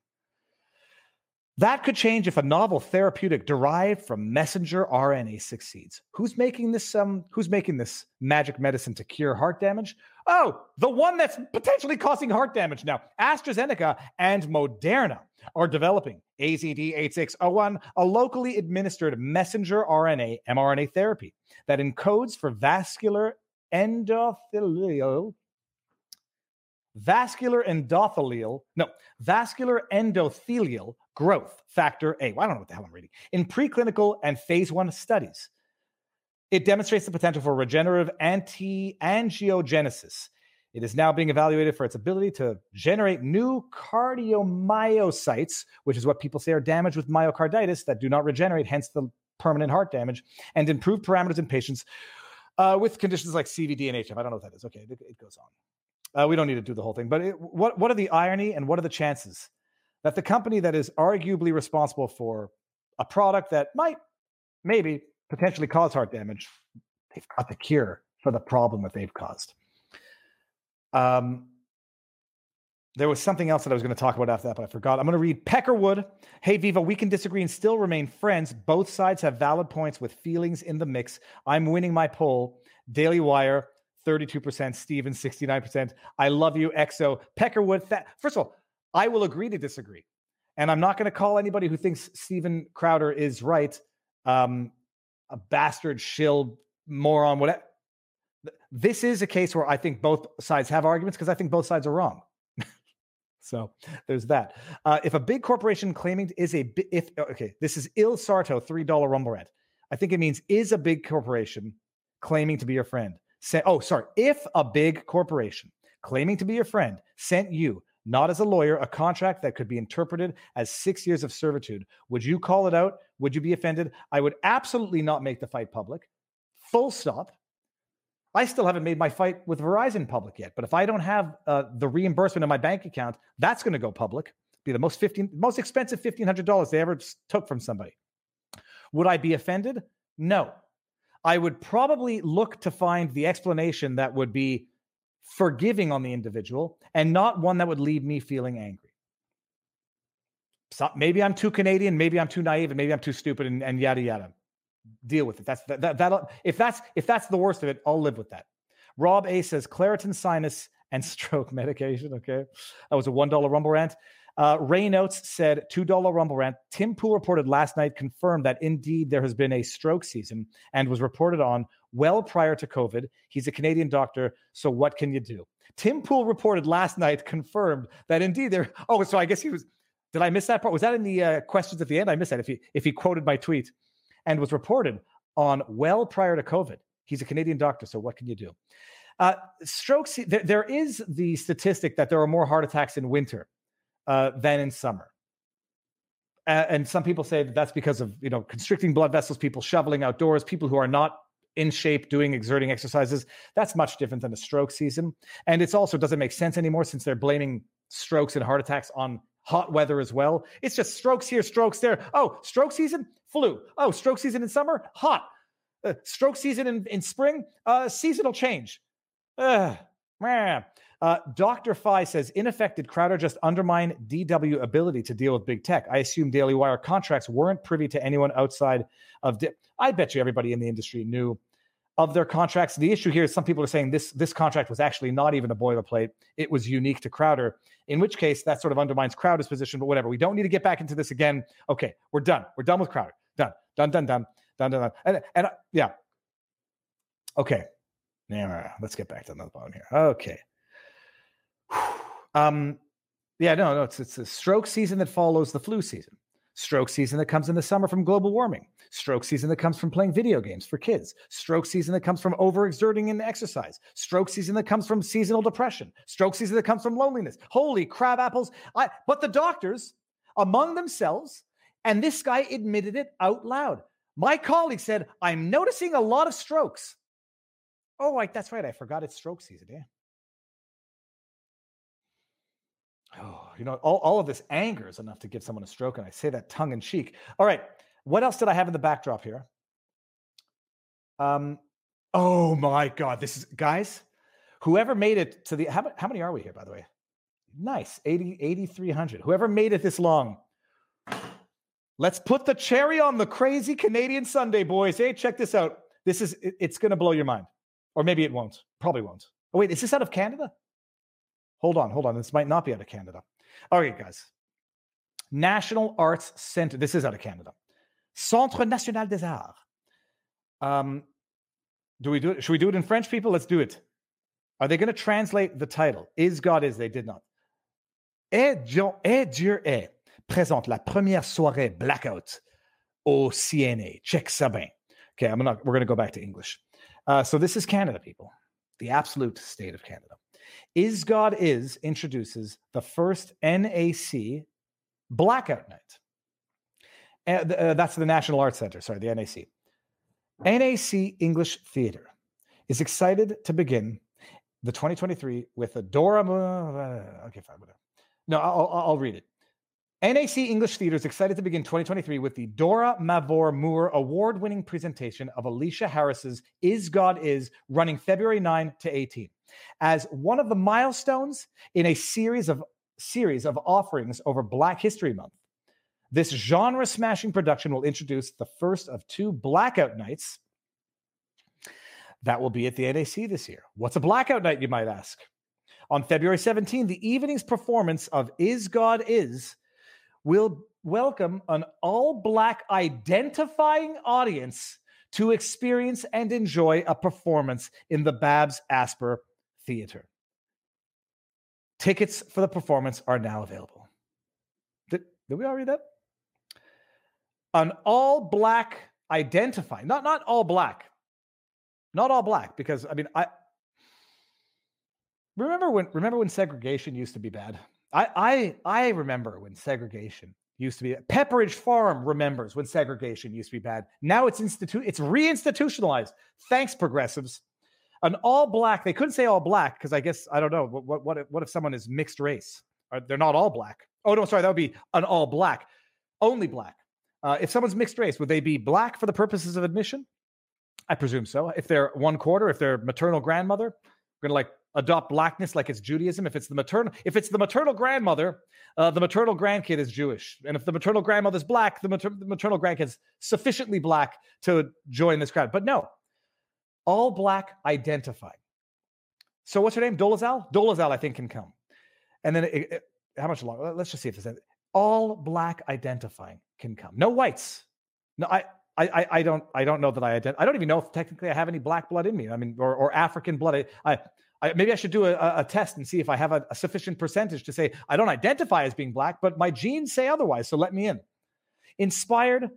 That could change if a novel therapeutic derived from messenger RNA succeeds. Who's making this um who's making this magic medicine to cure heart damage? Oh, the one that's potentially causing heart damage now. AstraZeneca and Moderna are developing AZD8601, a locally administered messenger RNA mRNA therapy that encodes for vascular endothelial vascular endothelial, no, vascular endothelial growth factor A. Well, I don't know what the hell I'm reading. In preclinical and phase one studies, it demonstrates the potential for regenerative anti angiogenesis. It is now being evaluated for its ability to generate new cardiomyocytes, which is what people say are damaged with myocarditis that do not regenerate, hence the permanent heart damage, and improve parameters in patients uh, with conditions like CVD and HF. I don't know what that is. Okay, it, it goes on. Uh, we don't need to do the whole thing, but it, what what are the irony and what are the chances that the company that is arguably responsible for a product that might maybe potentially cause heart damage, they've got the cure for the problem that they've caused. Um, there was something else that I was going to talk about after that, but I forgot. I'm going to read Peckerwood. Hey, Viva, we can disagree and still remain friends. Both sides have valid points with feelings in the mix. I'm winning my poll. Daily Wire, 32%. Steven, 69%. I love you, EXO. Peckerwood, th- first of all, I will agree to disagree. And I'm not going to call anybody who thinks Steven Crowder is right um, a bastard, shill, moron, whatever. This is a case where I think both sides have arguments because I think both sides are wrong. so there's that. Uh, if a big corporation claiming is a if okay, this is Il Sarto three dollar rumble rant. I think it means is a big corporation claiming to be your friend. Say, oh, sorry. If a big corporation claiming to be your friend sent you not as a lawyer, a contract that could be interpreted as six years of servitude. Would you call it out? Would you be offended? I would absolutely not make the fight public. Full stop. I still haven't made my fight with Verizon public yet, but if I don't have uh, the reimbursement in my bank account, that's going to go public. Be the most fifteen, most expensive fifteen hundred dollars they ever took from somebody. Would I be offended? No. I would probably look to find the explanation that would be forgiving on the individual and not one that would leave me feeling angry. So maybe I'm too Canadian, maybe I'm too naive, and maybe I'm too stupid, and, and yada yada. Deal with it. That's that, that that'll if that's if that's the worst of it, I'll live with that. Rob A says Claritin sinus and stroke medication. Okay, that was a one dollar rumble rant. Uh, Ray Notes said $2 Rumble Rant. Tim Pool reported last night confirmed that indeed there has been a stroke season and was reported on well prior to COVID. He's a Canadian doctor, so what can you do? Tim Pool reported last night confirmed that indeed there. Oh, so I guess he was. Did I miss that part? Was that in the uh, questions at the end? I missed that. If he if he quoted my tweet, and was reported on well prior to COVID. He's a Canadian doctor, so what can you do? Uh, strokes. There, there is the statistic that there are more heart attacks in winter uh, than in summer. And some people say that that's because of you know constricting blood vessels, people shoveling outdoors, people who are not in shape doing exerting exercises. That's much different than a stroke season, and it's also doesn't make sense anymore since they're blaming strokes and heart attacks on hot weather as well. It's just strokes here, strokes there. Oh, stroke season, flu. Oh, stroke season in summer, hot. Uh, stroke season in, in spring, uh, seasonal change. Man. Uh, Dr. Fi says, ineffective Crowder just undermined DW ability to deal with big tech. I assume Daily Wire contracts weren't privy to anyone outside of. Di- I bet you everybody in the industry knew of their contracts. The issue here is some people are saying this this contract was actually not even a boilerplate. It was unique to Crowder. In which case, that sort of undermines Crowder's position. But whatever, we don't need to get back into this again. Okay, we're done. We're done with Crowder. Done. Done. Done. Done. Done. Done. done. And and uh, yeah. Okay. Yeah. Let's get back to another bottom here. Okay. Um, yeah, no, no, it's it's the stroke season that follows the flu season. Stroke season that comes in the summer from global warming. Stroke season that comes from playing video games for kids. Stroke season that comes from overexerting in exercise. Stroke season that comes from seasonal depression. Stroke season that comes from loneliness. Holy crab apples. I, but the doctors among themselves, and this guy admitted it out loud. My colleague said, I'm noticing a lot of strokes. Oh, like that's right. I forgot it's stroke season. Yeah. Oh, you know, all, all of this anger is enough to give someone a stroke. And I say that tongue in cheek. All right. What else did I have in the backdrop here? Um, oh my God. This is, guys, whoever made it to the, how, how many are we here, by the way? Nice. 80, 8,300. Whoever made it this long. Let's put the cherry on the crazy Canadian Sunday, boys. Hey, check this out. This is, it, it's going to blow your mind. Or maybe it won't. Probably won't. Oh, wait, is this out of Canada? Hold on, hold on. This might not be out of Canada. All right, guys. National Arts Center. This is out of Canada. Centre National des Arts. Um, do we do it? Should we do it in French, people? Let's do it. Are they going to translate the title? Is God is? They did not. Et Dieu, et Dieu est présente la première soirée blackout au CNA. Check ça bien. Okay, I'm gonna. We're gonna go back to English. Uh, so this is Canada, people. The absolute state of Canada. Is God Is introduces the first NAC Blackout Night. Uh, uh, that's the National Arts Center, sorry, the NAC. NAC English Theater is excited to begin the 2023 with a Dora. Uh, okay, fine, whatever. No, I'll, I'll read it. NAC English Theater is excited to begin 2023 with the Dora Mavor Moore award winning presentation of Aleshea Harris's Is God Is, running February 9 to 18 as one of the milestones in a series of series of offerings over Black History Month. This genre smashing production will introduce the first of two blackout nights that will be at the NAC this year. What's a blackout night, you might ask? On February 17, the evening's performance of Is God Is will welcome an all black identifying audience to experience and enjoy a performance in the Babs Asper Theater. Tickets for the performance are now available. Did, did we all read that? An all black identify, not not all black, not all black, because I mean I remember when remember when segregation used to be bad. I I I remember when segregation used to be Pepperidge Farm remembers when segregation used to be bad. Now it's institute it's reinstitutionalized. Thanks progressives an all black. They couldn't say all black because I guess I don't know what what what if, what if someone is mixed race? they're not all black. Oh no, sorry, that would be an all black, only black. Uh, if someone's mixed race, would they be black for the purposes of admission? I presume so. If they're one quarter, if they're maternal grandmother, we're gonna like adopt blackness like it's Judaism. If it's the maternal, if it's the maternal grandmother, uh, the maternal grandkid is Jewish, and if the maternal grandmother is black, the, mater- the maternal grandkid's sufficiently black to join this crowd. But no, all black identify. So what's her name? Dolezal. Dolezal, I think, can come. And then it, it, how much longer? Let's just see if this all black identifying can come. No whites. No, I, I, I don't, I don't know that I identify. I don't even know if technically I have any black blood in me. I mean, or, or African blood. I, I, I maybe I should do a, a, test and see if I have a, a sufficient percentage to say I don't identify as being black, but my genes say otherwise. So let me in. Inspired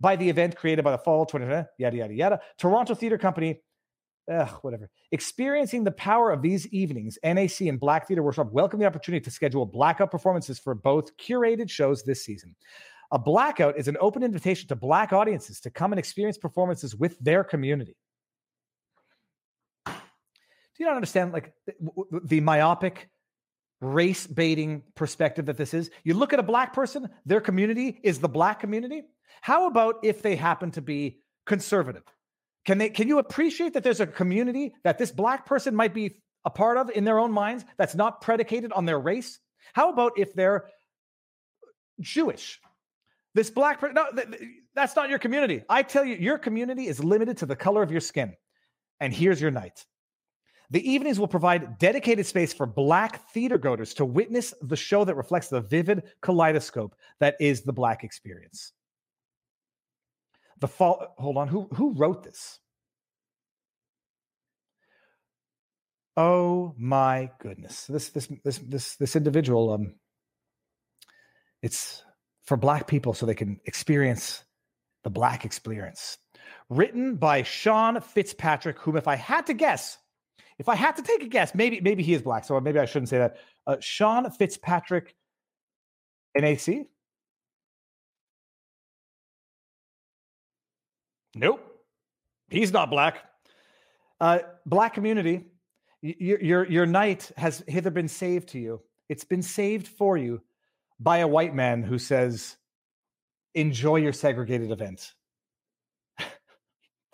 by the event created by the fall 20, eh, yada yada yada. Toronto Theatre Company Ugh, whatever. Experiencing the power of these evenings, NAC and Black Theater Workshop welcome the opportunity to schedule blackout performances for both curated shows this season. A blackout is an open invitation to Black audiences to come and experience performances with their community. Do you not understand, like the, the myopic, race baiting perspective that this is? You look at a Black person, their community is the Black community. How about if they happen to be conservative? Can they can you appreciate that there's a community that this black person might be a part of in their own minds that's not predicated on their race? How about if they're Jewish? This black person, no, that's not your community. I tell you, your community is limited to the color of your skin. And here's your night. The evenings will provide dedicated space for Black theater goers to witness the show that reflects the vivid kaleidoscope that is the Black experience. The fall. Hold on. Who who wrote this? Oh my goodness. This this this this this individual. Um. It's for black people so they can experience the black experience. Written by Sean Fitzpatrick, whom, if I had to guess, if I had to take a guess, maybe maybe he is black, so maybe I shouldn't say that. Uh, Sean Fitzpatrick, NAC. Nope. He's not black. Uh, black community, your, your, your night has hither been saved to you. It's been saved for you by a white man who says, enjoy your segregated event.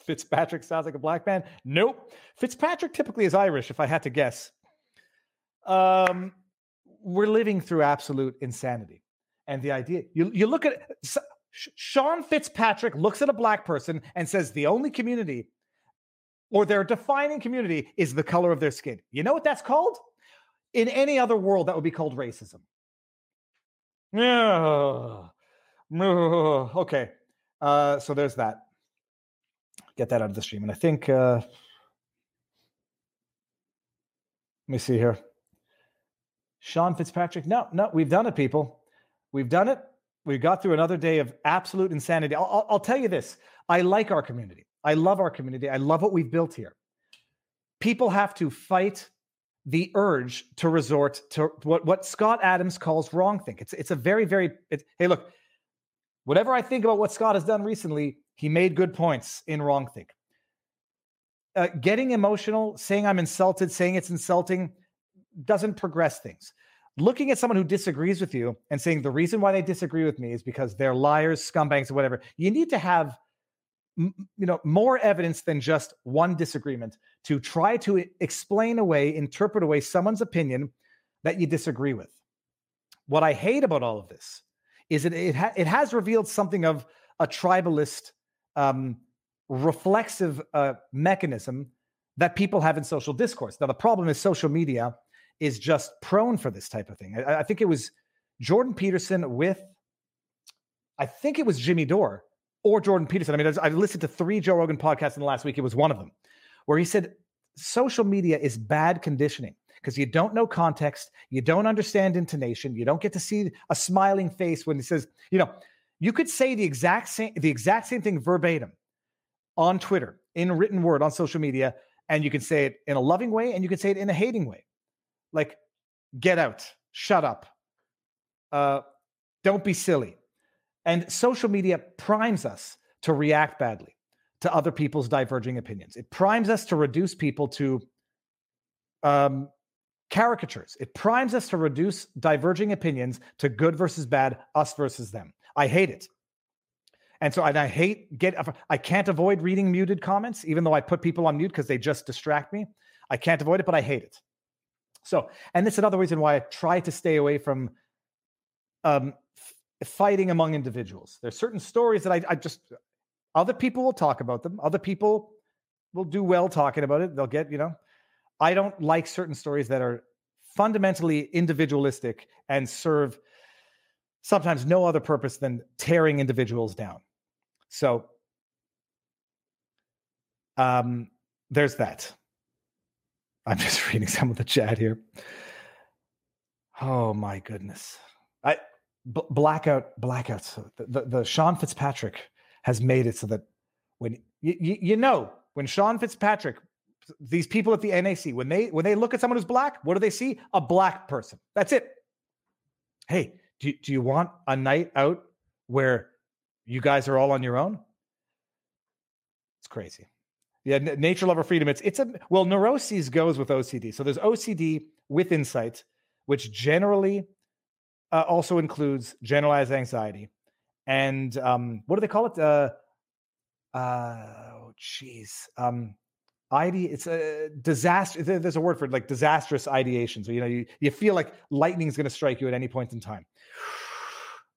Fitzpatrick sounds like a black man. Nope. Fitzpatrick typically is Irish, if I had to guess. Um, we're living through absolute insanity. And the idea, you, you look at Sean Fitzpatrick looks at a black person and says the only community or their defining community is the color of their skin. You know what that's called? In any other world, that would be called racism. Yeah. Okay. Uh, so there's that. Get that out of the stream. And I think, uh, let me see here. Sean Fitzpatrick. No, no, we've done it, people. We've done it we got through another day of absolute insanity. I'll, I'll, I'll, tell you this I like our community. I love our community. I love what we've built here. People have to fight the urge to resort to what, what Scott Adams calls wrong think. It's, it's a very, very, it's, hey, look, whatever I think about what Scott has done recently, he made good points in wrong think. Uh, getting emotional, saying I'm insulted, saying it's insulting doesn't progress things looking at someone who disagrees with you and saying the reason why they disagree with me is because they're liars, scumbags, or whatever. You need to have you know more evidence than just one disagreement to try to explain away, interpret away someone's opinion that you disagree with. What I hate about all of this is that it ha- it has revealed something of a tribalist um, reflexive uh, mechanism that people have in social discourse. Now the problem is social media is just prone for this type of thing. I, I think it was Jordan Peterson with, I think it was Jimmy Dore or Jordan Peterson. I mean, I listened to three Joe Rogan podcasts in the last week. It was one of them where he said social media is bad conditioning because you don't know context, you don't understand intonation, you don't get to see a smiling face when he says, you know, you could say the exact same the exact same thing verbatim on Twitter, in written word, on social media, and you can say it in a loving way and you can say it in a hating way like get out, shut up, uh, don't be silly. And social media primes us to react badly to other people's diverging opinions. It primes us to reduce people to um, caricatures. It primes us to reduce diverging opinions to good versus bad, us versus them. I hate it. And so and I hate get I can't avoid reading muted comments, even though I put people on mute because they just distract me. I can't avoid it, but I hate it. So, and this is another reason why I try to stay away from um, f- fighting among individuals. There's certain stories that I, I just other people will talk about them. Other people will do well talking about it. They'll get, you know, I don't like certain stories that are fundamentally individualistic and serve sometimes no other purpose than tearing individuals down. So um, there's that. I'm just reading some of the chat here. Oh my goodness. I b- blackout blackouts. The, the, the Sean Fitzpatrick has made it so that when you, you, you know when Sean Fitzpatrick these people at the NAC when they when they look at someone who's black, what do they see? A black person. That's it. Hey, do, do you want a night out where you guys are all on your own? It's crazy. Yeah, n- nature, lover freedom. It's it's a well, neuroses goes with OCD. So there's OCD with insight, which generally uh, also includes generalized anxiety, and um, what do they call it? Uh, uh, oh, jeez. Um, it's a disaster there's a word for it like disastrous ideation so you know you, you feel like lightning's going to strike you at any point in time.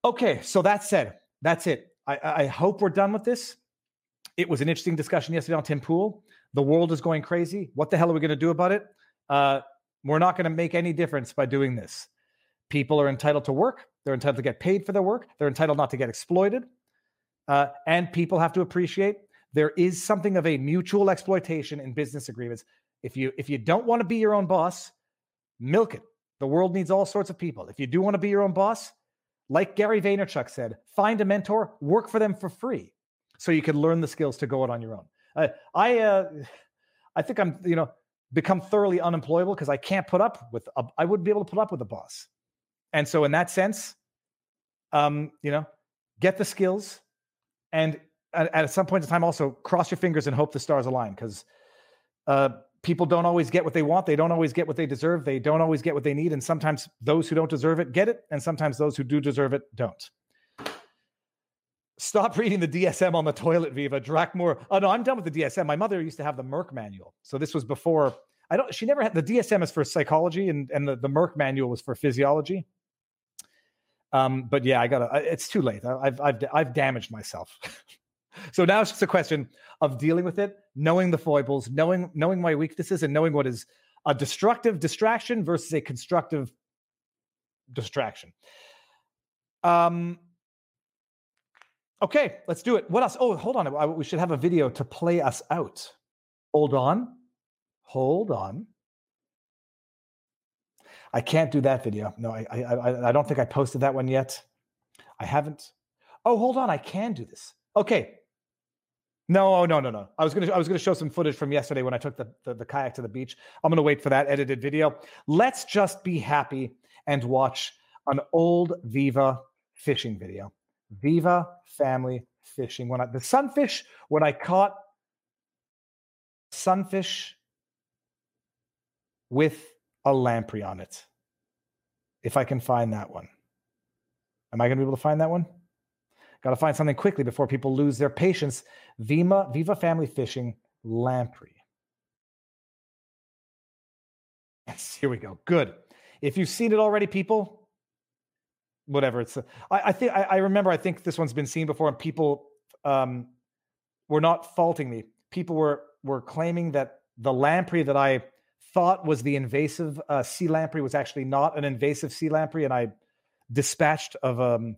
Okay so that said that's it. I, I hope we're done with this. It was an interesting discussion yesterday on tim pool. The world is going crazy. What the hell are we going to do about it? Uh, we're not going to make any difference by doing this. People are entitled to work. They're entitled to get paid for their work. They're entitled not to get exploited. Uh, and people have to appreciate there is something of a mutual exploitation in business agreements. If you if you don't want to be your own boss, milk it. The world needs all sorts of people. If you do want to be your own boss, like Gary Vaynerchuk said, find a mentor, work for them for free, so you can learn the skills to go it on your own. Uh, I uh, I think I'm you know become thoroughly unemployable because I can't put up with a, I wouldn't be able to put up with a boss, and so in that sense, um, you know, get the skills, and at, at some point in time also cross your fingers and hope the stars align because uh, people don't always get what they want they don't always get what they deserve they don't always get what they need and sometimes those who don't deserve it get it and sometimes those who do deserve it don't. Stop reading the dsm on the toilet viva. Drakmore. oh no i'm done with the dsm my mother used to have the merck manual. So this was before i don't she never had the dsm is for psychology and, and the, the merck manual was for physiology. Um, but yeah i gotta it's too late. I've i've, I've damaged myself So now it's just a question of dealing with it, knowing the foibles, knowing knowing my weaknesses, and knowing what is a destructive distraction versus a constructive distraction. Um. Okay, let's do it. What else? Oh, hold on. I, we should have a video to play us out. Hold on. Hold on. I can't do that video. No, I, I, I don't think I posted that one yet. I haven't. Oh, hold on. I can do this. Okay, no, oh, no, no, no. I was gonna I was gonna show some footage from yesterday when I took the, the, the kayak to the beach. I'm gonna wait for that edited video. Let's just be happy and watch an old Viva fishing video. Viva family fishing. When I the sunfish, when I caught sunfish with a lamprey on it. If I can find that one. Am I gonna be able to find that one? Got to find something quickly before people lose their patience. Viva, Viva Family Fishing Lamprey. Yes, here we go. Good. If you've seen it already, people, whatever. It's. A, I, think I, I, remember. I think this one's been seen before, and people um, were not faulting me. People were were claiming that the lamprey that I thought was the invasive uh, sea lamprey was actually not an invasive sea lamprey, and I dispatched of um,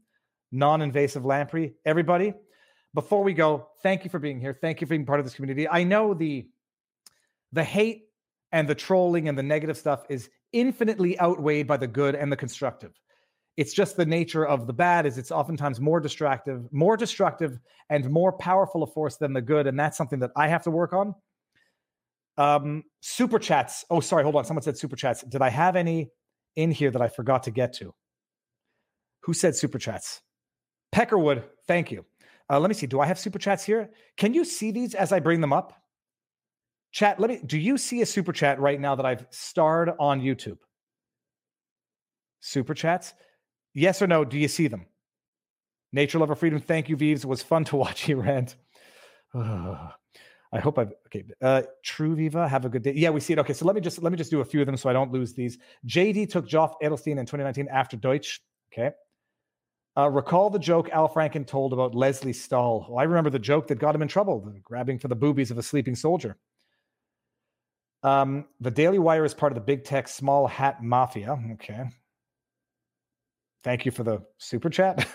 non invasive lamprey. Everybody, before we go, thank you for being here. Thank you for being part of this community. I know the the hate and the trolling and the negative stuff is infinitely outweighed by the good and the constructive. It's just the nature of the bad is it's oftentimes more distractive, more destructive, and more powerful a force than the good. And that's something that I have to work on. Um, super chats. Oh, sorry, hold on. Someone said super chats. Did I have any in here that I forgot to get to? Who said super chats? Peckerwood, thank you. Uh, let me see. Do I have super chats here? Can you see these as I bring them up? Chat, let me. Do you see a super chat right now that I've starred on YouTube? Super chats? Yes or no? Do you see them? Nature Lover Freedom. Thank you, Vives. It was fun to watch you rant. I hope I've okay. Uh, True Viva, have a good day. Yeah, we see it. Okay, so let me just let me just do a few of them so I don't lose these. JD took Joff Edelstein in 2019 after Deutsch. Okay. Uh, recall the joke Al Franken told about Lesley Stahl. Well, I remember the joke that got him in trouble, the grabbing for the boobies of a sleeping soldier. Um, the Daily Wire is part of the big tech small hat mafia. Okay. Thank you for the super chat.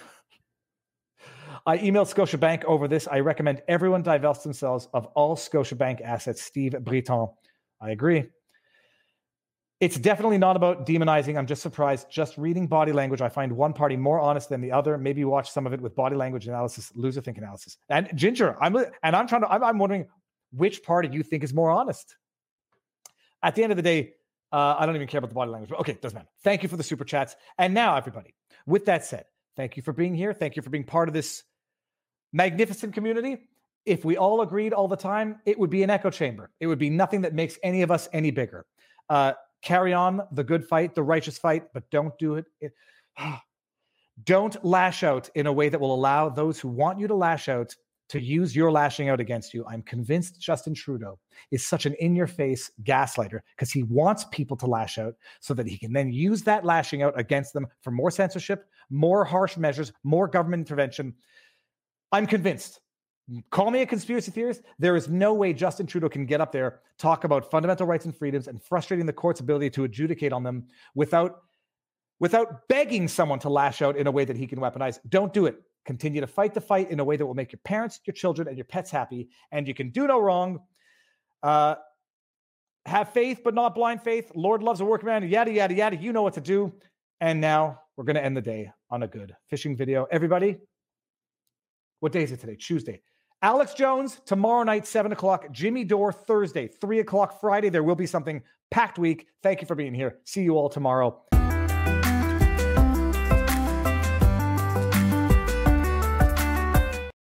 I emailed Scotiabank over this. I recommend everyone divest themselves of all Scotiabank assets. Steve Breton. I agree. It's definitely not about demonizing. I'm just surprised. Just reading body language, I find one party more honest than the other. Maybe watch some of it with body language analysis, loser think analysis. And Ginger, I'm and I'm trying to. I'm, I'm wondering which party you think is more honest. At the end of the day, uh, I don't even care about the body language. But okay, doesn't matter. Thank you for the super chats. And now, everybody, with that said, thank you for being here. Thank you for being part of this magnificent community. If we all agreed all the time, it would be an echo chamber. It would be nothing that makes any of us any bigger. Uh, carry on the good fight, the righteous fight, but don't do it. it don't lash out in a way that will allow those who want you to lash out to use your lashing out against you. I'm convinced Justin Trudeau is such an in your face gaslighter because he wants people to lash out so that he can then use that lashing out against them for more censorship, more harsh measures, more government intervention. I'm convinced. Call me a conspiracy theorist. There is no way Justin Trudeau can get up there, talk about fundamental rights and freedoms, and frustrating the court's ability to adjudicate on them without without begging someone to lash out in a way that he can weaponize. Don't do it. Continue to fight the fight in a way that will make your parents, your children, and your pets happy. And you can do no wrong. Uh, have faith, but not blind faith. Lord loves a workman. Yada yada yada. You know what to do. And now we're going to end the day on a good fishing video. Everybody, what day is it today? Tuesday. Alex Jones tomorrow night, seven o'clock. Jimmy Dore Thursday, three o'clock Friday. There will be something packed week. Thank you for being here. See you all tomorrow.